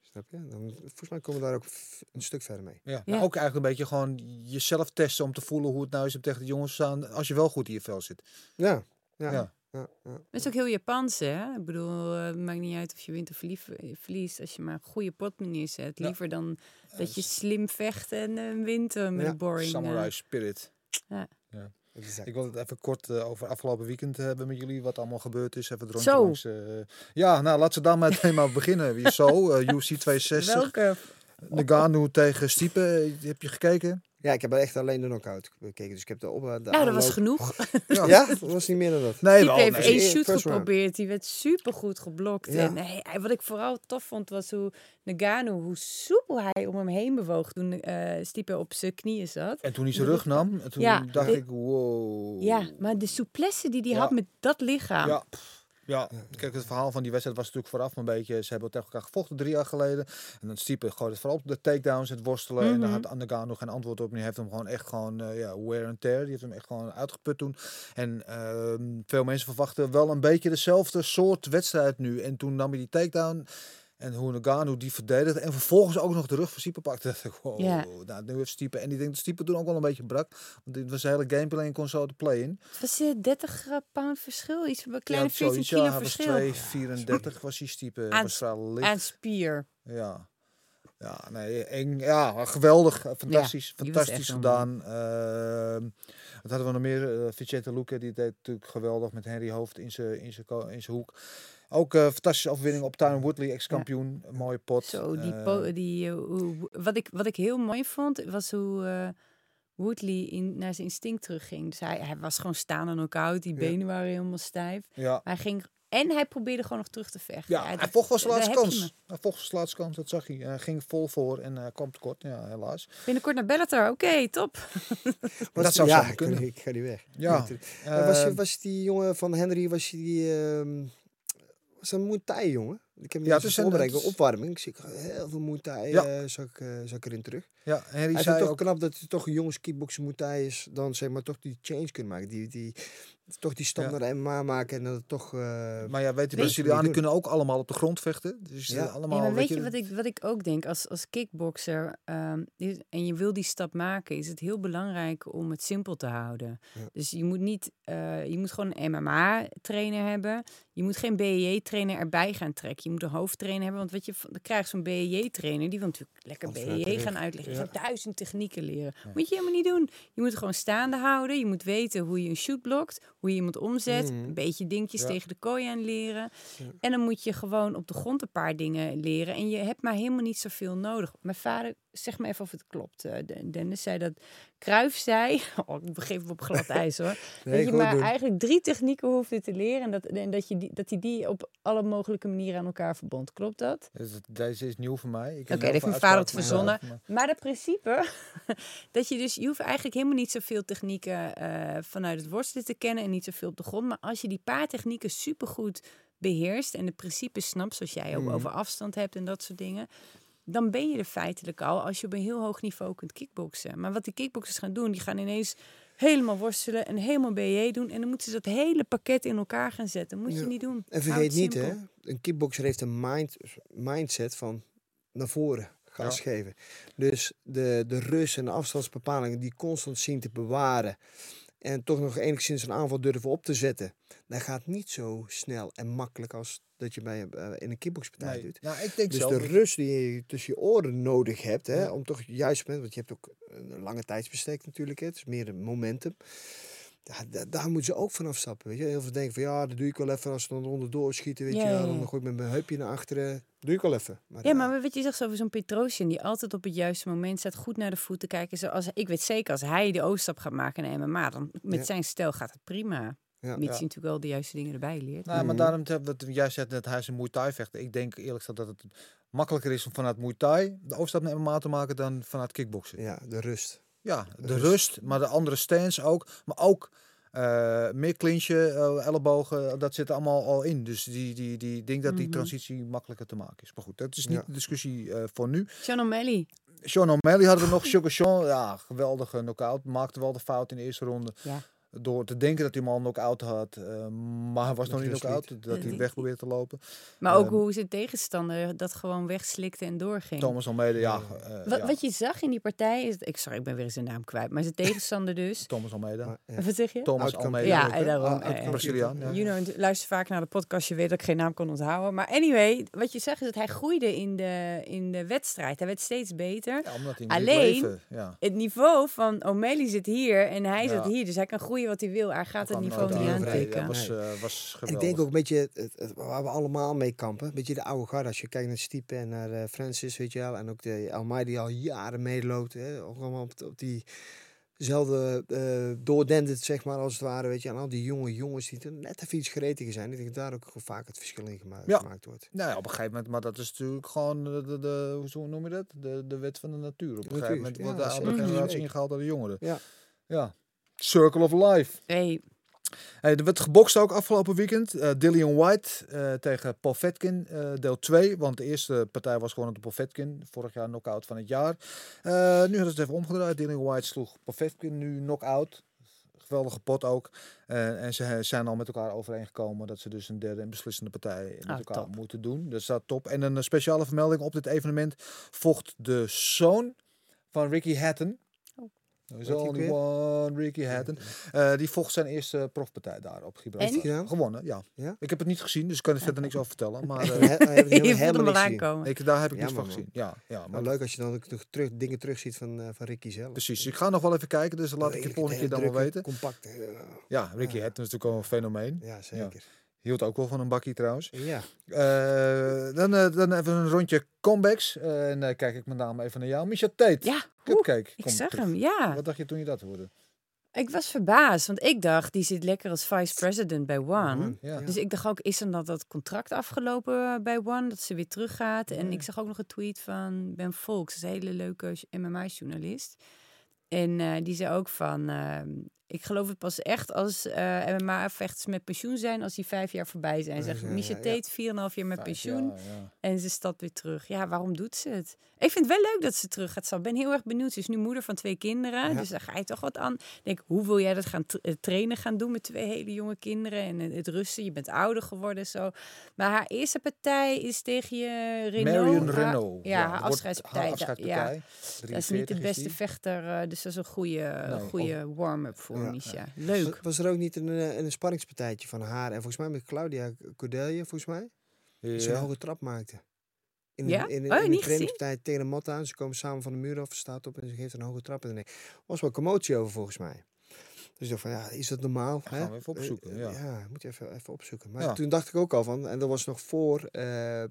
Snap je? Dan, volgens mij komen we daar ook een stuk verder mee. Ja, Ja. maar ook eigenlijk een beetje gewoon jezelf testen om te voelen hoe het nou is om tegen de jongens te staan als je wel goed in je vel zit. Ja, ja, Ja. ja. ja, Dat is ook heel Japans, hè? Ik bedoel, eh, het maakt niet uit of je wint of eh, verliest. Als je maar een goede pot neerzet. Ja. Liever dan dat je slim vecht en eh, wint eh, met Ja, een boring. eh. Samurai spirit. Exact. Ik wil het even kort eh, over afgelopen weekend hebben met jullie, wat allemaal gebeurd is. Even het langs. eh, ja, nou, laten we daar meteen maar beginnen. Wie Zo, eh UFC 260. Welke? Nagano tegen Stipe. Eh, Heb je gekeken? Ja, ik heb echt alleen de knockout bekeken. Dus ik heb de op. De Nou, dat was genoeg. Ja, dat was niet meer dan dat. Nee, wel. heeft nee. één shoot geprobeerd. Die werd supergoed geblokt. Ja. En hij, hij- wat ik vooral tof vond, was hoe Nagano, hoe soepel hij om hem heen bewoog toen eh Stipe op zijn knieën zat. En toen hij zijn rug nam, en toen Ja, dacht dit- ik, wow. Ja, maar de souplesse die hij Ja. had met dat lichaam. Ja, pff, ja. kijk, het verhaal van die wedstrijd was natuurlijk vooraf een beetje... Ze hebben tegen elkaar gevochten drie jaar geleden. En dan Stipe gooide het vooral op de takedowns, het worstelen. En daar Mhm. had Nagano geen antwoord op. Die heeft hem gewoon echt gewoon, eh, ja, wear and tear. Die heeft hem echt gewoon uitgeput toen. En ehm, veel mensen verwachten wel een beetje dezelfde soort wedstrijd nu. En toen nam hij die takedown... En hoe Nagano die verdedigde. En vervolgens ook nog de rug van Stipe pakte. dacht ik, wow, Ja. nou, nu heeft Stipe... En ik denk dat Stipe toen ook wel een beetje brak. Want dit was een hele gameplan en kon zo de play in. Het was eh, 30 pound verschil, iets van een kleine Ja, 14 zoiets, kilo ja, verschil. 2,34 was hij stiepe. Aan was vrij licht. Aan spier. Ja. Ja, nee, eng, ja, geweldig. eh, Fantastisch, die fantastisch gedaan. Ehm wat hadden we nog meer? Uh, Vicente Luque, die deed natuurlijk geweldig met Henry Hoofd in zijn in zijn ko- in zijn hoek. Ook eh fantastische overwinning op Tyron Woodley, ex-kampioen. Een mooie pot. Zo, die, Eh, po- die, eh, wat, ik, wat ik heel mooi vond, was hoe eh, Woodley in, naar zijn instinct terugging. Dus hij, hij was gewoon staan en ook. Die Ja. benen waren helemaal stijf. ja. Hij ging, en hij probeerde gewoon nog terug te vechten. Ja, hij vocht wel zijn daar laatste kans. Hij vocht zijn laatste kans, dat zag hij. Hij ging vol voor en hij kwam tekort. Ja, helaas. Binnenkort naar Bellator. Oké, top. Was dat zou ja, ik, kunnen. Ik ga die weg. Ja. Eh, was, je, Ehm, was die jongen van Henry, was je die... ehm was dat een Muay Thai, jongen? Ik heb Ja, het is voorbereid, is- opwarming. Ik zie heel veel Muay Thai, Ja. eh, zag ik erin terug. ja, Hij zei het toch ook... knap dat hij toch een jongens kickboksen Muay Thai is, dan zeg maar toch die change kunnen maken. Die, die, toch die stap Ja. naar de MMA maken en dat het toch... eh, Maar ja, weet je, Brazilianen kunnen ook allemaal op de grond vechten. Dus Ja. allemaal, Ja, maar weet je wat ik, wat ik ook denk? Als, als kickbokser ehm, is- en je wil die stap maken, is het heel belangrijk om het simpel te houden. Ja. Dus je moet niet, eh, je moet gewoon een MMA-trainer hebben. Je moet geen BJJ-trainer erbij gaan trekken. Je moet een hoofdtrainer hebben. Want wat je dan krijgt zo'n BEJ-trainer, die wil natuurlijk lekker rug. gaan uitleggen. Je Ja. gaat duizend technieken leren. Moet je helemaal niet doen. Je moet gewoon staande houden. Je moet weten hoe je een shoot blokt, hoe je iemand omzet, Mhm. een beetje dingetjes Ja. tegen de kooi aan leren. En dan moet je gewoon op de grond een paar dingen leren. En je hebt maar helemaal niet zoveel nodig. Mijn vader, zeg maar even of het klopt. eh, De- Dennis zei dat Kruif zei. Oh, ik begeef me op glad ijs hoor. Nee, dat je maar doen. eigenlijk drie technieken hoefde te leren. En dat, en dat, je die, dat hij die op alle mogelijke manieren aan elkaar verbond. Klopt dat? Dus Deze is nieuw voor mij. Oké, dat heeft mijn vader het verzonnen. Maar het principe, dat je dus, je hoeft eigenlijk helemaal niet zoveel technieken eh, vanuit het worstelen te kennen en niet zoveel op de grond. Maar als je die paar technieken supergoed beheerst en de principes snapt, zoals jij ook Mhm. over afstand hebt en dat soort dingen, dan ben je er feitelijk al als je op een heel hoog niveau kunt kickboksen. Maar wat die kickboxers gaan doen, die gaan ineens helemaal worstelen en helemaal BJ doen. En dan moeten ze dat hele pakket in elkaar gaan zetten. Moet je niet doen. En vergeet niet, simpel. hè, een kickboxer heeft een mind, mindset van naar voren gas Ja. geven. Dus de, de rust en de afstandsbepalingen die constant zien te bewaren en toch nog enigszins een aanval durven op te zetten, dat gaat niet zo snel en makkelijk als dat je bij, eh, in een kickboxpartij Nee, doet. nou, ik denk Dus de rust die je tussen je oren nodig hebt, hè, Ja. om toch juist moment, want je hebt ook een lange tijdsbestek natuurlijk, hè, het is meer een momentum. Ja, da- daar moeten ze ook vanaf stappen. Weet je. Heel veel denken van ja, dat doe ik wel even als ze dan onderdoor schieten. Weet Ja, je, ja, dan gooi ik met mijn heupje naar achteren. Doe ik wel even. Maar, Ja, maar wat je zegt over zo'n Petrosian, die altijd op het juiste moment staat, goed naar de voeten kijken. Zoals, ik weet zeker, als hij de overstap gaat maken naar MMA, dan met Ja. zijn stijl gaat het prima. Ja. Mits Ja. hij natuurlijk wel de juiste dingen erbij leert. Nou, maar Mhm. daarom wat jij zegt dat hij is een Muay Thai vechter. Ik denk eerlijk gezegd dat het makkelijker is om vanuit Muay Thai de overstap naar MMA te maken dan vanuit kickboksen. ja, de rust. Ja, de Rust. rust, maar de andere stance ook. Maar ook eh, meer clinchen, eh, ellebogen, dat zit er allemaal al in. Dus die, die, die, ik denk dat die Mhm. transitie makkelijker te maken is. Maar goed, dat is niet Ja. de discussie eh, voor nu. Sean O'Malley. Sean O'Malley hadden we nog. Sugar Sean, ja, geweldige knockout. Maakte wel de fout in de eerste ronde. Ja. Door te denken dat hij hem al knock-out had. eh, maar hij was nog niet knock-out. niet. Dat hij weg probeerde te lopen. Maar ook Ehm, hoe zijn tegenstander dat gewoon wegslikte en doorging. Thomas Almeida, ja. Eh, Wat, ja. wat je zag in die partij is... Ik, sorry, ik ben weer eens zijn naam kwijt. Maar zijn tegenstander dus... Thomas Almeida. Ja. Wat zeg je? Thomas Almeida. Ja, ook, en daarom, Ah. Braziliaan, ja. You know, luister vaak naar de podcast, je weet dat ik geen naam kon onthouden. Maar anyway, wat je zegt is dat hij groeide in de, in de wedstrijd. Hij werd steeds beter. Ja, omdat hij hem Alleen-. Het niveau van O'Malley zit hier en hij Ja. zit hier. Dus hij kan groeien wat hij wil. Hij gaat het niveau niet aan. aantikken. Dat was, eh, was En ik denk ook een beetje het, waar we allemaal mee kampen. Een beetje de oude garde. Als je kijkt naar Stipe en naar eh, Francis, weet je wel. En ook de Almeida die al jaren meeloopt. Hè. Ook allemaal op, op diezelfde eh doordendert, zeg maar, als het ware. Weet je. En al die jonge jongens die er net even iets gretiger zijn. Ik denk dat daar ook vaak het verschil in gema- Ja. gemaakt wordt. Nou ja, op een gegeven moment, maar dat is natuurlijk gewoon de, de, de hoe zo noem je dat? De, de wet van de natuur. Op een gegeven moment ja, wordt de oude Mhm. generatie ingehaald door de jongeren. Ja. Ja. Circle of Life. Hey, Hey, er werd gebokst ook afgelopen weekend. Eh Dillian White eh, tegen Paul Vetkin, eh, deel 2. Want de eerste partij was gewoon de Paul Vetkin. Vorig jaar knockout van het jaar. Nu hadden ze het even omgedraaid. Dillian White sloeg Paul Vetkin nu knockout. Geweldige pot ook. En ze zijn al met elkaar overeengekomen dat ze dus een derde en beslissende partij met Ah, elkaar top. moeten doen. Dat staat top. En een speciale vermelding op dit evenement vocht de zoon van Ricky Hatton. There's only weer? one Ricky Hatton. Eh, die vocht zijn eerste profpartij daar op Gibraltar. Gewonnen, ja. Ja? Ik heb het niet gezien, dus ik kan er verder niks over vertellen. Maar eh, heb je helemaal al aankomen. ik, daar heb ik niks Jammer, van gezien. Ja, ja maar Maar leuk als je dan ook nog terug, dingen terugziet van, eh, van Ricky zelf. precies. Ik ga nog wel even kijken, dus laat ik je Redelijk volgende keer dan wel weten. Compact. eh, Ja, Ricky Ja. Hatton is natuurlijk wel een fenomeen. ja, zeker. Hield ook wel van een bakkie trouwens. Ja. Eh, dan, eh, dan even een rondje comebacks. Eh, en dan kijk ik met name even naar jou. Misha Tate. Ja, oeh, Cupcake. ik zag terug. hem, ja. Wat dacht je toen je dat hoorde? Ik was verbaasd, want ik dacht, die zit lekker als vice-president bij One. Ja. Dus ik dacht ook, is dan dat, dat contract afgelopen bij One, dat ze weer teruggaat? En ik zag ook nog een tweet van Ben Volks, een hele leuke MMA-journalist. En eh, die zei ook van, ehm, ik geloof het pas echt als eh, MMA-vechters met pensioen zijn, als die vijf jaar voorbij zijn. Ja, Misha ja, ja. Tate, 4,5 jaar met Vijf pensioen. jaar. En ze stapt weer terug. Ja, waarom doet ze het? Ik vind het wel leuk dat ze terug gaat. Ik ben heel erg benieuwd. Ze is nu moeder van twee kinderen. Dus daar ga je toch wat aan. Ik Denk, hoe wil jij dat gaan eh, trainen gaan doen met twee hele jonge kinderen? En het rusten. Je bent ouder geworden zo. Maar haar eerste partij is tegen je Renault. Marion Haar- Renault. Ja, haar afscheidspartij. Haar Da- afscheidspartij. Ja, dat is niet de 43 is beste vechter. eh, dus dat is een goede, Nee, goede warm-up voor Ja. Leuk. Was- Was er ook niet een, eh, een sparringspartijtje van haar en volgens mij met Claudia Cordelia, volgens mij? Ze een Ja. hoge trap maakte. In, Ja? in, in, Oh, in de trainingspartij tegen de mat aan. Ze komen samen van de muur af, ze staat op en ze geeft een hoge trap. En er was wel commotie over volgens mij. Dus ik dacht van, ja, is dat normaal? gaan hè? we even opzoeken, Eh, ja. ja, moet je even, even opzoeken. Maar Ja. toen dacht ik ook al van, en dat was nog voor eh,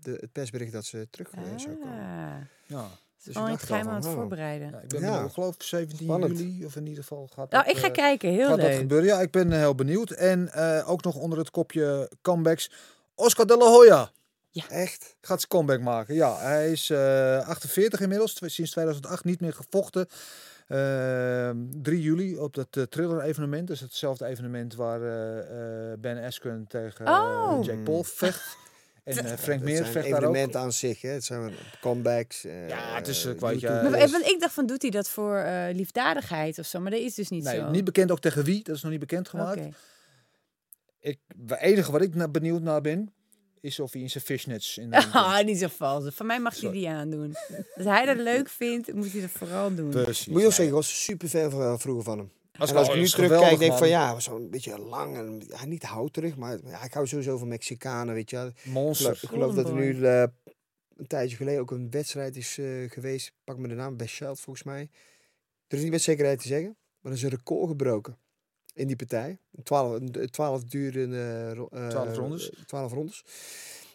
de, het persbericht dat ze terug zou komen. Ah, Ja. Dus al in ik het al geheim aan het oh. voorbereiden. Ja, ik ben Ja. benieuwd. ik geloof 17 Spannend. juli, of in ieder geval gaat Nou, dat, ik ga eh, kijken. Heel gaat dat leuk. gebeuren. Ja, ik ben eh, heel benieuwd. En eh, ook nog onder het kopje comebacks. Oscar de la Hoya Echt? gaat zijn comeback maken. Ja, hij is eh 48 inmiddels. Sinds 2008 niet meer gevochten. Ehm 3 juli op dat eh, thriller evenement. Dus hetzelfde evenement waar eh, eh, Ben Askren tegen Oh. Jake Paul vecht. En eh, Frank Meer zijn vecht daar ook. evenementen aan zich. Hè. Het zijn comebacks. eh, Ja, het is, eh, eh, kwijt, ja, YouTubers. Maar, want ik dacht van, doet hij dat voor eh, liefdadigheid of zo? Maar dat is dus niet Nee, zo. niet bekend ook tegen wie. Dat is nog niet bekend gemaakt. Oké. Ik, het enige wat ik naar benieuwd naar ben, is of hij in zijn fishnets in. Ah, niet zo vals. Van mij mag hij die aandoen. Als hij dat leuk vindt, moet hij dat vooral doen. Precies. Moet je ook zeggen, ik was super fan van, eh, vroeger van hem. Als en als ik nu terugkijk, denk ik van ja, was zo'n beetje lang en ja, niet houterig, maar ja, ik hou sowieso van Mexicanen, weet je. wel. Ik geloof, Monster. ik geloof dat er nu eh, een tijdje geleden ook een wedstrijd is eh, geweest. Pak me de naam, Best Child volgens mij. Er is niet met zekerheid te zeggen, maar er is een record gebroken in die partij. Een 12, een 12 durende eh, 12 rondes. 12 rondes.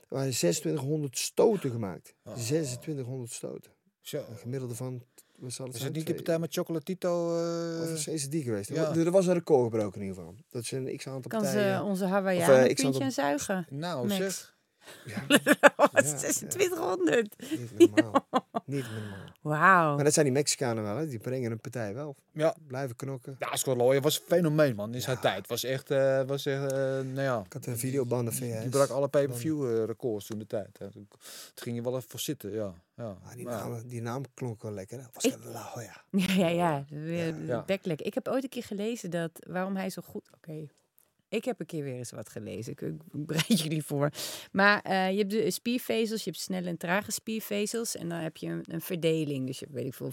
Er waren 2600 stoten gemaakt. Oh. 2600 stoten. Zo. Een gemiddelde van, Is zijn? het niet die Twee- partij met Chocolatito? eh, Of is, is het die geweest? ja. Er, er was een record gebroken in ieder geval. Dat is een x-aantal Kan ze partijen. onze Of, Hawaiian eh, aan zuigen? nou, Max. zeg. Ja, Wat, ja. 2600? niet normaal. niet normaal. Wauw. Maar dat zijn die Mexicanen wel, hè? die brengen een partij wel. Ja. Blijven knokken. Ja, Lawyer was een fenomeen, man. In zijn Ja. tijd. Was echt, eh, was echt eh, nou ja. Ik had een videoband van Die brak alle pay-per-view eh, records toen de tijd. hè. Toen toen ging je wel even voor zitten, ja. ja. Ah, die, naam, die naam klonk wel lekker. Hè? Was Ik- het La Jolla. Ja, ja, ja. Weer Ja. Ik heb ooit een keer gelezen dat waarom hij zo goed. Oké. Ik heb een keer weer eens wat gelezen. Ik, ik bereid jullie voor. Maar eh, je hebt de spiervezels, je hebt snelle en trage spiervezels. En dan heb je een, een verdeling. Dus je hebt, weet ik veel,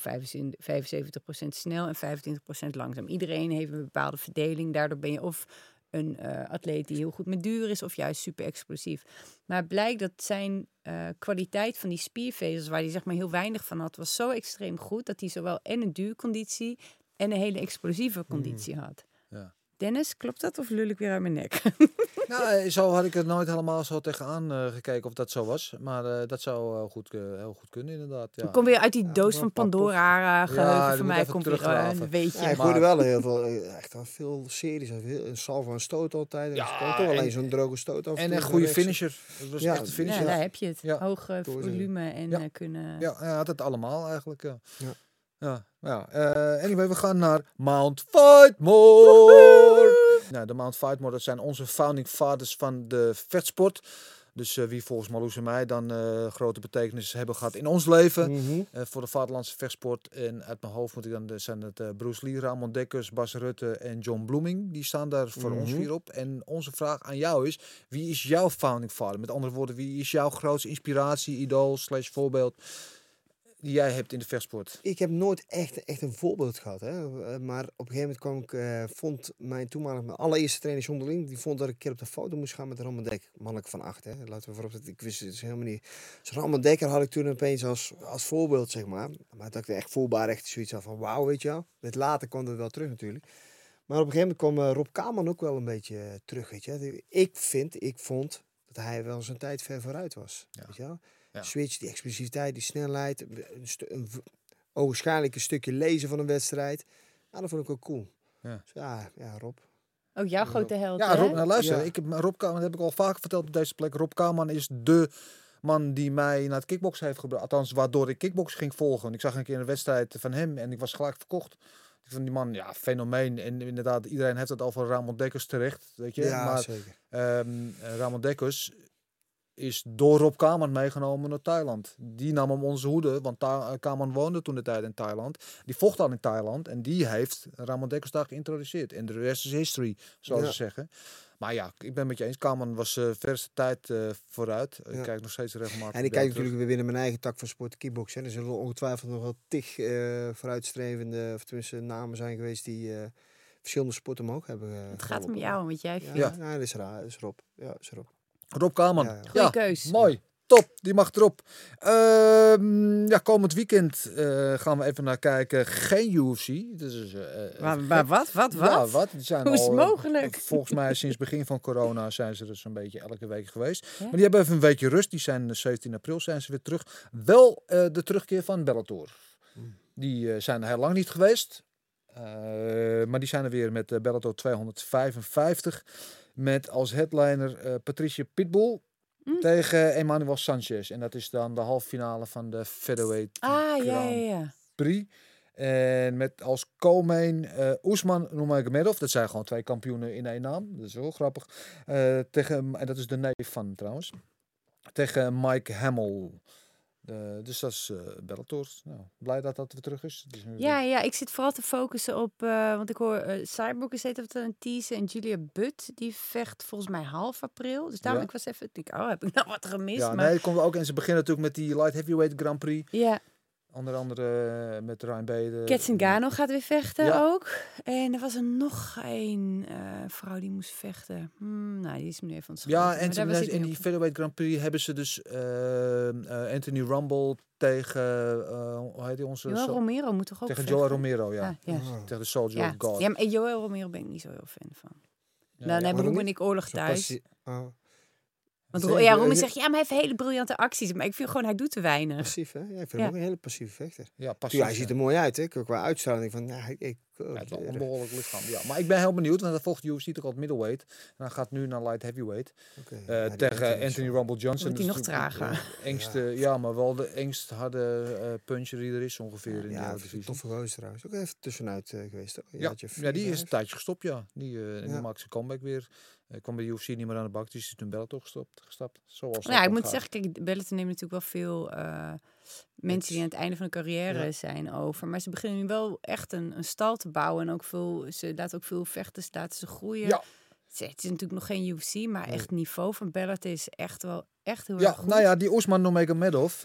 75% snel en 25% langzaam. Iedereen heeft een bepaalde verdeling. Daardoor ben je of een eh, atleet die heel goed met duur is, of juist super explosief. Maar het blijkt dat zijn eh, kwaliteit van die spiervezels, waar hij zeg maar heel weinig van had, was zo extreem goed dat hij zowel en een duurconditie en een hele explosieve conditie had. Ja. Dennis, klopt dat of lul ik weer uit mijn nek? Nou, eh, zo had ik er nooit helemaal zo tegenaan eh, gekeken of dat zo was. Maar eh, dat zou heel goed, eh, heel goed kunnen, inderdaad. Ja. Kom weer uit die Ja, doos van? Pandora geheugen. Ja, moet mij komt weer een weet Ja, maar- gooide wel heel veel, echt wel veel series. Een salvo en stoot altijd. Ja, toch alleen en- zo'n droge stoot af. En een goede finisher. Dat was Ja, echt een Ja, finisher. daar heb je het. Doorzien. volume en Ja. eh, kunnen... Ja, hij had het allemaal eigenlijk. Ja. Ja. Ja, ja. Eh, anyway, we gaan naar Mount Fightmore. nou, de Mount Fightmore, dat zijn onze founding fathers van de vetsport. Dus eh, wie volgens Marloes en mij dan eh, grote betekenis hebben gehad in ons leven. Mhm. voor de vaderlandse vechtsport. En uit mijn hoofd moet ik dan, zijn het Bruce Lee, Ramon Dekkers, Bas Rutte en John Bloeming. Die staan daar voor ons Mhm. vier op. En onze vraag aan jou is, wie is jouw founding father? Met andere woorden, wie is jouw grootste inspiratie, idool, slash voorbeeld die jij hebt in de vechtsport? Ik heb nooit echt, echt een voorbeeld gehad. Hè. Eh, Maar op een gegeven moment kwam ik, eh, vond mijn toenmalige, mijn allereerste trainer John de Link, die vond dat ik een keer op de foto moest gaan met Ramon Dek. Mannelijk van acht, hè. Laten we voorop zetten. Ik wist het dus helemaal niet. Dus Ramon Dekker had ik toen opeens als, als voorbeeld, zeg maar. Maar dat ik echt voelbaar echt zoiets had van wauw, weet je wel. Met later kwam dat wel terug natuurlijk. Maar op een gegeven moment kwam eh, Rob Kaman ook wel een beetje terug, weet je. Ik vind, ik vond dat hij wel zijn tijd ver vooruit was. Ja. Weet je wel? Ja. Switch, die explosiviteit, die snelheid, een, een een stukje lezen van een wedstrijd. Ja, dat vond ik ook cool. Ja. Dus ja, ja, Rob. Ook jouw grote held, Ja? Rob, nou luister, Ja. ik heb, Rob Kaman, dat heb ik al vaak verteld op deze plek. Rob Kaman is de man die mij naar het kickboksen heeft gebracht. Althans, waardoor ik kickboksen ging volgen. Ik zag een keer een wedstrijd van hem en ik was gelijk verkocht. Ik vond die man, ja, fenomeen. En inderdaad, iedereen heeft het over Ramon Dekkers terecht, weet je. Ja, maar zeker. ehm, Ramon Dekkers is door Rob Kaman meegenomen naar Thailand. Die nam hem onze hoede, want Ta- Kaman woonde toen de tijd in Thailand. Die vocht al in Thailand en die heeft Ramon Dekkers daar geïntroduceerd. En de rest is history, zoals Ja. ze zeggen. Maar ja, ik ben met je eens. Kaman was eh verste tijd eh, vooruit. Ja. Ik kijk nog steeds regelmatig. En ik kijk natuurlijk weer binnen mijn eigen tak van sport kickboksen. Er zullen ongetwijfeld nog wel tig eh, vooruitstrevende, of tenminste namen zijn geweest die eh, verschillende sporten omhoog hebben. eh, Het gaat om jou, wat jij Ja, vindt. Ja. ja. dat is raar. Dat is Rob. Ja, dat is Rob. Rob Kaman. Ja, ja. Goeie keus. Mooi. Top, die mag erop. Ehm, ja, komend weekend eh, gaan we even naar kijken. Geen UFC. Dus, eh, eh, Maar, maar wat? Wat? Wat? Ja, wat? Die zijn Hoe is het al, eh, mogelijk? Volgens mij sinds begin van corona zijn ze dus een beetje elke week geweest. Ja? Maar die hebben even een weekje rust. Die zijn eh, 17 april zijn ze weer terug. Wel eh, de terugkeer van Bellator. Die eh, zijn er heel lang niet geweest. Eh, maar die zijn er weer met eh, Bellator 255. Met als headliner eh, Patricia Pitbull Mm. tegen Emmanuel Sanchez. En dat is dan de halve finale van de featherweight Ah, ja, Grand ja, ja. Prix. En met als co-main eh Oesman Nurmagomedov. Dat zijn gewoon twee kampioenen in één naam. Dat is wel grappig. Eh, tegen, en dat is de neef van trouwens. Tegen Mike Hamill. Eh, dus dat is eh Bellator. Nou, blij dat dat weer terug is. Ja, ja, ik zit vooral te focussen op, eh, want ik hoor Cyborg is het een teaser en Julia Butt die vecht volgens mij half april. Dus daarom Ja. ik was even, ik denk, oh, heb ik nou wat gemist? Ja, maar nee, komt ook. En ze beginnen natuurlijk met die light heavyweight Grand Prix. ja, Onder andere eh, met Ryan Bader. Ketsingano gaat weer vechten Ja. ook. En er was er nog een eh, vrouw die moest vechten. Hmm, nou, die is me nu even ontschoten. Ja, maar en in die featherweight Grand Prix hebben ze dus eh, eh, Anthony Rumble tegen, eh, hoe heet die onze? Joel Romero moet toch ook tegen vechten? Joel Romero, ja. Ah, ja. Ah. Tegen de Soldier Ja. of God. ja, maar Joel Romero ben ik niet zo heel fan van. Ja, Dan ja. hebben Roem en ik oorlog thuis. passie- ah, Want Zeker, ja, eh, Romy je- zegt, ja, maar hij heeft hele briljante acties. Maar ik vind gewoon, hij doet te weinig. passief, hè? Ja, ik vind Ja. hem ook een hele passieve vechter. Ja, pas. Ja, hij ziet er mooi uit, hè? Qua uitstraling van, nou, ik... ik Ja, het is wel een de- behoorlijk lichaam. Ja, maar ik ben heel benieuwd, want hij volgt UFC toch al middleweight. En hij gaat nu naar light heavyweight. oké, eh, ja, tegen Anthony Rumble Johnson. Wordt hij Dat nog trager? de Engste, ja. maar wel de engst harde eh, puncher die er is ongeveer in de Ja, hele dat is een divisie. toffe gozer trouwens. Ook even tussenuit eh, geweest. Ja, ja, die is een tijdje gestopt, ja. Die, eh, die Ja. maakt zijn comeback weer. Uh, kwam bij UFC niet meer aan de bak, dus is toen Bellator gestopt, gestapt. Zoals Nou ja, ik moet gaat. zeggen, kijk, Bellator neemt natuurlijk wel veel eh, mensen die aan het einde van de carrière Ja. zijn over. Maar ze beginnen nu wel echt een, een stal te bouwen. En ook veel, ze laten ook veel vechters laten ze groeien. Ja. Het, is, natuurlijk nog geen UFC, maar echt het niveau van Bellator is echt wel echt heel Ja, erg goed. nou ja, die Oesman Nurmagomedov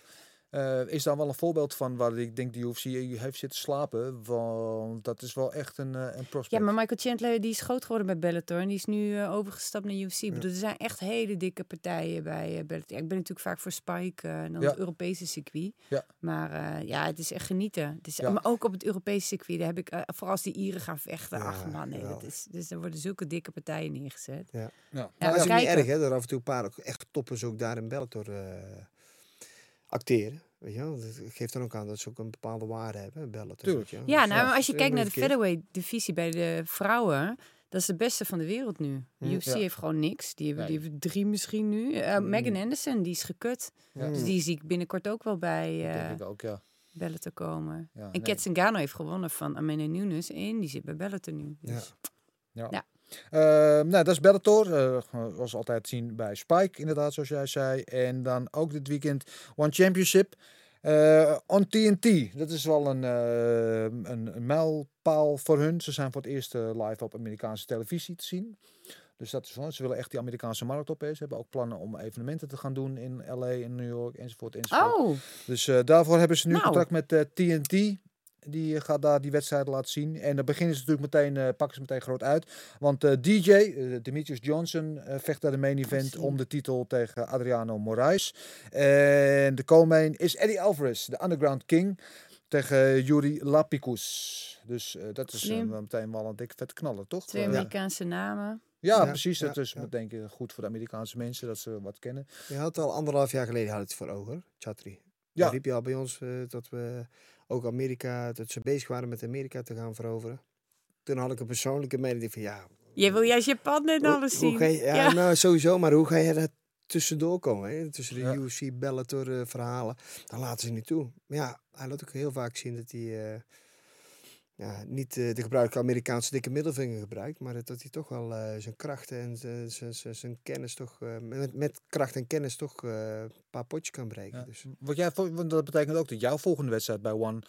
eh is daar wel een voorbeeld van waar ik denk die UFC heeft zitten slapen. Want dat is wel echt een, eh, een prospect. Ja, maar Michael Chandler die is groot geworden bij Bellator en die is nu eh, overgestapt naar UFC. Ik bedoel, er zijn echt hele dikke partijen bij Bellator. Ja, ik ben natuurlijk vaak voor Spike en dan Ja. het Europese circuit. Ja. Maar eh, ja, het is echt genieten. Het is, Ja. Maar ook op het Europese circuit, daar heb ik, vooral als die Ieren gaan vechten. Ja, Ach man, nee, dat is, dus er worden zulke dikke partijen neergezet. Ja. Ja. Ja, Maar we het is ook niet erg, hè? Dat er af en toe een paar ook echt toppers ook daar in Bellator eh, acteren. Weet je wel? Dat geeft dan ook aan dat ze ook een bepaalde waarde hebben. Tuurlijk. wel. Ja, Dus nou, maar als je dat kijkt naar de een keer. featherweight divisie bij de vrouwen, dat is de beste van de wereld nu. Mm, UFC ja. heeft gewoon niks. Die hebben, die hebben drie misschien nu. Eh, Megan Anderson, die is gekut. Ja. Dus die zie ik binnenkort ook wel bij eh denk ik ook, ja. Bellator komen. ja En nee. Ketsingano heeft gewonnen van Amanda Nunes en die zit bij Bellator nu. Ja. Dus. Ja. Ja. Eh, nou, dat is Bellator. eh was altijd te zien bij Spike, inderdaad, zoals jij zei. En dan ook dit weekend One Championship. eh, on TNT. Dat is wel een, eh, een, een mijlpaal voor hun. Ze zijn voor het eerst eh, live op Amerikaanse televisie te zien. Dus dat is wel, ze willen echt die Amerikaanse markt op. hè. Ze hebben ook plannen om evenementen te gaan doen in LA, in New York, enzovoort, enzovoort. Oh, Dus eh, daarvoor hebben ze nu Nou. contact met eh, TNT. Die eh, gaat daar die wedstrijden laten zien. En dan beginnen ze natuurlijk meteen, eh, pakken ze meteen groot uit. Want eh, DJ, Demetrius Johnson, vecht daar de main event om de titel tegen Adriano Moraes. En de co-main is Eddie Alvarez, de Underground King, tegen Yuri Lapicus. Dus eh, dat is meteen wel een dikke vet knallen, toch? twee Amerikaanse namen. ja, Ja, precies. ja, dat is ja. denk ik goed voor de Amerikaanse mensen, dat ze wat kennen. Je had al anderhalf jaar geleden had het voor ogen, Chatri. Ja. Ja. riep je al bij ons eh, dat we ook Amerika, dat ze bezig waren met Amerika te gaan veroveren. Toen had ik een persoonlijke mening van ja, Je wil juist Japan en alles hoe zien. ga je, ja, Ja. nou sowieso, maar hoe ga je daar tussendoor komen? Hè? Tussen de Ja. UFC, Bellator eh, verhalen. Dan laten ze niet toe. Maar ja, hij laat ook heel vaak zien dat hij eh, ja, niet eh, de gebruikelijke Amerikaanse dikke middelvinger gebruikt. Maar dat hij toch wel eh, zijn krachten en zijn- zijn- zijn- kennis toch, eh, met, met kracht en kennis toch een paar potjes kan breken. Ja. Dus. Wat jij, want dat betekent ook dat jouw volgende wedstrijd bij One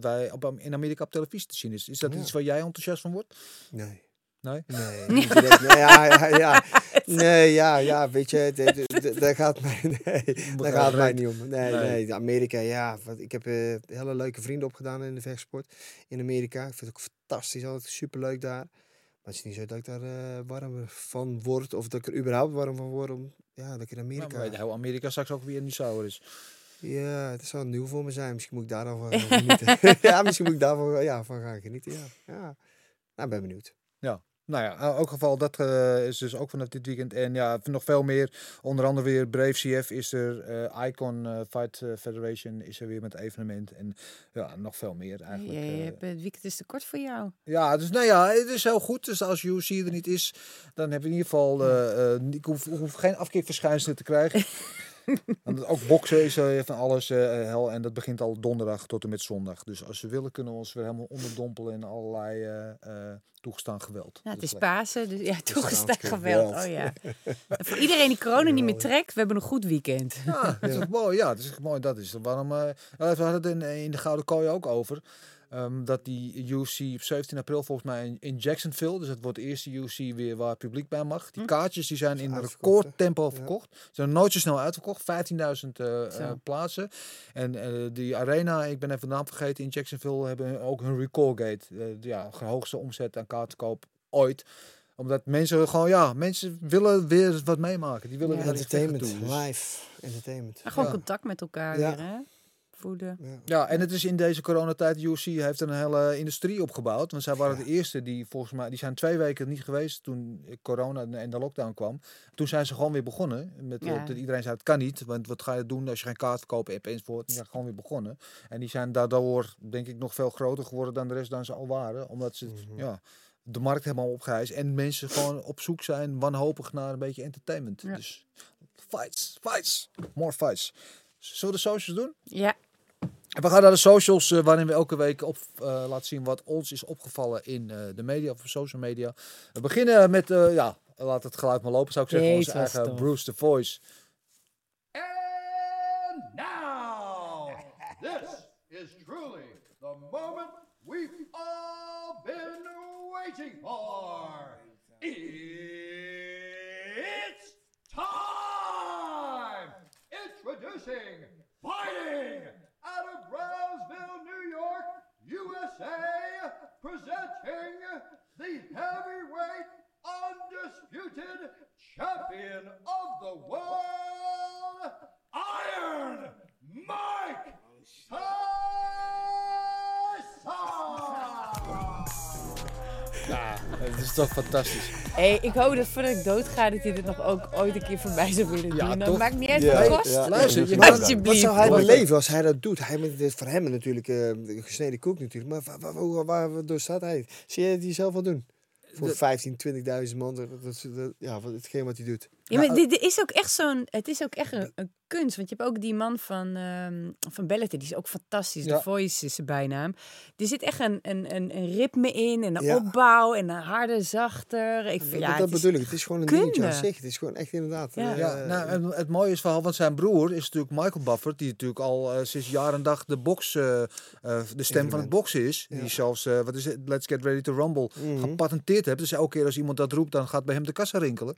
bij, op, in Amerika op televisie te zien is. Is dat Ja. iets waar jij enthousiast van wordt? Nee. Nee? Nee, nee, ja, ja, ja. Nee, ja, ja, weet je, daar gaat mij, nee, daar gaat mij niet om. Nee, Nee. nee, Amerika, ja, wat, ik heb eh, hele leuke vrienden opgedaan in de vechtsport in Amerika. Ik vind het ook fantastisch, altijd superleuk daar. Maar het is niet zo dat ik daar eh, warm van word. Of dat ik er überhaupt warm van word. Om, ja, dat ik in Maar Amerika... je, heel Amerika straks ook weer niet sauer is. Ja, het zou nieuw voor me zijn. Misschien moet ik daar dan van gaan genieten. ja, misschien moet ik daarvan ja, van gaan genieten. Ja, ja. Nou, ben benieuwd. Nou ja, in elk geval, dat eh, is dus ook vanaf dit weekend. En ja, nog veel meer. Onder andere weer Brave CF is er. eh, Icon eh, Fight Federation is er weer met evenement. En ja, nog veel meer eigenlijk. Je, je hebt, het weekend is te kort voor jou. Ja, dus nou ja, het is heel goed. Dus als UFC er niet is, dan hebben we in ieder geval... ik hoef, hoef geen afkeerverschijnselen te krijgen. Want ook boksen is eh, van alles eh, hel. En dat begint al donderdag tot en met zondag. Dus als we willen, kunnen we ons weer helemaal onderdompelen in allerlei eh, eh, toegestaan geweld. Ja, het Dus is lekker. Pasen, dus ja, toegestaan geweld. Oh ja. En voor iedereen die corona niet meer trekt, we hebben een goed weekend. Ja, dat is mooi. Ja, dat is mooi. Dat is het. waarom. eh, we hadden het in, in de Gouden Kooi ook over. Ehm, dat die UFC op 17 april volgens mij in, in Jacksonville. Dus het wordt de eerste UFC weer waar publiek bij mag. Die kaartjes die zijn in recordtempo Ja. verkocht. Ze zijn nooit zo snel uitverkocht. 15.000 eh, eh, plaatsen. En eh, die arena, ik ben even de naam vergeten, in Jacksonville hebben ook hun recallgate. de ja, hoogste omzet aan kaartkoop ooit omdat mensen gewoon, ja, mensen willen weer wat meemaken. Die willen Ja. Entertainment, toe. Dus- live entertainment. Maar gewoon Ja. contact met elkaar Ja. weer, hè? Voeden. Ja. Ja, en het is in deze coronatijd, UFC heeft een hele industrie opgebouwd. Want zij waren de eerste die volgens mij, die zijn twee weken niet geweest toen corona en de lockdown kwam. Toen zijn ze gewoon weer begonnen. Met, Ja. eh, dat iedereen zei, het kan niet, want wat ga je doen als je geen kaart verkoopt hebt enzovoort. Die zijn gewoon weer begonnen. En die zijn daardoor, denk ik, nog veel groter geworden dan de rest dan ze al waren. Omdat ze, Mhm. ja, de markt helemaal opgeheist. En mensen gewoon op zoek zijn, wanhopig naar een beetje entertainment. Ja. Dus fights, fights, more fights. Zullen we de socials doen? Ja, We gaan naar de socials, eh, waarin we elke week op, eh, laten zien wat ons is opgevallen in eh, de media of social media. We beginnen met, eh, ja, laat het geluid maar lopen, zou ik zeggen. Onze eigen tof. Bruce the Voice. And now, this is truly the moment we've all been waiting for. It's time! Introducing, fighting USA, presenting the heavyweight undisputed champion of the world, Iron Mike is toch fantastisch. hey, ik hoop dat voordat ik doodga, dat je dit nog ook ooit een keer voorbij zou willen doen. Toch? maakt niet uit Ja. wat kost. ja. Luister, je Maar kan- Alsjeblieft. Wat zou hij beleven als hij dat doet? Hij met dit voor hem natuurlijk eh, gesneden koek natuurlijk. Maar waar, waar, waar, waardoor staat hij? Zie je het jezelf wel doen? Voor 15, 20.000 man. Dat, dat, dat- ja, wat, hetgeen wat hij doet. Ja, maar dit, dit is ook echt zo'n. Het is ook echt een, een kunst. Want je hebt ook die man van, ehm van Bellator, die is ook fantastisch. Ja. The Voice is zijn bijnaam. Er zit echt een, een, een, een ritme in en een Ja. opbouw en een harde, zachter. Ik vind, dat ja, dat het is- bedoel ik. Het is gewoon een dingetje kunde. aan zich. Het is gewoon echt inderdaad. Ja. eh, Ja, nou, en het mooie is verhaal, want zijn broer is natuurlijk Michael Buffett, die natuurlijk al eh, sinds jaar en dag de box, eh, eh, de stem van het boksen is. Die zelfs, eh, wat is het, Let's Get Ready to Rumble, Mhm. gepatenteerd heeft. Dus elke keer als iemand dat roept, dan gaat bij hem de kassa rinkelen.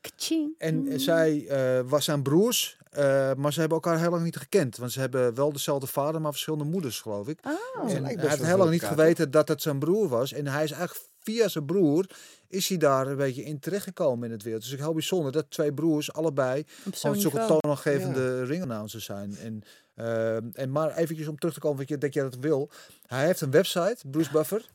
Kaching. En eh, zij eh, was zijn broers, eh, maar ze hebben elkaar heel lang niet gekend. Want ze hebben wel dezelfde vader, maar verschillende moeders, geloof ik. Oh. En hij heeft heel lang niet geweten dat het zijn broer was. En hij is eigenlijk via zijn broer is hij daar een beetje in terechtgekomen in het wereld. Dus ik heel bijzonder dat twee broers allebei zo'n gewoon zulke niveau. toonaangevende ringannouncers zijn. En, eh, en maar eventjes om terug te komen, wat je denk je dat wil. Hij heeft een website, Bruce Buffer.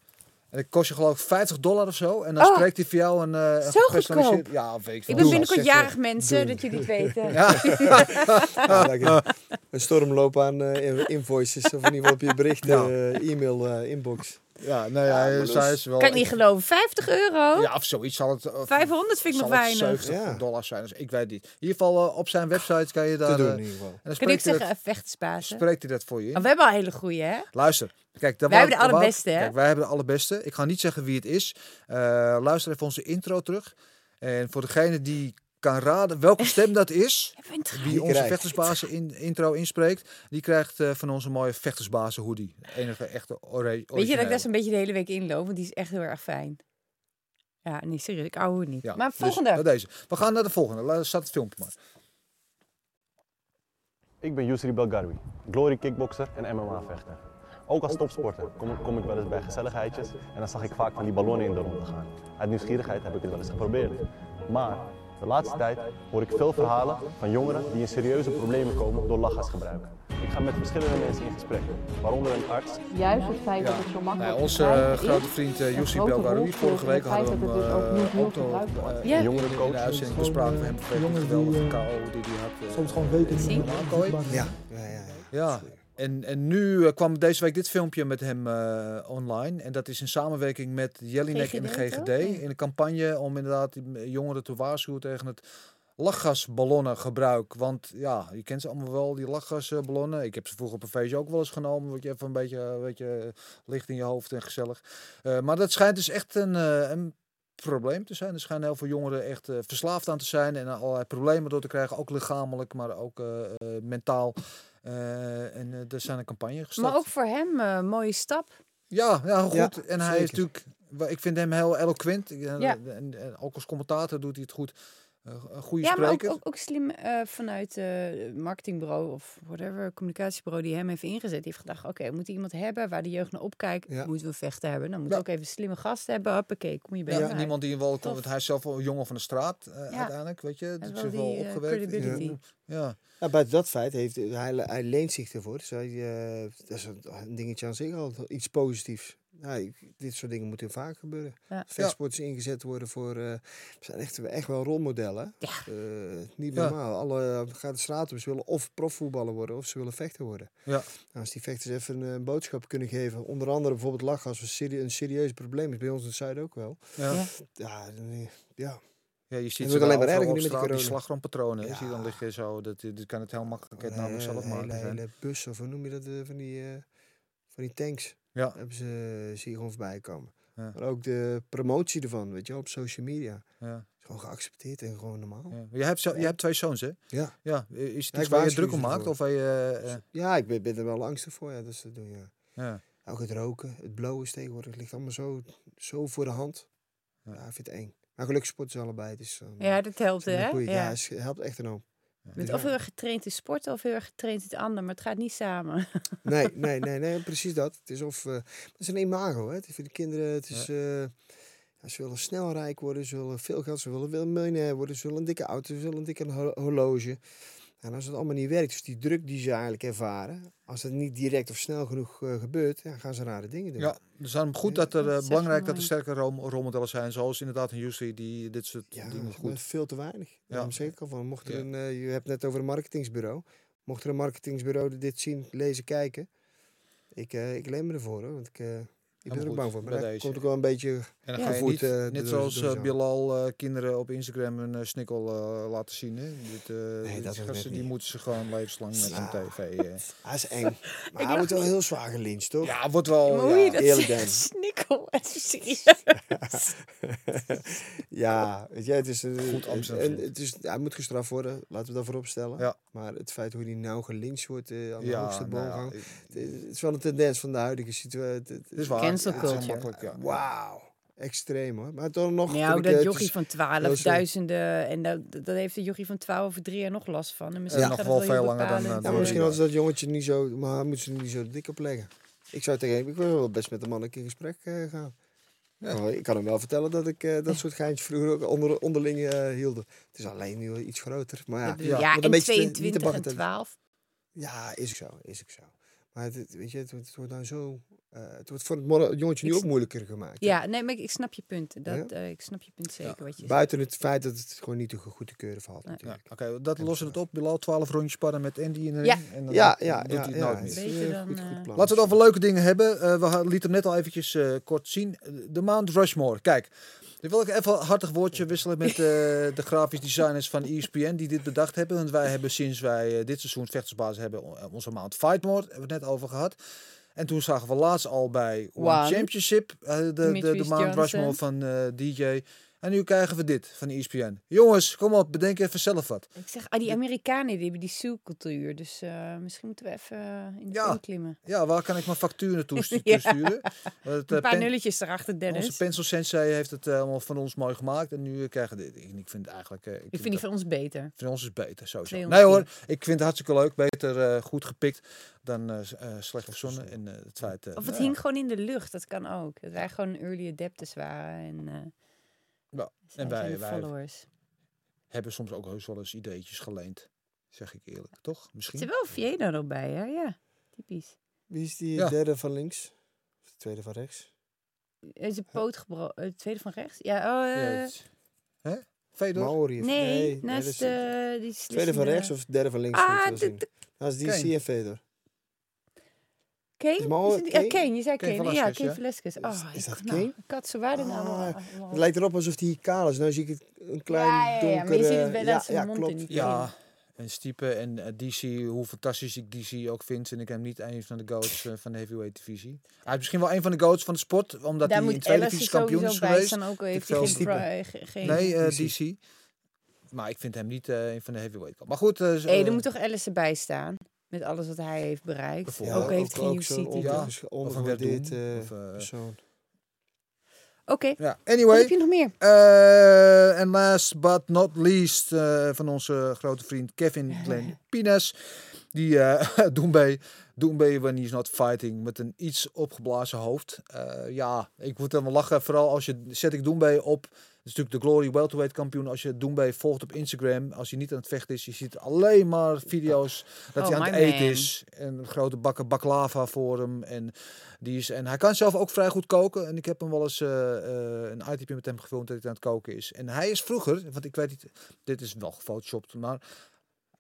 En dat kost je geloof ik 50 dollar of zo. En dan Oh, spreekt hij voor jou een, eh een zo goedkoop. Ja, weet ik Ik ben binnenkort jarig, mensen, doe. dat jullie het weten. Ja, Ja, lekker. een stormloop aan eh, invoices. Of in ieder geval op je bericht, Ja. eh, e-mail eh, inbox. Ja, nou ja, hij- zij is- is wel... Kan ik niet geloven. 50 euro? Ja, of zoiets zal het... of- 500 vind ik nog weinig. 70 Ja. dollars zijn. Dus ik weet niet. In ieder geval eh, op zijn website kan je daar... Te doen eh, in ieder geval. en dan Kan ik zeggen, dat- vechtsbazen? spreekt hij dat voor je in. Maar we hebben al hele goeie, hè? Luister. Kijk, daar Wij hebben de allerbeste, hè? Kijk, wij hebben de allerbeste. Ik ga niet zeggen wie het is. Eh, luister even onze intro terug. En voor degene die kan raden welke stem dat is, wie Die onze krijgt. vechtersbazen in, intro inspreekt, die krijgt eh, van onze mooie vechtersbazen hoodie. De enige echte ore Weet je dat ik daar zo'n beetje de hele week inloop? Want die is echt heel erg fijn. Ja, nee, serieus. Ik hou het niet. Ja, maar dus volgende. naar deze. We gaan naar de volgende. Laat staat het filmpje maar. Ik ben Yusri Belgarwi, glory kickboxer en MMA-vechter. Ook als topsporter kom, kom ik wel eens bij gezelligheidjes en dan zag ik vaak van die ballonnen in de ronde gaan. Uit nieuwsgierigheid heb ik het wel eens geprobeerd. Maar de laatste tijd hoor ik veel verhalen van jongeren die in serieuze problemen komen door lachgasgebruik. Ik ga met verschillende mensen in gesprek, waaronder een arts, Juist het feit dat het zo makkelijk Nou, te onze eh, grote vriend eh, een Jussi Belgaroui. Vorige week het feit hadden we dat hem het dus ook niet eh, eh, Ja. in jongerencoach. de uitzending Gewoon, bespraken we eh, geweldige die, eh, KO die hij had. eh, Soms gewoon weken niet? Ja, ja, ja. ja. En, en nu eh, kwam deze week dit filmpje met hem eh, online. En dat is in samenwerking met Jellinek en de GGD? Ja. In een campagne om inderdaad jongeren te waarschuwen tegen het lachgasballonnengebruik. Want ja, je kent ze allemaal wel, die lachgasballonnen. Ik heb ze vroeger op een feestje ook wel eens genomen. Word je even een beetje, een beetje licht in je hoofd en gezellig. Eh, maar dat schijnt dus echt een, eh, een probleem te zijn. Er schijnen heel veel jongeren echt eh, verslaafd aan te zijn en allerlei problemen door te krijgen. Ook lichamelijk, maar ook eh, eh, mentaal. Eh, en eh, er zijn een campagne gestart. Maar ook voor hem eh, een mooie stap. Ja, ja goed. Ja, en hij is natuurlijk, ik vind hem heel eloquent. Eh, Ja. En, en ook als commentator doet hij het goed. Eh, een goede Ja, maar ook, ook, ook slim eh, vanuit het marketingbureau of whatever, communicatiebureau die hem heeft ingezet. Die heeft gedacht, oké, we moeten iemand hebben waar de jeugd naar opkijkt. Ja. Moeten we vechten hebben. Dan moet Ja. ook even slimme gasten hebben. Hoppakee, kom je bij Ja, elkaar. en iemand die wel, Tof. want hij is zelf wel een jongen van de straat eh, Ja. uiteindelijk, weet je. Hij Dat is wel wel die, eh, opgewerkt. credibility. Ja. Ja, buiten dat feit heeft hij, hij leent zich ervoor. Dus hij, eh, dat is een, een dingetje aan zich al, iets positiefs. Ja, ik- dit soort dingen moeten vaak gebeuren. Ja. Vechtsporters ingezet worden voor... eh, we zijn echt, echt wel rolmodellen. Ja. Eh, niet Ja. normaal. Alle uh, gaat de straat op. Ze willen of profvoetballer worden of ze willen vechter worden. Ja. Nou, als die vechters even een, eh, boodschap kunnen geven. Onder andere bijvoorbeeld lachgas. Een, serie, een serieus probleem is bij ons in het zuiden ook wel. Ja. Ja. Ja, eh, ja. Ja, je ziet Het alleen maar erger nu met straat, die corona. slagroompatronen. hè, Zie je dan Ja. liggen zo. Dat, dit kan het heel makkelijk namelijk eh, zelf maken. Hele, hele bussen, of hoe noem je dat? eh, van, die, eh, van die tanks. Ja. Hebben ze, zie je gewoon voorbij komen. Ja. Maar ook de promotie ervan, weet je, op social media. Ja. Is gewoon geaccepteerd en gewoon normaal. Ja. Je, hebt, zo- je hebt twee zoons, hè? Ja. Ja. Is het Ja, iets waar je druk om maakt? Of je, eh, eh, Ja, ik ben, ben er wel angstig voor. Ja, dat ze dat doen, ja. ja. Ook het roken, het blowen is tegenwoordig. Het ligt allemaal zo, zo voor de hand. Ja. Ja, ik vind het eng. Maar gelukkig sporten ze allebei. Dus, Ja, dat helpt, hè? Ja. het helpt echt enorm. Je bent of heel erg getraind in sporten of heel erg getraind in het ander, maar het gaat niet samen. Nee, nee, nee, nee, precies dat. Het is of, eh, het is een imago, hè. Het is voor de kinderen, het is, eh, ja, ze willen snel rijk worden, ze willen veel geld, ze willen miljonair worden, ze willen een dikke auto, ze willen een dikke ho- horloge. En als het allemaal niet werkt, dus die druk die ze eigenlijk ervaren, als het niet direct of snel genoeg eh, gebeurt, ja, gaan ze rare dingen doen. Ja, dus dan goed Ja, dat er dat eh, is belangrijk dat er sterke rol- rolmodellen zijn, zoals inderdaad een Jussi die dit soort Ja, dingen goed. veel te weinig. Ik al van, mocht er Ja. een, eh, je hebt net over een marketingsbureau, mocht er een marketingsbureau dit zien, lezen, kijken, ik, eh, ik leen me ervoor hoor, want ik, ik ben er ook bang voor. Maar bij daar deze. komt ook wel een beetje En dan gevoed, niet, eh, net zoals eh. Bilal eh, kinderen op Instagram een snikkel eh, laten zien. Hè? Dit, eh, dat is gasten, die moeten ze gewoon levenslang met Ja. een tv. eh. Hij is eng. Maar hij wordt wel heel zwaar gelincht, toch? Ja, wordt wel. maar hoe je ja. dat eerlijk zegt, snikkel, ja, weet je, het is, een- Goed Amsterdam het is, hij moet gestraft worden, laten we dat voorop stellen. Ja. Maar het feit hoe hij nou gelincht wordt aan de Ja, hoogste nou boomgang, het, is wel een tendens van de huidige situatie. Het is waar. Cancel Ja, culture. ja. Wauw, extreem hoor. Maar toch nog... Nou, ik, dat eh, jochie is- van heel 12, snel. duizenden. En dat, dat heeft de jochie van 12 over drie jaar nog last van. En misschien Ja, nog wel veel langer dan, eh, Ja, dan maar misschien Ja. hadden ze dat jongetje niet zo, maar hij moet ze niet zo dik opleggen. Ik zou tegen hem, ik wil wel best met de man een keer in gesprek eh, gaan. Ja. Ik kan hem wel vertellen dat ik eh, dat soort geintjes vroeger ook onder, onderling eh hielden. Het is alleen nu iets groter. Maar ja, Ja, Ja, en beetje te- niet te 22 en bagatelli- 12. Ja, is ik zo, is ik zo. Maar het, weet je, het, wordt- het wordt nou zo, eh, het wordt voor het jongetje nu Ik ook moeilijker gemaakt. hè. Ja, nee, maar ik, ik snap je punt. Dat, Ja? eh, ik snap je punt zeker wat je zegt. Buiten het feit dat het gewoon niet te goed te keuren valt Nee. Ja, natuurlijk. Oké, dat En lossen we zo. het op. Bilal 12 rondjes spannen met Andy in de Ja. ring. En dan Ja, doet ja, hij ja, het nooit meer. Beter dan, goed, eh, goed plan. Laten we het over leuke dingen hebben. Eh, we lieten hem net al eventjes eh, kort zien. De Mount Rushmore. Kijk, nu wil ik even een hartig woordje wisselen met eh, de grafisch designers van ESPN die dit bedacht hebben. Want wij hebben sinds wij eh, dit seizoen vechtersbasis hebben onze Mount Fightmore, hebben we het net over gehad. En toen zagen we laatst al bij One One. Championship, eh, de, de, de Mount. Rushmore van eh, DJ. En nu krijgen we dit van de ESPN. Jongens, kom op, bedenk even zelf wat. Ik zeg, ah, die Amerikanen die hebben die zoekcultuur. Dus eh, misschien moeten we even eh, in de Ja. klimmen. Ja, waar kan ik mijn factuur naartoe stu- Ja. sturen? Eh, Een paar pen- nulletjes erachter, Dennis. Onze pencil sensei heeft het eh, allemaal van ons mooi gemaakt. En nu eh, krijgen we dit. Ik, ik vind het eigenlijk... eh, ik vind het- die van ons beter. Van ons is beter, sowieso. 210. Nee hoor, ik vind het hartstikke leuk. Beter eh, goed gepikt dan eh, eh, slecht verzonnen. En eh, het feit... eh, Of het hing gewoon in de lucht, dat kan ook. Dat wij gewoon early adapters waren. En, Ja, en wij- wij-. Hebben soms ook heus wel eens ideetjes geleend. Zeg ik eerlijk, toch? Er Misschien? zit wel Viena nog bij, hè? Ja, typisch. Wie is die Ja. derde van links? Of de tweede van rechts? Is een poot gebroken? Het tweede van rechts? Ja, oh, Ja, eh, het- Hè? Fedor? Maori. nee, dat naast is de... die Tweede van rechts of derde van links? Ah, Dat is die Fedor. Kane? Is Mauro- Is het- ja, Kane? Kane, je zei Kane Kane. Ja, Velasquez, Kane ja. Velasquez. Is- Oh, is ik- dat nou, Kane? Ik had de naam Ah, Het lijkt erop alsof die kaal is. Nou zie ik het een klein Ja, ja, ja, maar je ziet het donkere- wel ja, aan zijn ja, mond klopt. en Ja, en Stiepe en eh, DC, hoe fantastisch ik DC ook vind, vind ik hem niet een van de goats eh, van de heavyweight divisie. Hij is misschien wel een van de goats van de sport, omdat Daar hij in moet tweede Ellis divisie kampioen is geweest. staan, ook al heeft hij geen. Nee, eh, DC. DC. Maar ik vind hem niet een van de heavyweight. Maar goed, eh, Hé, er moet toch Alice erbij staan? Met alles wat hij heeft bereikt. Bijvoorbeeld. ook heeft geen. Ja. onderges- Of een ondergewaardeerd eh, eh, persoon. Oké, ja. wat Anyway, heb je nog meer? Eh, en last but not least eh, van onze grote vriend Kevin Glenn Pines. Die uh, Doembe, Doembe when he's not fighting met een iets opgeblazen hoofd. Eh, ja, ik moet helemaal lachen. Vooral als je zet ik Doembe op. Is natuurlijk de Glory welterweight kampioen. Als je Doembe volgt op Instagram, als hij niet aan het vechten is, je ziet alleen maar video's dat Oh, hij aan het eten man. is. En grote bakken baklava voor hem. En, die is, en hij kan zelf ook vrij goed koken. En ik heb hem wel eens eh, eh, een item met hem gefilmd dat hij aan het koken is. En hij is vroeger, want ik weet niet, dit is wel gefotoshopt, maar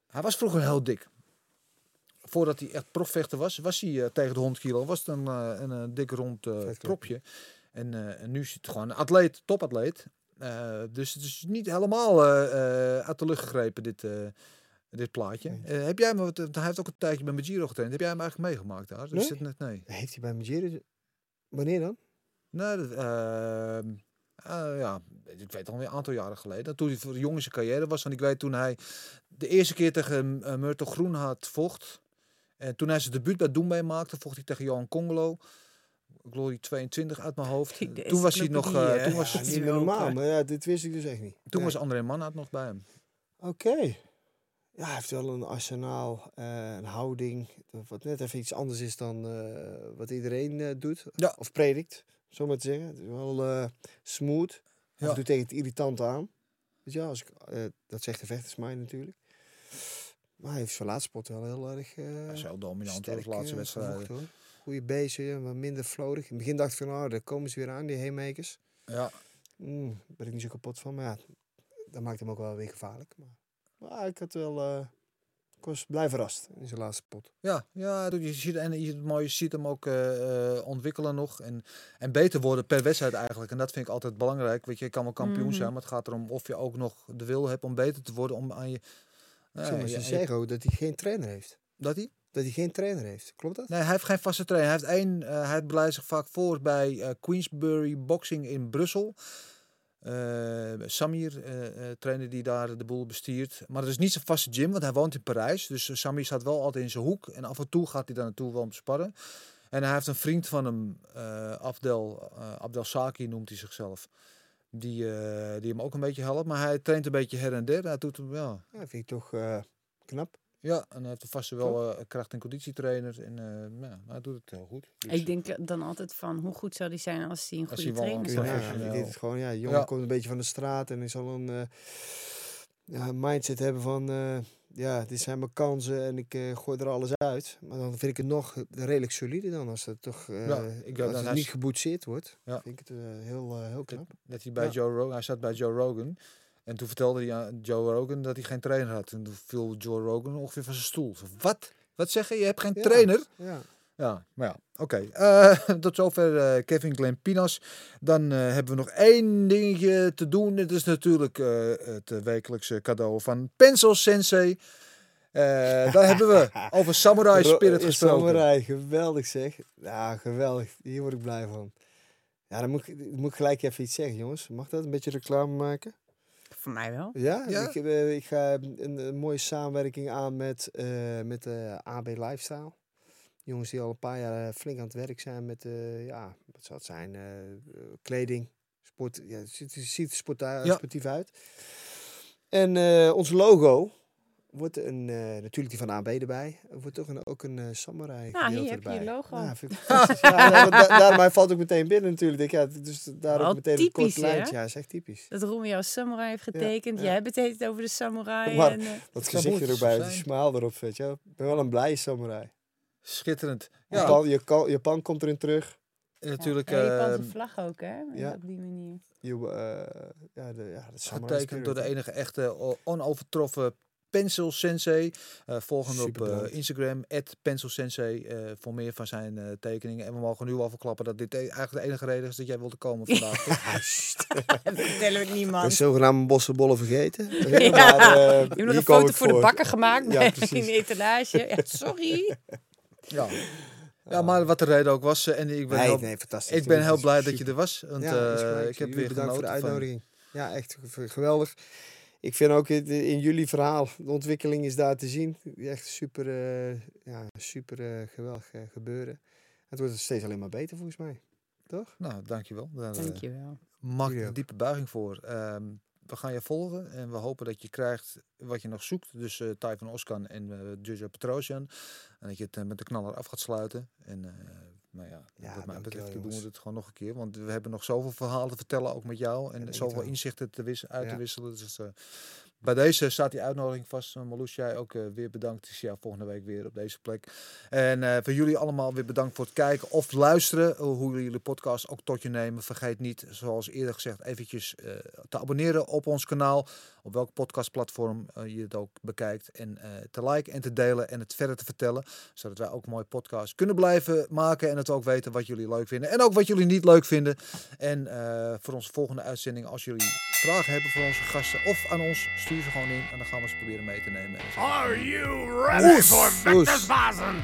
hij was vroeger heel dik. Voordat hij echt profvechter was, was hij eh, tegen de 100 kilo. Was het een, een, dik rond eh, Vetknopje. kropje. En, eh, en nu is het gewoon een atleet, topatleet. Eh, dus het is niet helemaal eh, eh, uit de lucht gegrepen, dit, dit plaatje. Heb jij hem, hij heeft ook een tijdje bij Giro getraind. Heb jij hem eigenlijk meegemaakt daar? Dus Nee. zit net, nee. Heeft hij bij Magere... Wanneer dan? Nee, dat, ehm, eh, ja, ik weet al een aantal jaren geleden. Toen hij voor de zijn carrière was. Want ik weet toen hij de eerste keer tegen uh, Myrtle Groenhart vocht. En toen hij zijn debuut bij Doembe maakte, vocht hij tegen Johan Congolo. Glory 22 uit mijn hoofd. Toen was hij nog. eh, toen was, Ja, niet normaal, maar ja, dit wist ik dus echt niet. toen Nee. was André Mannaert nog bij hem. Oké. Ja, hij heeft wel een arsenaal, eh, een houding, wat net even iets anders is dan eh, wat iedereen eh, doet. Ja. Of predikt, zo maar te zeggen. Het is wel eh, smooth. Ja. en toe tegen het irritant aan. Weet je, wel, als ik, eh, dat zegt de vechtersmind natuurlijk. Maar hij heeft zijn laatste spot wel heel erg uh, Hij is heel dominant door de laatste wedstrijd. Goede bezen, maar minder vlodig. In het begin dacht ik van, nou, daar komen ze weer aan, die haymakers. Ja. Mm, daar ben ik niet zo kapot van. Maar ja, dat maakt hem ook wel weer gevaarlijk. Maar, maar ik had wel... Uh, ik was blij verrast in zijn laatste pot. Ja, ja je ziet, en je, mooi, je ziet hem ook uh, uh, ontwikkelen nog. En, en beter worden per wedstrijd eigenlijk. En dat vind ik altijd belangrijk. Weet je, je kan wel kampioen mm -hmm. zijn, maar het gaat erom of je ook nog de wil hebt om beter te worden. Om aan je. Uh, zeg maar, ze zeggen ook dat hij geen trainer heeft. Dat hij? Dat hij geen trainer heeft. Klopt dat? Nee, hij heeft geen vaste trainer. Hij heeft één. Uh, hij beleidt zich vaak voor bij uh, Queensbury Boxing in Brussel. Uh, Samir, trainer die daar de boel bestiert. Maar het is niet zijn vaste gym, want hij woont in Parijs. Dus Samir staat wel altijd in zijn hoek. En af en toe gaat hij daar naartoe wel om te sparren. En hij heeft een vriend van hem, Abdel, Abdel Saki noemt hij zichzelf. Die, die hem ook een beetje helpt. Maar hij traint een beetje her en der. Hij doet hem, ja. ja vind ik toch knap. Ja, en hij heeft vast wel uh, kracht- en conditietrainer. En uh, ja, hij doet het heel goed. Dus. Ik denk dan altijd van, hoe goed zou die zijn als hij een als goede hij trainer ja, zou ja, dit is gewoon, ja, jongen ja. komt een beetje van de straat en hij zal een uh, ja, mindset hebben van, uh, ja, dit zijn mijn kansen en ik uh, gooi er alles uit. Maar dan vind ik het nog redelijk solide dan, als het toch ja, ik, als het niet geboetseerd wordt. Ja. Vind ik het heel, heel knap. Dat, dat hij bij ja. Joe Rogan, hij zat bij Joe Rogan. En toen vertelde hij aan Joe Rogan dat hij geen trainer had. En toen viel Joe Rogan ongeveer van zijn stoel. Zo, wat? Wat zeg je? Je hebt geen ja, trainer? Ja. Ja, maar ja, oké. Okay. Uh, tot zover uh, Kevin Glenn Pinas. Dan uh, hebben we nog één dingetje te doen. Dit is natuurlijk het wekelijkse cadeau van Pencil Sensei. daar hebben we over Samurai Spirit gesproken. Samurai, geweldig zeg. Ja, geweldig. Hier word ik blij van. Ja, dan moet, ik, moet ik gelijk even iets zeggen, jongens. Mag dat? Een beetje reclame maken? Voor mij wel. Ja? Ja. Ik, eh, ik ga een, een mooie samenwerking aan met, eh, met de AB Lifestyle. Jongens die al een paar jaar eh, flink aan het werk zijn met, eh, ja, wat zou het zijn? eh, eh, kleding, sport. Ja, het ziet, het ziet er sport, Ja. sportief uit. En eh, ons logo wordt een, eh, natuurlijk die van AB erbij, wordt toch een, ook een eh, samurai Nou, hier heb je je erbij. logo. Ja, vind ik ja, ja, want da- daarom hij valt ook meteen binnen natuurlijk. Ik, ja, dus daar Wel ook meteen een kort typisch, lijntje. Ja, is echt typisch. Dat Romeo als samurai heeft getekend. ja. Jij hebt het heet over de samurai. Maar- en, eh, Dat gezicht er mooi ook bij, zijn. die smile erop, weet je wel. Ik ben wel een blije samurai. Schitterend. Ja, Japan, Japan, Japan komt erin terug. en natuurlijk ja, Japanse vlag ook, hè? ja. Op die manier. Je, eh, ja, de, ja, de samurai getekend door de enige echte onovertroffen Pencil Sensei. Eh volg hem op eh. Instagram, Pencil Sensei, eh, voor meer van zijn eh, tekeningen. En we mogen nu al verklappen dat dit e- eigenlijk de enige reden is dat jij wilde komen vandaag. Dat vertellen we niemand. zogenaamde bossenbollen vergeten. Ja. Maar, eh, Je hebt nog een foto voor de bakker gemaakt Ja, in de etalage. Ja, sorry. ja. ja, maar wat de reden ook was. En ik ben, Nee, heel, nee, fantastisch. ik ben heel blij dat je er was. Want Ja, eh, ik heb weer bedankt voor de van- uitnodiging. Ja, echt ge- geweldig. Ik vind ook het- in jullie verhaal, de ontwikkeling is daar te zien. Echt super, eh, ja, super eh, geweldig eh, gebeuren. Het wordt steeds alleen maar beter volgens mij. Toch? Nou, dankjewel. Daar eh, Dankjewel. mag ik een diepe buiging voor. Ehm, we gaan je volgen en we hopen dat je krijgt wat je nog zoekt. Dus eh Typhon Oskan en eh Jojo Petrosian. En dat je het eh, met de knaller af gaat sluiten. En eh, nou ja, Ja, wat mij betreft doen we het gewoon nog een keer. Want we hebben nog zoveel verhalen te vertellen, ook met jou. En zoveel inzichten te wis- uit te wisselen. Dus eh, bij deze staat die uitnodiging vast. Uh, Marloes, jij ook eh, weer bedankt. Ik zie jou volgende week weer op deze plek. En eh, voor jullie allemaal weer bedankt voor het kijken of luisteren. eh, Hoe jullie de podcast ook tot je nemen. Vergeet niet, zoals eerder gezegd, eventjes eh, te abonneren op ons kanaal. Op welk podcastplatform eh, je het ook bekijkt. En eh, te liken en te delen en het verder te vertellen. Zodat wij ook mooie podcast kunnen blijven maken. En het ook weten wat jullie leuk vinden. En ook wat jullie niet leuk vinden. En eh, voor onze volgende uitzending, als jullie vragen hebben voor onze gasten of aan ons, stuur ze gewoon in. En dan gaan we ze proberen mee te nemen. Are you ready for Oes. Vector's Bazen?